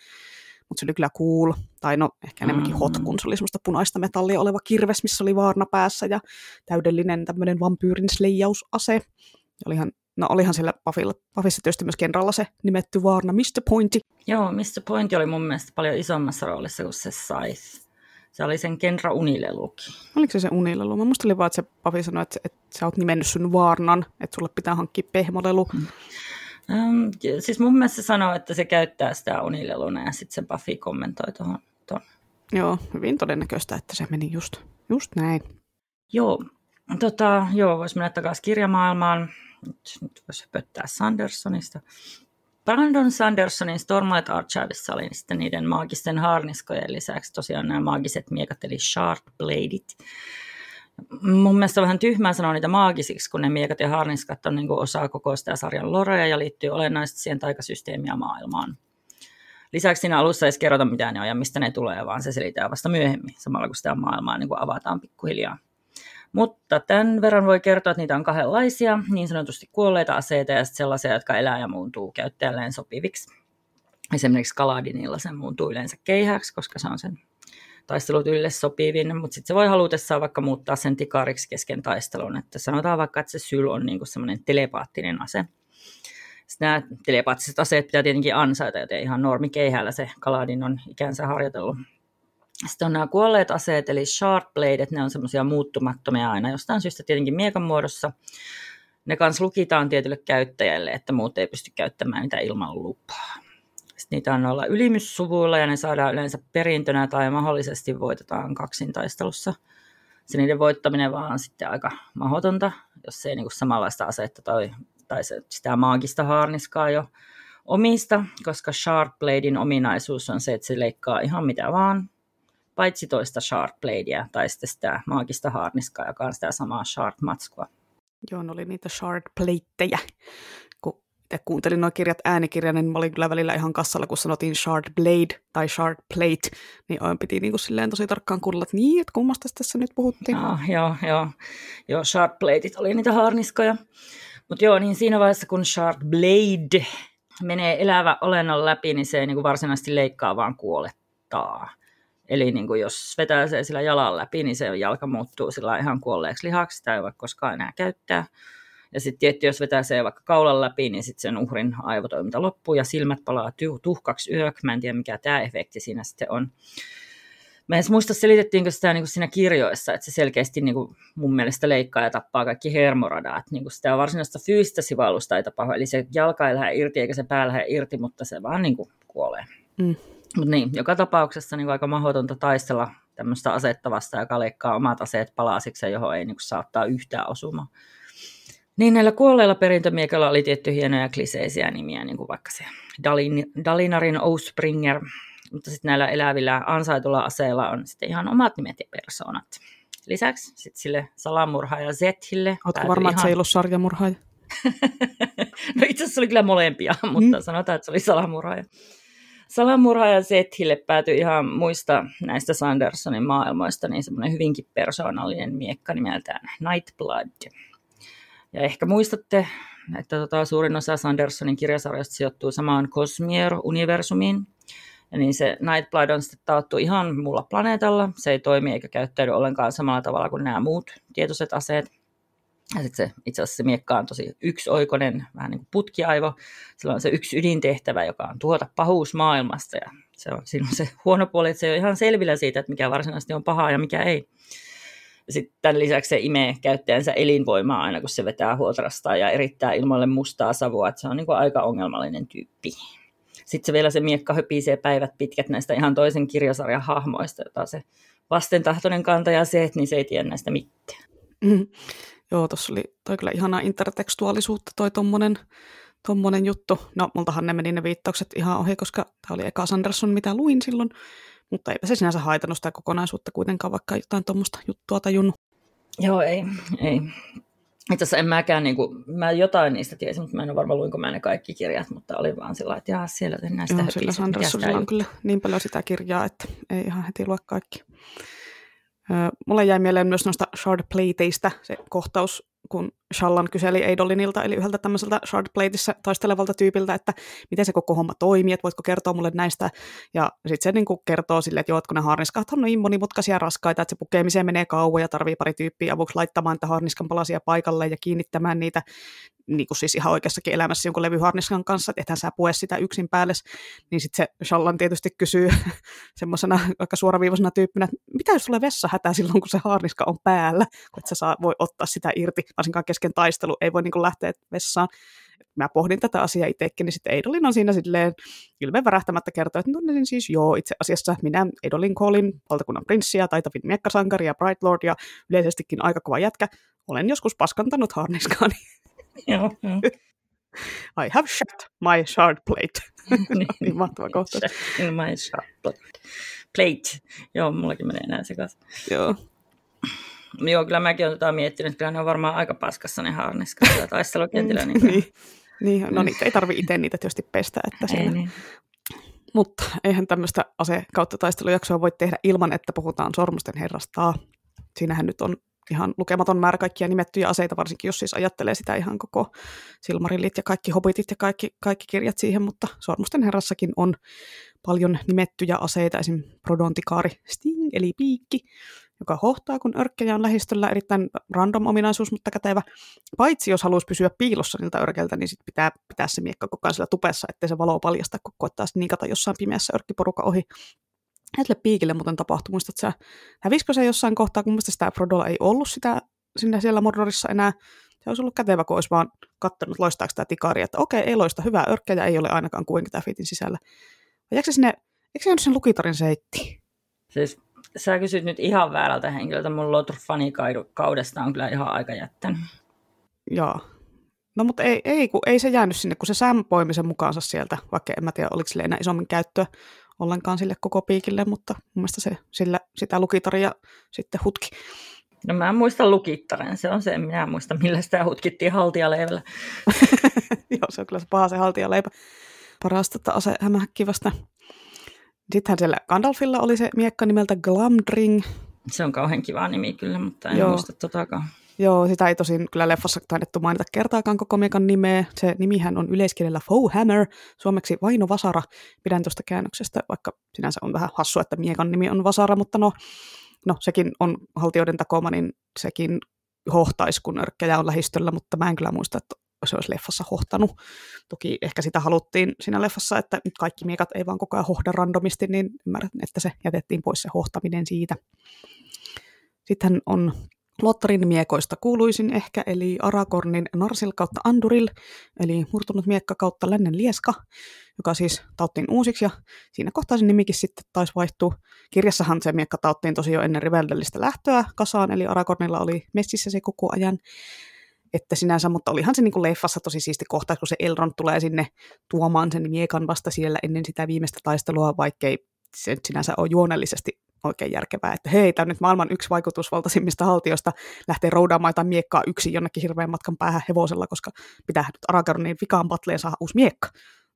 mutta se oli kyllä cool, tai no ehkä enemmänkin hot, kun se oli semmoista punaista metallia oleva kirves, missä oli vaarna päässä ja täydellinen tämmöinen vampyyrin sleijausase. Ja olihan, no olihan siellä Buffilla, Buffissa tietysti myös kenralla se nimetty vaarna Mr. Pointi. Joo, Mr. Pointi oli mun mielestä paljon isommassa roolissa kuin se sais. Se oli sen Kenra unileluki. Oliko se se unilelu? Mä muistelin vaan, että se Pavi sanoi, että, että sä oot nimennyt sun vaarnan, että sulle pitää hankkia pehmolelu. Hmm. Um, siis mun mielestä se sanoo, että se käyttää sitä unileluna ja sitten se Buffy kommentoi tuohon. Joo, hyvin todennäköistä, että se meni just, just näin. Joo, tota, joo voisi mennä takaisin kirjamaailmaan. Nyt, nyt voisi pöttää Sandersonista. Brandon Sandersonin Stormlight Archivissa oli sitten niiden maagisten harniskojen lisäksi tosiaan nämä maagiset miekat, eli Shard Bladeit. Mun mielestä on vähän tyhmää sanoa niitä maagisiksi, kun ne miekat ja harniskat on niin kuin osa koko sitä sarjan lorea ja liittyy olennaisesti siihen taikasysteemiä maailmaan. Lisäksi siinä alussa ei kerrota, mitä ne on ja mistä ne tulee, vaan se selitää vasta myöhemmin, samalla kun sitä maailmaa niin kuin avataan pikkuhiljaa. Mutta tämän verran voi kertoa, että niitä on kahdenlaisia, niin sanotusti kuolleita aseita ja sellaisia, jotka elää ja muuntuu käyttäjälleen sopiviksi. Esimerkiksi Kaladinilla se muuntuu yleensä keihäksi, koska se on sen taistelutyylille sopivin, mutta sitten se voi halutessaan vaikka muuttaa sen tikariksi kesken taistelun. Että sanotaan vaikka, että se syl on niinku semmoinen telepaattinen ase. Sitten nämä telepaattiset aseet pitää tietenkin ansaita, joten ihan normi keihällä se Kaladin on ikänsä harjoitellut. Sitten on nämä kuolleet aseet, eli sharp blade, ne on semmoisia muuttumattomia aina jostain syystä tietenkin miekan muodossa. Ne kanssa lukitaan tietylle käyttäjälle, että muut ei pysty käyttämään niitä ilman lupaa. Sitten niitä on olla ylimyssuvuilla ja ne saadaan yleensä perintönä tai mahdollisesti voitetaan kaksintaistelussa. Se niiden voittaminen vaan on sitten aika mahdotonta, jos ei niinku samanlaista asetta tai, tai se, sitä maagista haarniskaa jo omista, koska Sharp Bladein ominaisuus on se, että se leikkaa ihan mitä vaan, paitsi toista Sharp Bladea tai sitten sitä maagista haarniskaa, joka on sitä samaa Sharp Matskua. Joo, ne oli niitä Shard Plateja. Kun itse kuuntelin nuo kirjat äänikirjan, niin mä olin kyllä välillä ihan kassalla, kun sanottiin Shard Blade tai Shard Plate, niin aina piti niin kuin silleen tosi tarkkaan kuulla, että niin, että kummasta tässä nyt puhuttiin. No, joo, joo. Joo, Shard Plateit oli niitä haarniskoja. Mutta joo, niin siinä vaiheessa, kun Shard Blade menee elävä olennon läpi, niin se ei niin kuin varsinaisesti leikkaa, vaan kuolettaa. Eli niin kuin jos vetää se sillä jalan läpi, niin se jalka muuttuu sillä ihan kuolleeksi lihaksi, sitä ei voi koskaan enää käyttää. Ja sitten tietty, jos vetää se vaikka kaulan läpi, niin sitten sen uhrin aivotoiminta loppuu ja silmät palaa tuhkaksi yöksi. Mä en tiedä, mikä tämä efekti siinä sitten on. Mä en muista, selitettiinkö sitä niin kuin siinä kirjoissa, että se selkeästi niin kuin mun mielestä leikkaa ja tappaa kaikki hermoradat. Niin kuin sitä varsinaista fyysistä sivallusta ei tapahdu, eli se jalka ei lähde irti eikä se pää lähde irti, mutta se vaan niin kuin kuolee. Mm. Mutta niin, joka tapauksessa niin aika mahdotonta taistella tämmöistä asettavasta, joka leikkaa omat aseet palasiksi, johon ei niin saattaa yhtään osumaan. Niin näillä kuolleilla perintömiekalla oli tietty hienoja kliseisiä nimiä, niin kuin vaikka se Dalin, Dalinarin Ospringer, mutta sitten näillä elävillä ansaitulla aseilla on sitten ihan omat nimet ja persoonat. Lisäksi sitten sille salamurhaaja Zethille. Oletko varma, ihan... että se ei ollut sarjamurhaaja? [laughs] no itse asiassa oli kyllä molempia, mutta mm. sanotaan, että se oli salamurhaaja. Salamurhaaja Zethille päätyi ihan muista näistä Sandersonin maailmoista, niin semmoinen hyvinkin persoonallinen miekka nimeltään Nightblood. Ja ehkä muistatte, että tota, suurin osa Sandersonin kirjasarjasta sijoittuu samaan Cosmier-universumiin. Ja niin se Nightblade on sitten taattu ihan mulla planeetalla. Se ei toimi eikä käyttäydy ollenkaan samalla tavalla kuin nämä muut tietoiset aseet. Ja sitten se, itse asiassa se miekka on tosi yksioikoinen, vähän niin kuin putkiaivo. Sillä on se yksi ydintehtävä, joka on tuota pahuus maailmasta. Ja se on, siinä on se huono puoli, että se on ihan selvillä siitä, että mikä varsinaisesti on pahaa ja mikä ei. Sitten tämän lisäksi se imee käyttäjänsä elinvoimaa aina, kun se vetää huoltarastaa ja erittää ilmalle mustaa savua. Että se on niin kuin aika ongelmallinen tyyppi. Sitten se vielä se miekka höpisee päivät pitkät näistä ihan toisen kirjasarjan hahmoista, jota se vastentahtoinen kantaja se, niin se ei tiedä näistä mitään. [laughs] Joo, tuossa oli toi kyllä ihanaa intertekstuaalisuutta toi tommonen, tommonen juttu. No, multahan ne meni ne viittaukset ihan ohi, koska tämä oli eka Sanderson, mitä luin silloin. Mutta eipä se sinänsä haitannut sitä kokonaisuutta kuitenkaan, vaikka jotain tuommoista juttua tajunnut. Joo, ei, ei. Itse asiassa en mäkään, niin kuin, mä jotain niistä tiesin, mutta mä en ole varma luinko mä ne kaikki kirjat, mutta oli vaan sillä että jaa, siellä näistä Joo, sillä Sandersonilla on kyllä niin paljon sitä kirjaa, että ei ihan heti lue kaikki. Mulle jäi mieleen myös noista shardplateista se kohtaus, kun Shallan kyseli Eidolinilta, eli yhdeltä tämmöiseltä shardplateissa taistelevalta tyypiltä, että miten se koko homma toimii, että voitko kertoa mulle näistä. Ja sitten se niin kertoo sille, että joo, että kun ne harniskat on niin monimutkaisia raskaita, että se pukemiseen menee kauan ja tarvii pari tyyppiä avuksi laittamaan niitä harniskan palasia paikalle ja kiinnittämään niitä niin kuin siis ihan oikeassakin elämässä jonkun levyharniskan kanssa, että ethän sä pue sitä yksin päälle, niin sitten se Shallan tietysti kysyy [laughs] semmoisena aika suoraviivaisena tyyppinä, että mitä jos sulle vessa hätää silloin, kun se harniska on päällä, kun et sä saa, voi ottaa sitä irti, varsinkaan kesken taistelu, ei voi niin kuin lähteä vessaan. Mä pohdin tätä asiaa itsekin, niin sitten Eidolin on siinä silleen ilmeen värähtämättä kertoa, että no niin siis joo, itse asiassa minä Eidolin Colin, valtakunnan prinssiä, taitavin miekkasankari ja Bright Lord ja yleisestikin aika kova jätkä, olen joskus paskantanut harniskaani. Joo, joo. [laughs] I have shut my shard plate. [laughs] niin, mahtava kohta. In my shard plate. Plate. Joo, mullakin menee näin sekaisin. Joo. Joo, kyllä mäkin olen tätä miettinyt, että kyllä ne on varmaan aika paskassa ne harniskat ja [laughs] taistelukentillä. niin, niin, niin, no niitä ei tarvitse itse niitä tietysti pestä. Että ei, niin. Mutta eihän tämmöistä ase- kautta taistelujaksoa voi tehdä ilman, että puhutaan sormusten herrasta. Siinähän nyt on ihan lukematon määrä kaikkia nimettyjä aseita, varsinkin jos siis ajattelee sitä ihan koko Silmarillit ja kaikki Hobbitit ja kaikki, kaikki kirjat siihen, mutta Sormusten herrassakin on paljon nimettyjä aseita, esim. Prodontikaari Sting, eli piikki, joka hohtaa, kun örkkejä on lähistöllä, erittäin random ominaisuus, mutta kätevä. Paitsi jos haluaisi pysyä piilossa niiltä örkeltä, niin sit pitää pitää se miekka koko ajan sillä tupessa, ettei se valo paljasta, kun koittaa niikata jossain pimeässä örkkiporuka ohi. Etle piikille muuten tapahtui, muistat sä, hävisikö se jossain kohtaa, kun muista sitä Frodolla ei ollut sitä sinne siellä Mordorissa enää. Se olisi ollut kätevä, kun olisi vaan katsonut, loistaako tämä tikari, että okei, ei loista, hyvää örkkejä ei ole ainakaan kuin tämä fitin sisällä. Vai se sinne, eikö se sen lukitarin seitti? Siis sä kysyt nyt ihan väärältä henkilöltä, mun Lothar-fanikaudesta on kyllä ihan aika jättänyt. Joo. No mutta ei, ei, kun ei se jäänyt sinne, kun se Sam poimi sen mukaansa sieltä, vaikka en mä tiedä, oliko sille enää isommin käyttöä ollenkaan sille koko piikille, mutta mun mielestä se, sillä, sitä lukitaria sitten hutki. No mä en muista lukittaren, se on se, minä muista millä sitä hutkittiin haltijaleivällä. [laughs] Joo, se on kyllä se paha se haltijaleipä. Paras tota ase hämähäkkivästä. Sittenhän siellä Gandalfilla oli se miekka nimeltä Glamdring. Se on kauhean kiva nimi kyllä, mutta en Joo. muista totakaan. Joo, sitä ei tosin kyllä leffassa taidettu mainita kertaakaan koko miekan nimeä. Se nimihän on yleiskielellä Foehammer, suomeksi Vaino Vasara. Pidän tuosta käännöksestä, vaikka sinänsä on vähän hassu, että miekan nimi on Vasara, mutta no, no sekin on haltioiden takoma, niin sekin hohtaisi, kun on lähistöllä, mutta mä en kyllä muista, että se olisi leffassa hohtanut. Toki ehkä sitä haluttiin siinä leffassa, että nyt kaikki miekat ei vaan koko ajan hohda randomisti, niin ymmärrän, että se jätettiin pois se hohtaminen siitä. Sitten on Lottarin miekoista kuuluisin ehkä, eli Arakornin Narsil kautta Anduril, eli murtunut miekka kautta Lännen Lieska, joka siis tauttiin uusiksi, ja siinä kohtaa sen nimikin sitten taisi vaihtua. Kirjassahan se miekka tauttiin tosi jo ennen riveldellistä lähtöä kasaan, eli Arakornilla oli messissä se koko ajan, että sinänsä, mutta olihan se niin kuin leffassa tosi siisti kohta, kun se Elrond tulee sinne tuomaan sen miekan vasta siellä ennen sitä viimeistä taistelua, vaikkei se sinänsä ole juonellisesti oikein järkevää, että hei, tämä nyt maailman yksi vaikutusvaltaisimmista haltioista lähtee roudaamaan jotain miekkaa yksin jonnekin hirveän matkan päähän hevosella, koska pitää nyt Aragornin vikaan patleen saada uusi miekka.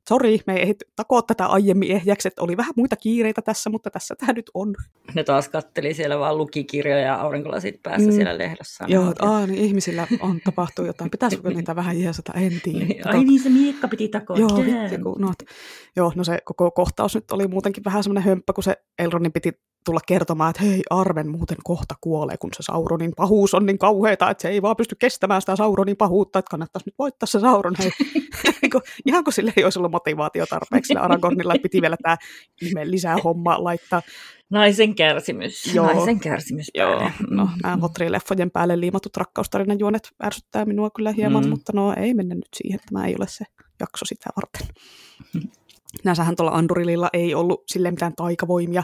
Sori, me ei takoa tätä aiemmin ehjäksi, että oli vähän muita kiireitä tässä, mutta tässä tämä nyt on. Ne taas katteli siellä vaan lukikirjoja ja aurinkolasit päässä mm. siellä lehdossa. Joo, aa, niin ihmisillä on [laughs] tapahtunut jotain. Pitäisikö niitä vähän jeesata, en tiedä. Ai niin, se miekka piti takoa. Joo, vitsi, kun, no, joo, no se koko kohtaus nyt oli muutenkin vähän semmoinen hömppä, kun se Elronin piti tulla kertomaan, että hei, Arven muuten kohta kuolee, kun se Sauronin pahuus on niin kauheata, että se ei vaan pysty kestämään sitä Sauronin pahuutta, että kannattaisi nyt voittaa se Sauron. Hei. [laughs] Ihan kuin sille ei olisi ollut motivaatio tarpeeksi sillä Aragornilla, että piti vielä tämä ihme lisää homma laittaa. Naisen kärsimys. Joo. Naisen kärsimys Joo. No, nämä Hotri-leffojen päälle liimatut rakkaustarinan juonet ärsyttää minua kyllä hieman, mm. mutta no ei mennä nyt siihen, tämä ei ole se jakso sitä varten. Näissähän tuolla Andurililla ei ollut sille mitään taikavoimia,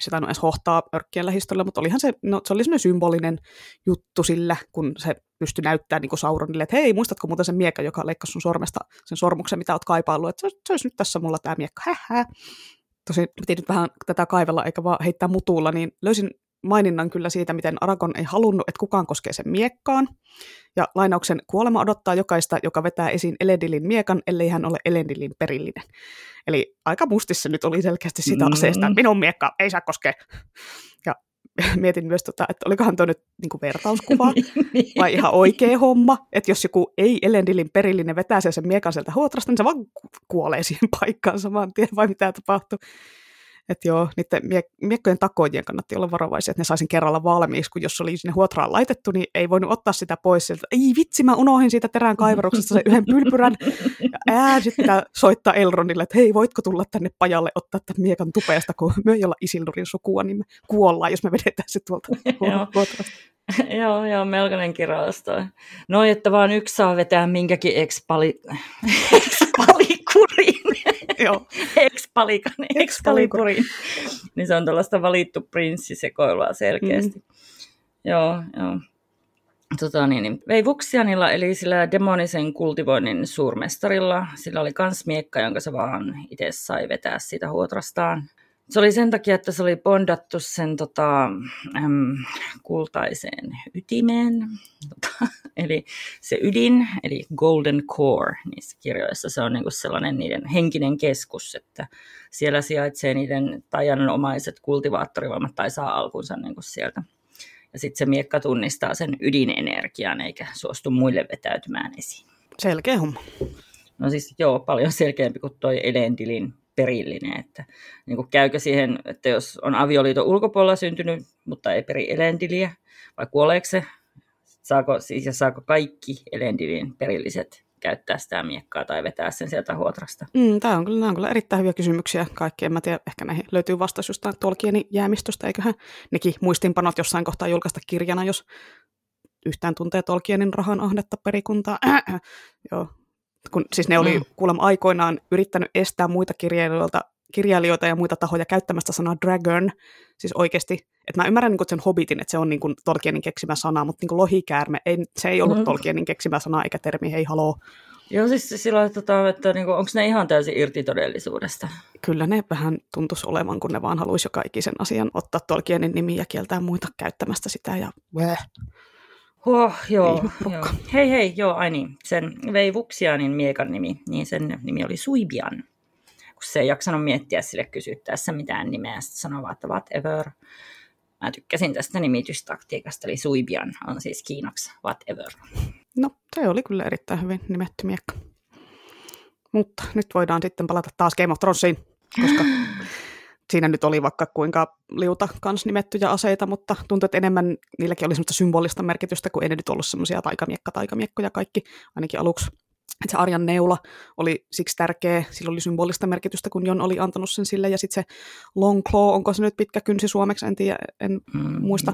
se tainnut edes hohtaa örkkien lähistöllä, mutta olihan se, no, se oli semmoinen symbolinen juttu sillä, kun se pystyi näyttämään niin Sauronille, että hei, muistatko muuten sen miekka, joka leikkasi sun sormesta sen sormuksen, mitä oot kaipaillut, että se, se olisi nyt tässä mulla tämä miekka, hähä. Tosi piti nyt vähän tätä kaivella eikä vaan heittää mutulla, niin löysin maininnan kyllä siitä, miten Aragon ei halunnut, että kukaan koskee sen miekkaan. Ja lainauksen kuolema odottaa jokaista, joka vetää esiin Elendilin miekan, ellei hän ole Elendilin perillinen. Eli aika mustissa nyt oli selkeästi sitä mm. aseesta, että minun miekka ei saa koskea. Ja [laughs] mietin myös, tota, että olikohan tuo nyt niin vertauskuva [laughs] niin. vai ihan oikea homma, että jos joku ei Elendilin perillinen vetää sen miekan sieltä huotrasta, niin se vaan kuolee siihen paikkaan saman tien, vai mitä tapahtuu. Että joo, niiden miek- miekkojen takoijien kannatti olla varovaisia, että ne saisin kerralla valmiiksi, kun jos oli sinne huotraan laitettu, niin ei voinut ottaa sitä pois sieltä. Ei vitsi, mä unohdin siitä terän kaiveruksesta sen yhden pylpyrän. Ja ää, sitten soittaa Elronille, että hei, voitko tulla tänne pajalle ottaa tämän miekan tupeesta, kun me ei olla Isildurin sukua, niin me kuollaan, jos me vedetään se tuolta [laughs] huotrasta. [laughs] joo, joo, melkoinen kirous toi. No, että vaan yksi saa vetää minkäkin expali... [laughs] expalikurin. joo. [laughs] Expalikan, expalikurin. niin se on tällaista valittu prinssisekoilua selkeästi. Mm. Joo, joo. Tota, niin, niin. Vei Vuksianilla, eli sillä demonisen kultivoinnin suurmestarilla, sillä oli kans miekka, jonka se vaan itse sai vetää siitä huotrastaan. Se oli sen takia, että se oli bondattu sen tota, äm, kultaiseen ytimeen. Tota, [laughs] eli se ydin, eli Golden Core niissä kirjoissa, se on niinku sellainen niiden henkinen keskus, että siellä sijaitsee niiden tajanonomaiset kultivaattorivoimat tai saa alkunsa niinku sieltä. Ja sitten se miekka tunnistaa sen ydinenergian eikä suostu muille vetäytymään esiin. Selkeä homma. No siis joo, paljon selkeämpi kuin toi Elendilin perillinen. Että, niin kuin käykö siihen, että jos on avioliiton ulkopuolella syntynyt, mutta ei peri elendiliä, vai kuoleeko se? Saako, siis, ja saako kaikki elendilin perilliset käyttää sitä miekkaa tai vetää sen sieltä huotrasta? Mm, tämä on kyllä, nämä on kyllä erittäin hyviä kysymyksiä. Kaikki, en mä tiedä, ehkä näihin löytyy vastaus jostain Tolkienin jäämistöstä, eiköhän nekin muistinpanot jossain kohtaa julkaista kirjana, jos yhtään tuntee Tolkienin rahan ahdetta perikuntaa. [clears throat] Joo, kun siis ne oli mm. kuulemma aikoinaan yrittänyt estää muita kirjailijoita, kirjailijoita ja muita tahoja käyttämästä sanaa dragon, siis oikeasti, että mä ymmärrän niin sen Hobbitin, että se on niin kuin Tolkienin keksimä sana, mutta niin kuin lohikäärme, ei, se ei ollut mm. Tolkienin keksimä sana eikä termi, hei haloo. Joo, siis sillä että, tota, että niin kuin, onko ne ihan täysin irti todellisuudesta? Kyllä ne vähän tuntuisi olevan, kun ne vaan haluaisi joka ikisen asian ottaa Tolkienin nimi ja kieltää muita käyttämästä sitä ja Bleh. Oh, joo, joo. Hei hei, joo, ai niin. Sen vei Vuksianin miekan nimi, niin sen nimi oli Suibian. Kun se ei jaksanut miettiä sille kysyttäessä mitään nimeä, sitten sanoi vaan, että whatever. Mä tykkäsin tästä nimitystaktiikasta, eli Suibian on siis kiinaksi whatever. No, se oli kyllä erittäin hyvin nimetty miekka. Mutta nyt voidaan sitten palata taas Game of Thronesiin, koska siinä nyt oli vaikka kuinka liuta kans nimettyjä aseita, mutta tuntuu, että enemmän niilläkin oli semmoista symbolista merkitystä, kun ei ne nyt ollut semmoisia taikamiekka, taikamiekkoja kaikki, ainakin aluksi. Että se Arjan neula oli siksi tärkeä, sillä oli symbolista merkitystä, kun Jon oli antanut sen sille, ja sitten se long claw, onko se nyt pitkä kynsi suomeksi, en tiedä, en mm, muista.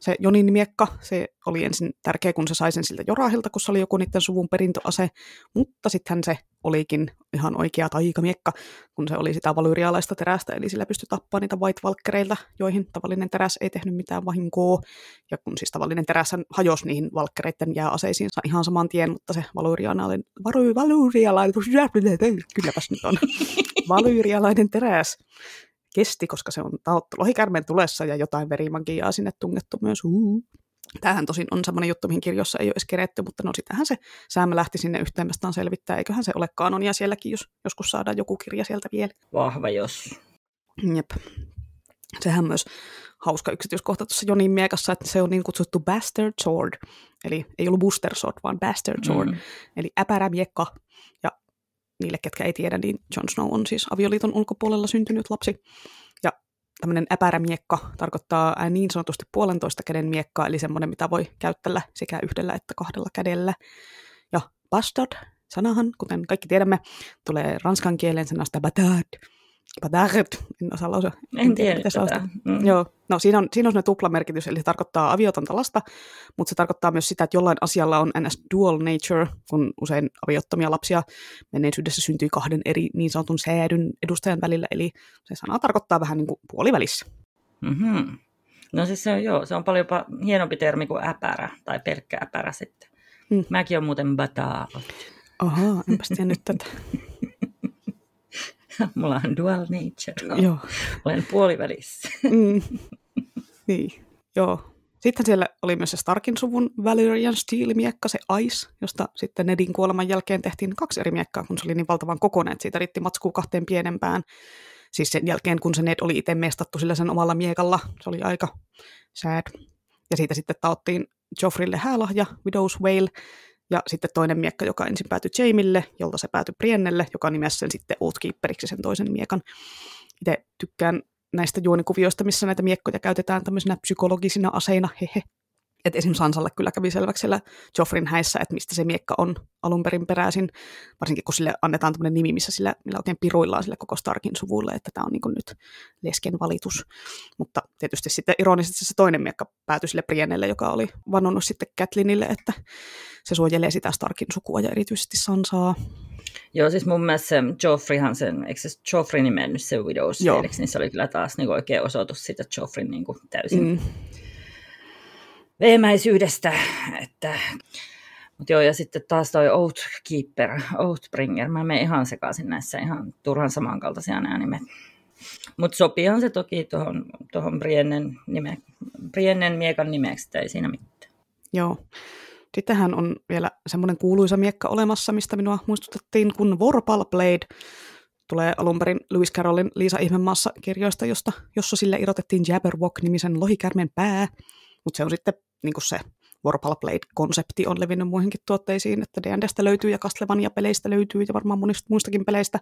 Se Jonin miekka, se oli ensin tärkeä, kun se sai sen siltä Jorahilta, kun se oli joku niiden suvun perintöase, mutta sitten se olikin ihan oikea taikamiekka, kun se oli sitä valyrialaista terästä, eli sillä pystyi tappamaan niitä white valkkereilta, joihin tavallinen teräs ei tehnyt mitään vahinkoa, ja kun siis tavallinen teräs hajosi niihin valkkereiden jääaseisiinsa ihan saman tien, mutta se valyrialainen, valu, valyrialainen, kylläpäs nyt on, [laughs] valyrialainen teräs kesti, koska se on taottu lohikärmen tulessa ja jotain verimagiaa sinne tungettu myös. Uh. Tämähän tosin on semmoinen juttu, mihin kirjossa ei ole edes keretty, mutta no sitähän se Säämä lähti sinne yhteenmästään selvittää. Eiköhän se ole kanonia sielläkin, jos joskus saadaan joku kirja sieltä vielä. Vahva jos. Jep. Sehän myös hauska yksityiskohta tuossa Jonin miekassa, että se on niin kutsuttu Bastard Sword. Eli ei ollut Booster Sword, vaan Bastard Sword. Mm. Eli äpärä miekka. Ja niille, ketkä ei tiedä, niin Jon Snow on siis avioliiton ulkopuolella syntynyt lapsi. Tämmöinen äpärämiekka tarkoittaa niin sanotusti puolentoista käden miekkaa, eli semmoinen, mitä voi käyttää sekä yhdellä että kahdella kädellä. Ja bastard, sanahan, kuten kaikki tiedämme, tulee ranskan kielen sanasta batard, Batard, en osaa lausua. En tiedä tätä. Mm. Joo, no siinä on, siinä on semmoinen tuplamerkitys, eli se tarkoittaa aviotonta lasta, mutta se tarkoittaa myös sitä, että jollain asialla on ns. dual nature, kun usein aviottomia lapsia menneisyydessä syntyy kahden eri niin sanotun säädyn edustajan välillä, eli se sana tarkoittaa vähän niin kuin puolivälissä. Mm-hmm. No siis se on, joo, se on paljon hienompi termi kuin äpärä, tai pelkkä äpärä sitten. Mm. Mäkin on muuten batard. Ahaa, enpäs tiennyt tätä. [laughs] [laughs] Mulla on dual nature. [laughs] Joo. [laughs] Olen puolivälissä. mm. Niin, joo. Sitten siellä oli myös se Starkin suvun Valerian Steel-miekka, se Ice, josta sitten Nedin kuoleman jälkeen tehtiin kaksi eri miekkaa, kun se oli niin valtavan kokoinen, että siitä riitti matskuu kahteen pienempään. Siis sen jälkeen, kun se Ned oli itse mestattu sillä sen omalla miekalla, se oli aika sad. Ja siitä sitten taottiin Joffrille häälahja, Widow's Whale, ja sitten toinen miekka, joka ensin päätyi Jamille, jolta se päätyi Briennelle, joka nimesi sen sitten Oathkeeperiksi sen toisen miekan. Itse tykkään näistä juonikuvioista, missä näitä miekkoja käytetään tämmöisenä psykologisina aseina, hehe. Että esimerkiksi Sansalle kyllä kävi selväksi siellä Joffrin häissä, että mistä se miekka on alun perin peräisin, varsinkin kun sille annetaan tämmöinen nimi, missä sillä, millä oikein piruillaan sille koko Starkin suvulle, että tämä on niin nyt lesken valitus. Mutta tietysti sitten ironisesti se toinen miekka päätyi sille Briennelle, joka oli vannonnut sitten Catlinille, että se suojelee sitä Starkin sukua ja erityisesti Sansaa. Joo, siis mun mielestä se Joffreyhan sen, eikö se Joffrey nimennyt se Widows niin se oli kyllä taas niin oikein osoitus siitä Joffreyn niin täysin mm veemäisyydestä. Että, mutta joo, ja sitten taas toi Oathkeeper, Oathbringer, mä menen ihan sekaisin näissä ihan turhan samankaltaisia nämä nimet. Mutta sopihan se toki tuohon tohon Briennen, nime, Briennen miekan nimeksi, ei siinä mitään. Joo. Sittenhän on vielä semmoinen kuuluisa miekka olemassa, mistä minua muistutettiin, kun Vorpal Blade tulee alun perin Lewis Carrollin Liisa Ihmemaassa kirjoista, josta, jossa sille irrotettiin Jabberwock-nimisen lohikärmen pää, mutta se on sitten niin kuin se Warpal Blade-konsepti on levinnyt muihinkin tuotteisiin, että D&Dstä löytyy ja Castlevania-peleistä löytyy ja varmaan monista muistakin peleistä.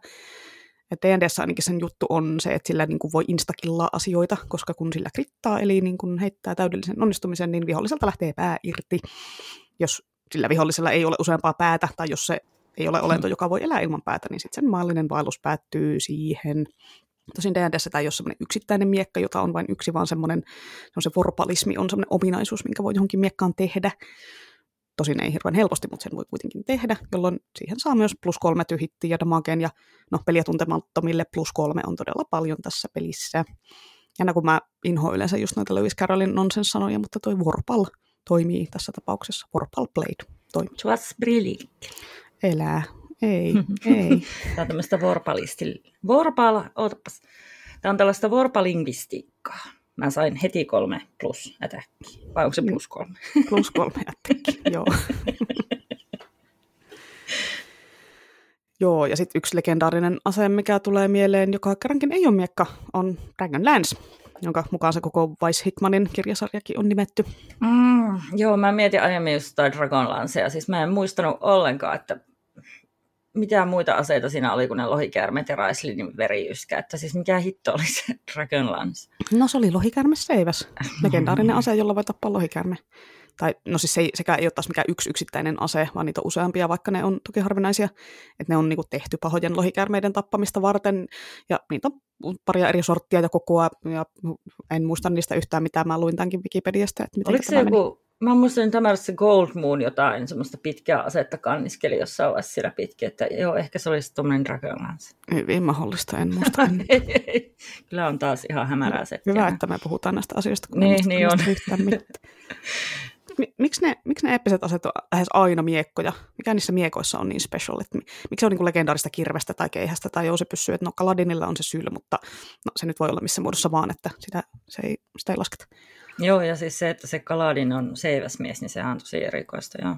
D&Dssä ainakin sen juttu on se, että sillä niin kuin voi instakillaa asioita, koska kun sillä krittaa, eli niin kuin heittää täydellisen onnistumisen, niin viholliselta lähtee pää irti. Jos sillä vihollisella ei ole useampaa päätä, tai jos se ei ole olento, joka voi elää ilman päätä, niin sitten sen maallinen vaellus päättyy siihen. Tosin D&Dssä tämä ei ole semmoinen yksittäinen miekka, jota on vain yksi, vaan semmoinen, se se vorpalismi on semmoinen ominaisuus, minkä voi johonkin miekkaan tehdä. Tosin ei hirveän helposti, mutta sen voi kuitenkin tehdä, jolloin siihen saa myös plus kolme tyhittiä ja damageen, ja no peliä tuntemattomille plus kolme on todella paljon tässä pelissä. Ja kun mä inhoan yleensä just noita Lewis Carrollin nonsense-sanoja, mutta toi Vorpal toimii tässä tapauksessa. Vorpal Blade toimii. Tuossa Elää. Ei, [laughs] ei. Tämä on tämmöistä vorpalisti... Vorpal... Ootapas. Tämä on tällaista vorpalingvistiikkaa. Mä sain heti kolme plus ätäkki. Vai onko se plus kolme? [laughs] Plus kolme ätäkki, joo. [laughs] joo, ja sitten yksi legendaarinen ase, mikä tulee mieleen, joka kerrankin ei ole miekka, on Dragon Lance, jonka mukaan se koko Vice Hitmanin kirjasarjakin on nimetty. Mm, joo, mä mietin aiemmin just Dragon Lancea. Siis mä en muistanut ollenkaan, että mitään muita aseita siinä oli kuin ne lohikäärmet ja Raislinin veriyskä. Että siis mikä hitto oli se [laughs] Dragonlance? No se oli lohikäärme seiväs. [laughs] Legendaarinen ase, jolla voi tappaa lohikäärme. Tai no siis se ei, sekä ei ole taas mikään yksi yksittäinen ase, vaan niitä on useampia, vaikka ne on toki harvinaisia. Että ne on niinku tehty pahojen lohikäärmeiden tappamista varten. Ja niitä on paria eri sorttia ja kokoa. Ja en muista niistä yhtään mitään. Mä luin tämänkin Wikipediasta. Että Oliko se joku meni. Mä muistan Gold Moon jotain, semmoista pitkää asetta kanniskeli jossain vaiheessa siellä pitkin, että joo, ehkä se olisi tuommoinen Dragonlance. Hyvin mahdollista, en muista. [laughs] Kyllä on taas ihan hämärää se. Hyvä, että me puhutaan näistä asioista, kun niin, niin on. mi- [laughs] miksi, ne, miksi ne eeppiset aseet on lähes aina miekkoja? Mikä niissä miekoissa on niin special? Että mi- miksi se on niin legendaarista kirvestä tai keihästä tai jousipyssyä? Että no Kaladinilla on se syl, mutta no, se nyt voi olla missä muodossa vaan, että sitä, se ei, sitä ei lasketa. Joo, ja siis se, että se Kaladin on seiväsmies, niin sehän on tosi erikoista. Joo.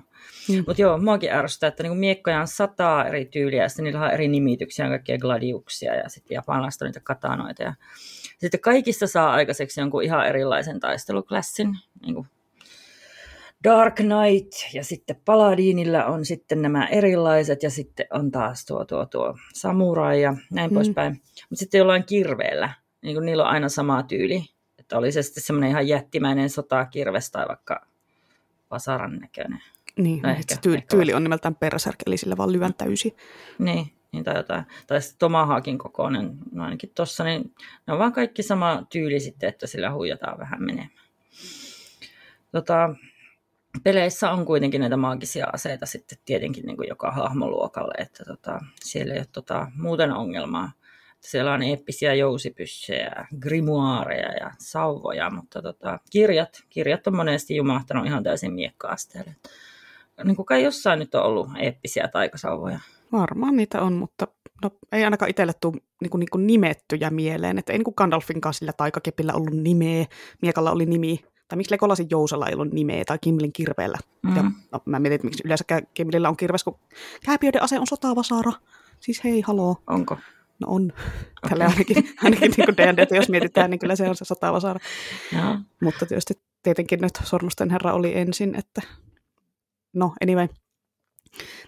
Mm. Mutta joo, muakin ärsyttää, että niinku miekkoja on sataa eri tyyliä, ja sitten niillä on eri nimityksiä, on kaikkia gladiuksia, ja sitten japanilaista niitä katanoita. Ja sitten kaikista saa aikaiseksi jonkun ihan erilaisen taisteluklassin, niin kuin Dark Knight, ja sitten Paladinilla on sitten nämä erilaiset, ja sitten on taas tuo, tuo, tuo samurai, ja näin mm. poispäin. Mutta sitten jollain kirveellä, niin kuin niillä on aina sama tyyli, että oli se sitten semmoinen ihan jättimäinen sotakirves tai vaikka vasaran näköinen. Niin, no ehkä, se tyyli, ehkä tyyli on nimeltään Berserk, eli sillä vaan lyön täysin. Niin, niin tai jotain. Tai sitten Tomahawkin kokoinen, no ainakin tossa, niin ne on vaan kaikki sama tyyli sitten, että sillä huijataan vähän menemään. Tota, peleissä on kuitenkin näitä maagisia aseita sitten tietenkin niin kuin joka hahmoluokalle, että tota, siellä ei ole tota, muuten ongelmaa. Siellä on eeppisiä jousipyssyjä, grimoireja ja sauvoja, mutta tota, kirjat, kirjat on monesti jumahtanut ihan täysin miekka-asteelle. Niin kuin kai jossain nyt on ollut eeppisiä taikasauvoja. Varmaan niitä on, mutta no, ei ainakaan itselle tule niin kuin, niin kuin nimettyjä mieleen. Että ei niin kuin Gandalfinkaan sillä taikakepillä ollut nimeä, miekalla oli nimi. Tai miksi Legolasin jousella ei ollut nimeä tai Kimlin kirveellä. Mm. Ja, no, mä mietin, että miksi yleensä Kimlillä on kirves, kun kääpiöiden ase on sotavasara. Siis hei, haloo. Onko? No on. Okay. Tällä ainakin, ainakin niin kuin D&D, jos mietitään, niin kyllä se on se sotavasara. Ja. Mutta tietysti tietenkin nyt Sormusten herra oli ensin, että no anyway.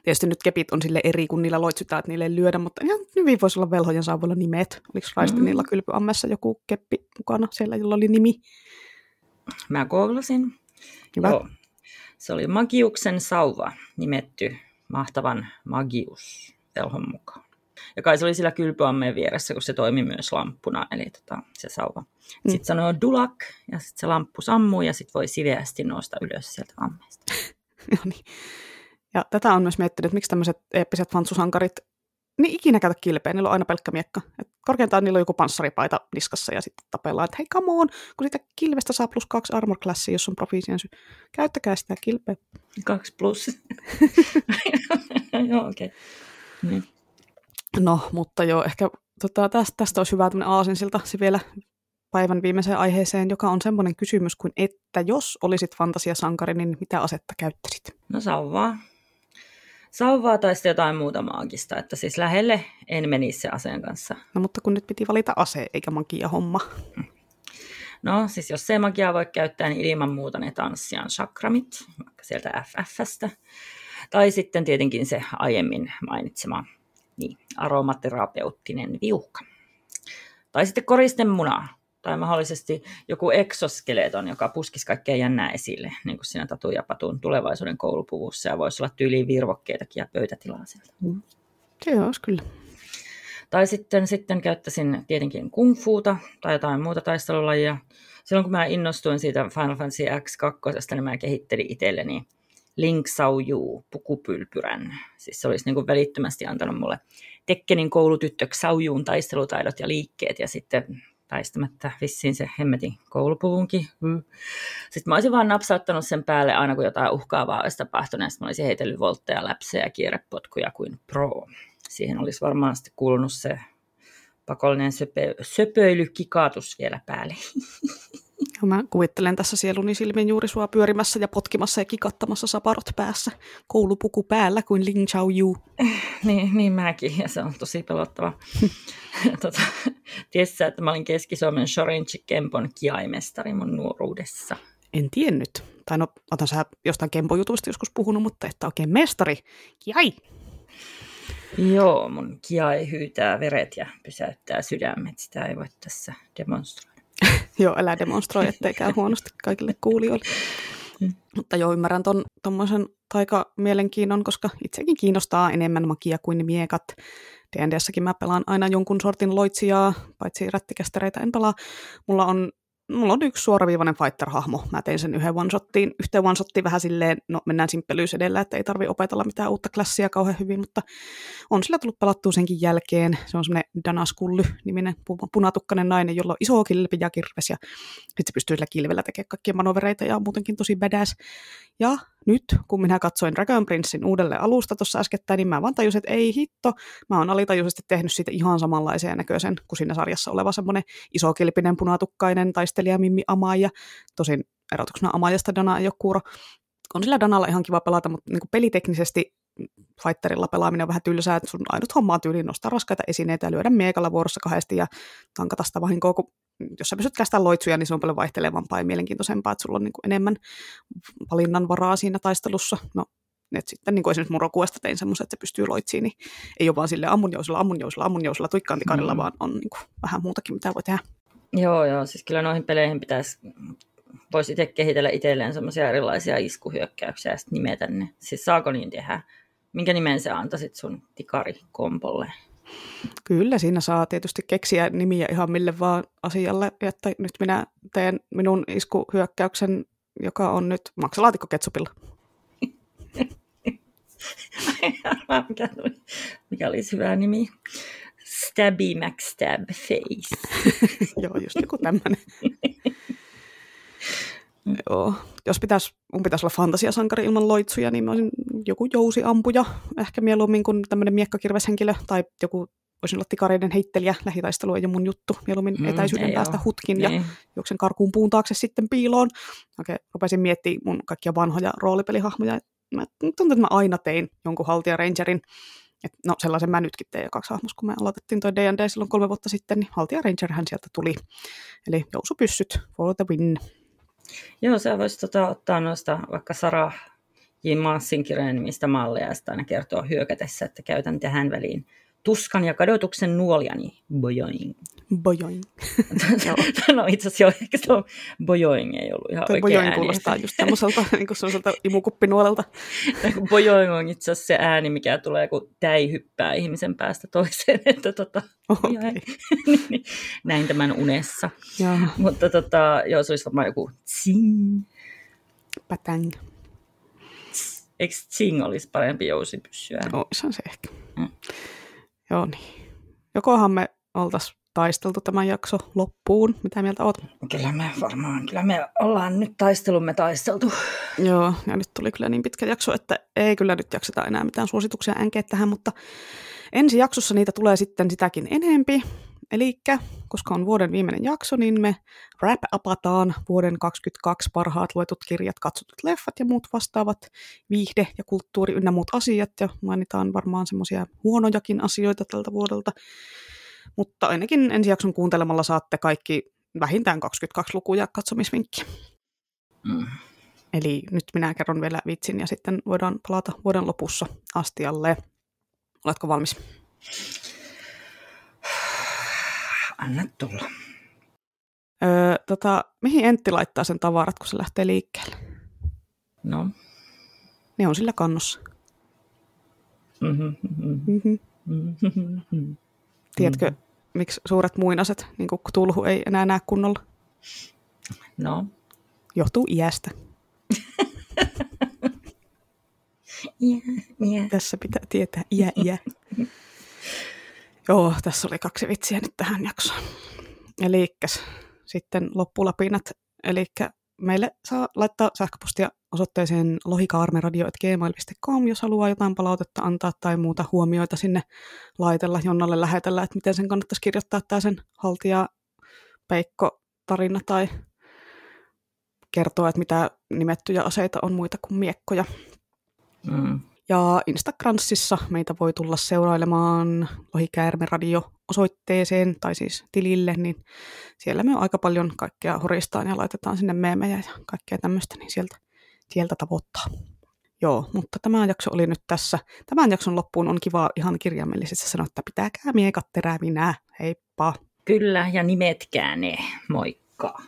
Tietysti nyt kepit on sille eri, kun niillä loitsutaan, että niille ei lyödä, mutta ihan hyvin voisi olla velhojen saavuilla nimet. Oliko Raistinilla mm. kylpyammessa joku keppi mukana siellä, jolla oli nimi? Mä googlasin. Hyvä. Joo. Se oli Magiuksen sauva, nimetty mahtavan Magius velhon mukaan. Ja kai se oli sillä kylpyammeen vieressä, kun se toimi myös lamppuna, eli tota, se sauva. Mm. Sitten sanoi dulak, ja sitten se lamppu sammuu, ja sitten voi siveästi nousta ylös sieltä ammeesta. [laughs] no niin. Ja tätä on myös miettinyt, että miksi tämmöiset eeppiset fantsusankarit, niin ikinä käytä kilpeä, niillä on aina pelkkä miekka. Et korkeintaan niillä on joku panssaripaita niskassa ja sitten tapellaan, että hei come on, kun sitä kilvestä saa plus kaksi armor classia, jos on proficiency. Käyttäkää sitä kilpeä. Kaksi plus. [laughs] Joo, okei. Okay. Niin. No, mutta joo, ehkä tota, tästä, tästä olisi hyvä tämmöinen aasinsilta se vielä päivän viimeiseen aiheeseen, joka on semmoinen kysymys kuin, että jos olisit fantasiasankari, niin mitä asetta käyttäisit? No sauvaa. Sauvaa tai sitten jotain muuta maagista, että siis lähelle en menisi se aseen kanssa. No mutta kun nyt piti valita ase eikä magia homma. No siis jos se magiaa voi käyttää, niin ilman muuta ne tanssian chakramit, vaikka sieltä FFstä. Tai sitten tietenkin se aiemmin mainitsema niin, aromaterapeuttinen viuhka. Tai sitten koristen muna, tai mahdollisesti joku exoskeleton, joka puskisi kaikkea jännää esille, niin kuin siinä Tatu ja Patun tulevaisuuden koulupuvussa, ja voisi olla tyyliin virvokkeitakin ja pöytätilaa sieltä. Mm. Se olisi kyllä. Tai sitten, sitten käyttäisin tietenkin kung fuuta tai jotain muuta taistelulajia. Silloin kun mä innostuin siitä Final Fantasy X2, niin mä kehittelin itselleni Link Yu pukupylpyrän. Siis se olisi niin kuin välittömästi antanut mulle Tekkenin koulutyttö Xiaojuun taistelutaidot ja liikkeet ja sitten väistämättä vissiin se hemmetin koulupuvunkin. Mm. Sitten mä olisin vaan napsauttanut sen päälle aina kun jotain uhkaavaa olisi tapahtunut, mä olisin heitellyt voltteja, läpsejä ja kierrepotkuja kuin pro. Siihen olisi varmaan sitten kuulunut se pakollinen söpö, söpöilykikaatus vielä päälle. [laughs] Ja mä kuvittelen tässä sieluni silmin juuri sua pyörimässä ja potkimassa ja kikattamassa saparot päässä, koulupuku päällä kuin Ling Chao Yu. [laughs] niin, niin mäkin, ja se on tosi pelottava. [laughs] tota, Tiesi että mä olin Keski-Suomen Shorenchi Kempon kiaimestari mun nuoruudessa? En tiennyt. Tai no, otan sä jostain Kempo-jutusta joskus puhunut, mutta että oikein mestari. Kiai! Joo, mun kiai hyytää veret ja pysäyttää sydämet. Sitä ei voi tässä demonstroida. [laughs] joo, älä demonstroi, ettei käy huonosti kaikille kuulijoille. Mm. Mutta joo, ymmärrän ton, tommosen taika mielenkiinnon, koska itsekin kiinnostaa enemmän makia kuin miekat. D&Dssäkin mä pelaan aina jonkun sortin loitsijaa, paitsi rättikästereitä en pelaa. Mulla on mulla on yksi suoraviivainen fighter-hahmo. Mä tein sen yhden one-shottiin, yhteen one-shottiin vähän silleen, no mennään simppelyys edellä, että ei tarvi opetella mitään uutta klassia kauhean hyvin, mutta on sillä tullut pelattua senkin jälkeen. Se on semmoinen Danaskully niminen punatukkainen nainen, jolla on iso kilpi ja kirves ja sitten se pystyy sillä kilvellä tekemään kaikkia manovereita ja on muutenkin tosi badass. Ja nyt, kun minä katsoin Dragon Princein uudelle alusta tuossa äskettäin, niin mä vaan tajusin, että ei hitto, mä oon alitajuisesti tehnyt siitä ihan samanlaisen näköisen kuin siinä sarjassa oleva semmoinen isokilpinen punatukkainen taistelija Mimmi Amaja. Tosin erotuksena Amajasta Dana ei ole kuuro. On sillä Danalla ihan kiva pelata, mutta niin peliteknisesti fighterilla pelaaminen on vähän tylsää, että sun ainut homma on tyyliin nostaa raskaita esineitä ja lyödä miekalla vuorossa kahdesti ja tankata sitä vahinkoa, kun jos sä pystyt käsittämään loitsuja, niin se on paljon vaihtelevampaa ja mielenkiintoisempaa, että sulla on niin kuin enemmän valinnan varaa siinä taistelussa. No, et sitten niin kuin esimerkiksi Murokuesta tein semmoisen, että se pystyy loitsiin, niin ei ole vaan sille ammunjousilla, ammunjousilla, ammunjousilla, tuikkaantikarilla, mm. vaan on niin kuin vähän muutakin, mitä voi tehdä. Joo, joo, siis kyllä noihin peleihin pitäisi, voisi itse kehitellä itselleen semmoisia erilaisia iskuhyökkäyksiä ja sitten nimetä ne. Siis saako niin tehdä? Minkä nimen sä antaisit sun tikarikompolle? Kyllä, siinä saa tietysti keksiä nimiä ihan mille vaan asialle, että nyt minä teen minun iskuhyökkäyksen, joka on nyt maksalaatikko ketsupilla. mikä, mikä olisi hyvä nimi? Stabby McStab Face. [laughs] Joo, just joku tämmöinen. [laughs] Joo. Jos pitäisi, mun pitäisi olla fantasiasankari ilman loitsuja, niin mä olisin joku jousiampuja, ehkä mieluummin kuin tämmöinen miekkakirveshenkilö, tai joku voisin olla tikareiden heittelijä, lähitaistelu ei ole mun juttu, mieluummin mm, etäisyyden päästä ole. hutkin niin. ja juoksen karkuun puun taakse sitten piiloon. Okei, rupesin miettimään mun kaikkia vanhoja roolipelihahmoja. Mä tuntuu, että mä aina tein jonkun haltia rangerin. Et no sellaisen mä nytkin tein jo kaksi hahmossa, kun me aloitettiin toi D&D silloin kolme vuotta sitten, niin haltia rangerhän sieltä tuli. Eli jousupyssyt for the win. Joo, sä voisit tota, ottaa noista vaikka Sara J. Maassin kirjojen nimistä malleja ja sitä aina kertoa hyökätessä, että käytän tähän väliin tuskan ja kadotuksen nuoliani. Bojoing. Bojoing. [laughs] no itse asiassa joo, ehkä se on bojoing ei ollut ihan Toi oikein bojoing ääni. kuulostaa just semmoiselta, [laughs] niin semmoiselta imukuppinuolelta. bojoing on itse asiassa se ääni, mikä tulee, kun täi hyppää ihmisen päästä toiseen. [laughs] Että tota, okay. Niin, niin, näin tämän unessa. Ja. Mutta tota, joo, se olisi varmaan joku tsing. Pätäng. Eikö tsing olisi parempi jousipyssyä? Olisihan se ehkä. Mm. Joo niin. Jokohan me oltaisiin taisteltu tämän jakso loppuun. Mitä mieltä oot? Kyllä me varmaan, kyllä me ollaan nyt taistelumme taisteltu. Joo, ja nyt tuli kyllä niin pitkä jakso, että ei kyllä nyt jakseta enää mitään suosituksia änkeä tähän, mutta ensi jaksossa niitä tulee sitten sitäkin enempi. Eli koska on vuoden viimeinen jakso, niin me wrap-upataan vuoden 2022 parhaat luetut kirjat, katsotut leffat ja muut vastaavat viihde- ja kulttuuri ynnä muut asiat. Ja mainitaan varmaan semmoisia huonojakin asioita tältä vuodelta. Mutta ainakin ensi jakson kuuntelemalla saatte kaikki vähintään 22 lukuja katsomisvinkkiä. Mm. Eli nyt minä kerron vielä vitsin ja sitten voidaan palata vuoden lopussa astialle. Oletko valmis? Anna tulla. Öö, tota, mihin Entti laittaa sen tavarat, kun se lähtee liikkeelle? No. Ne on sillä kannossa. Mm-hmm. Mm-hmm. Mm-hmm. Tiedätkö, miksi suuret muinaset, niin kuin tulhu, ei enää näe kunnolla? No. Johtuu iästä. [laughs] iä, iä. Tässä pitää tietää iä, iä. [laughs] Joo, tässä oli kaksi vitsiä nyt tähän jaksoon. Eli sitten loppulapinat. Eli meille saa laittaa sähköpostia osoitteeseen lohikaarmeradio.gmail.com, jos haluaa jotain palautetta antaa tai muuta huomioita sinne laitella, Jonnalle lähetellä, että miten sen kannattaisi kirjoittaa tämä sen haltija Peikko tarina tai kertoa, että mitä nimettyjä aseita on muita kuin miekkoja. Mm. Ja Instagramsissa meitä voi tulla seurailemaan radio osoitteeseen, tai siis tilille, niin siellä me aika paljon kaikkea horistaan ja laitetaan sinne meemejä ja kaikkea tämmöistä, niin sieltä, sieltä tavoittaa. Joo, mutta tämä jakso oli nyt tässä. Tämän jakson loppuun on kiva ihan kirjaimellisesti sanoa, että pitäkää miekat terävinä. Heippa! Kyllä, ja nimetkää ne. Moikka!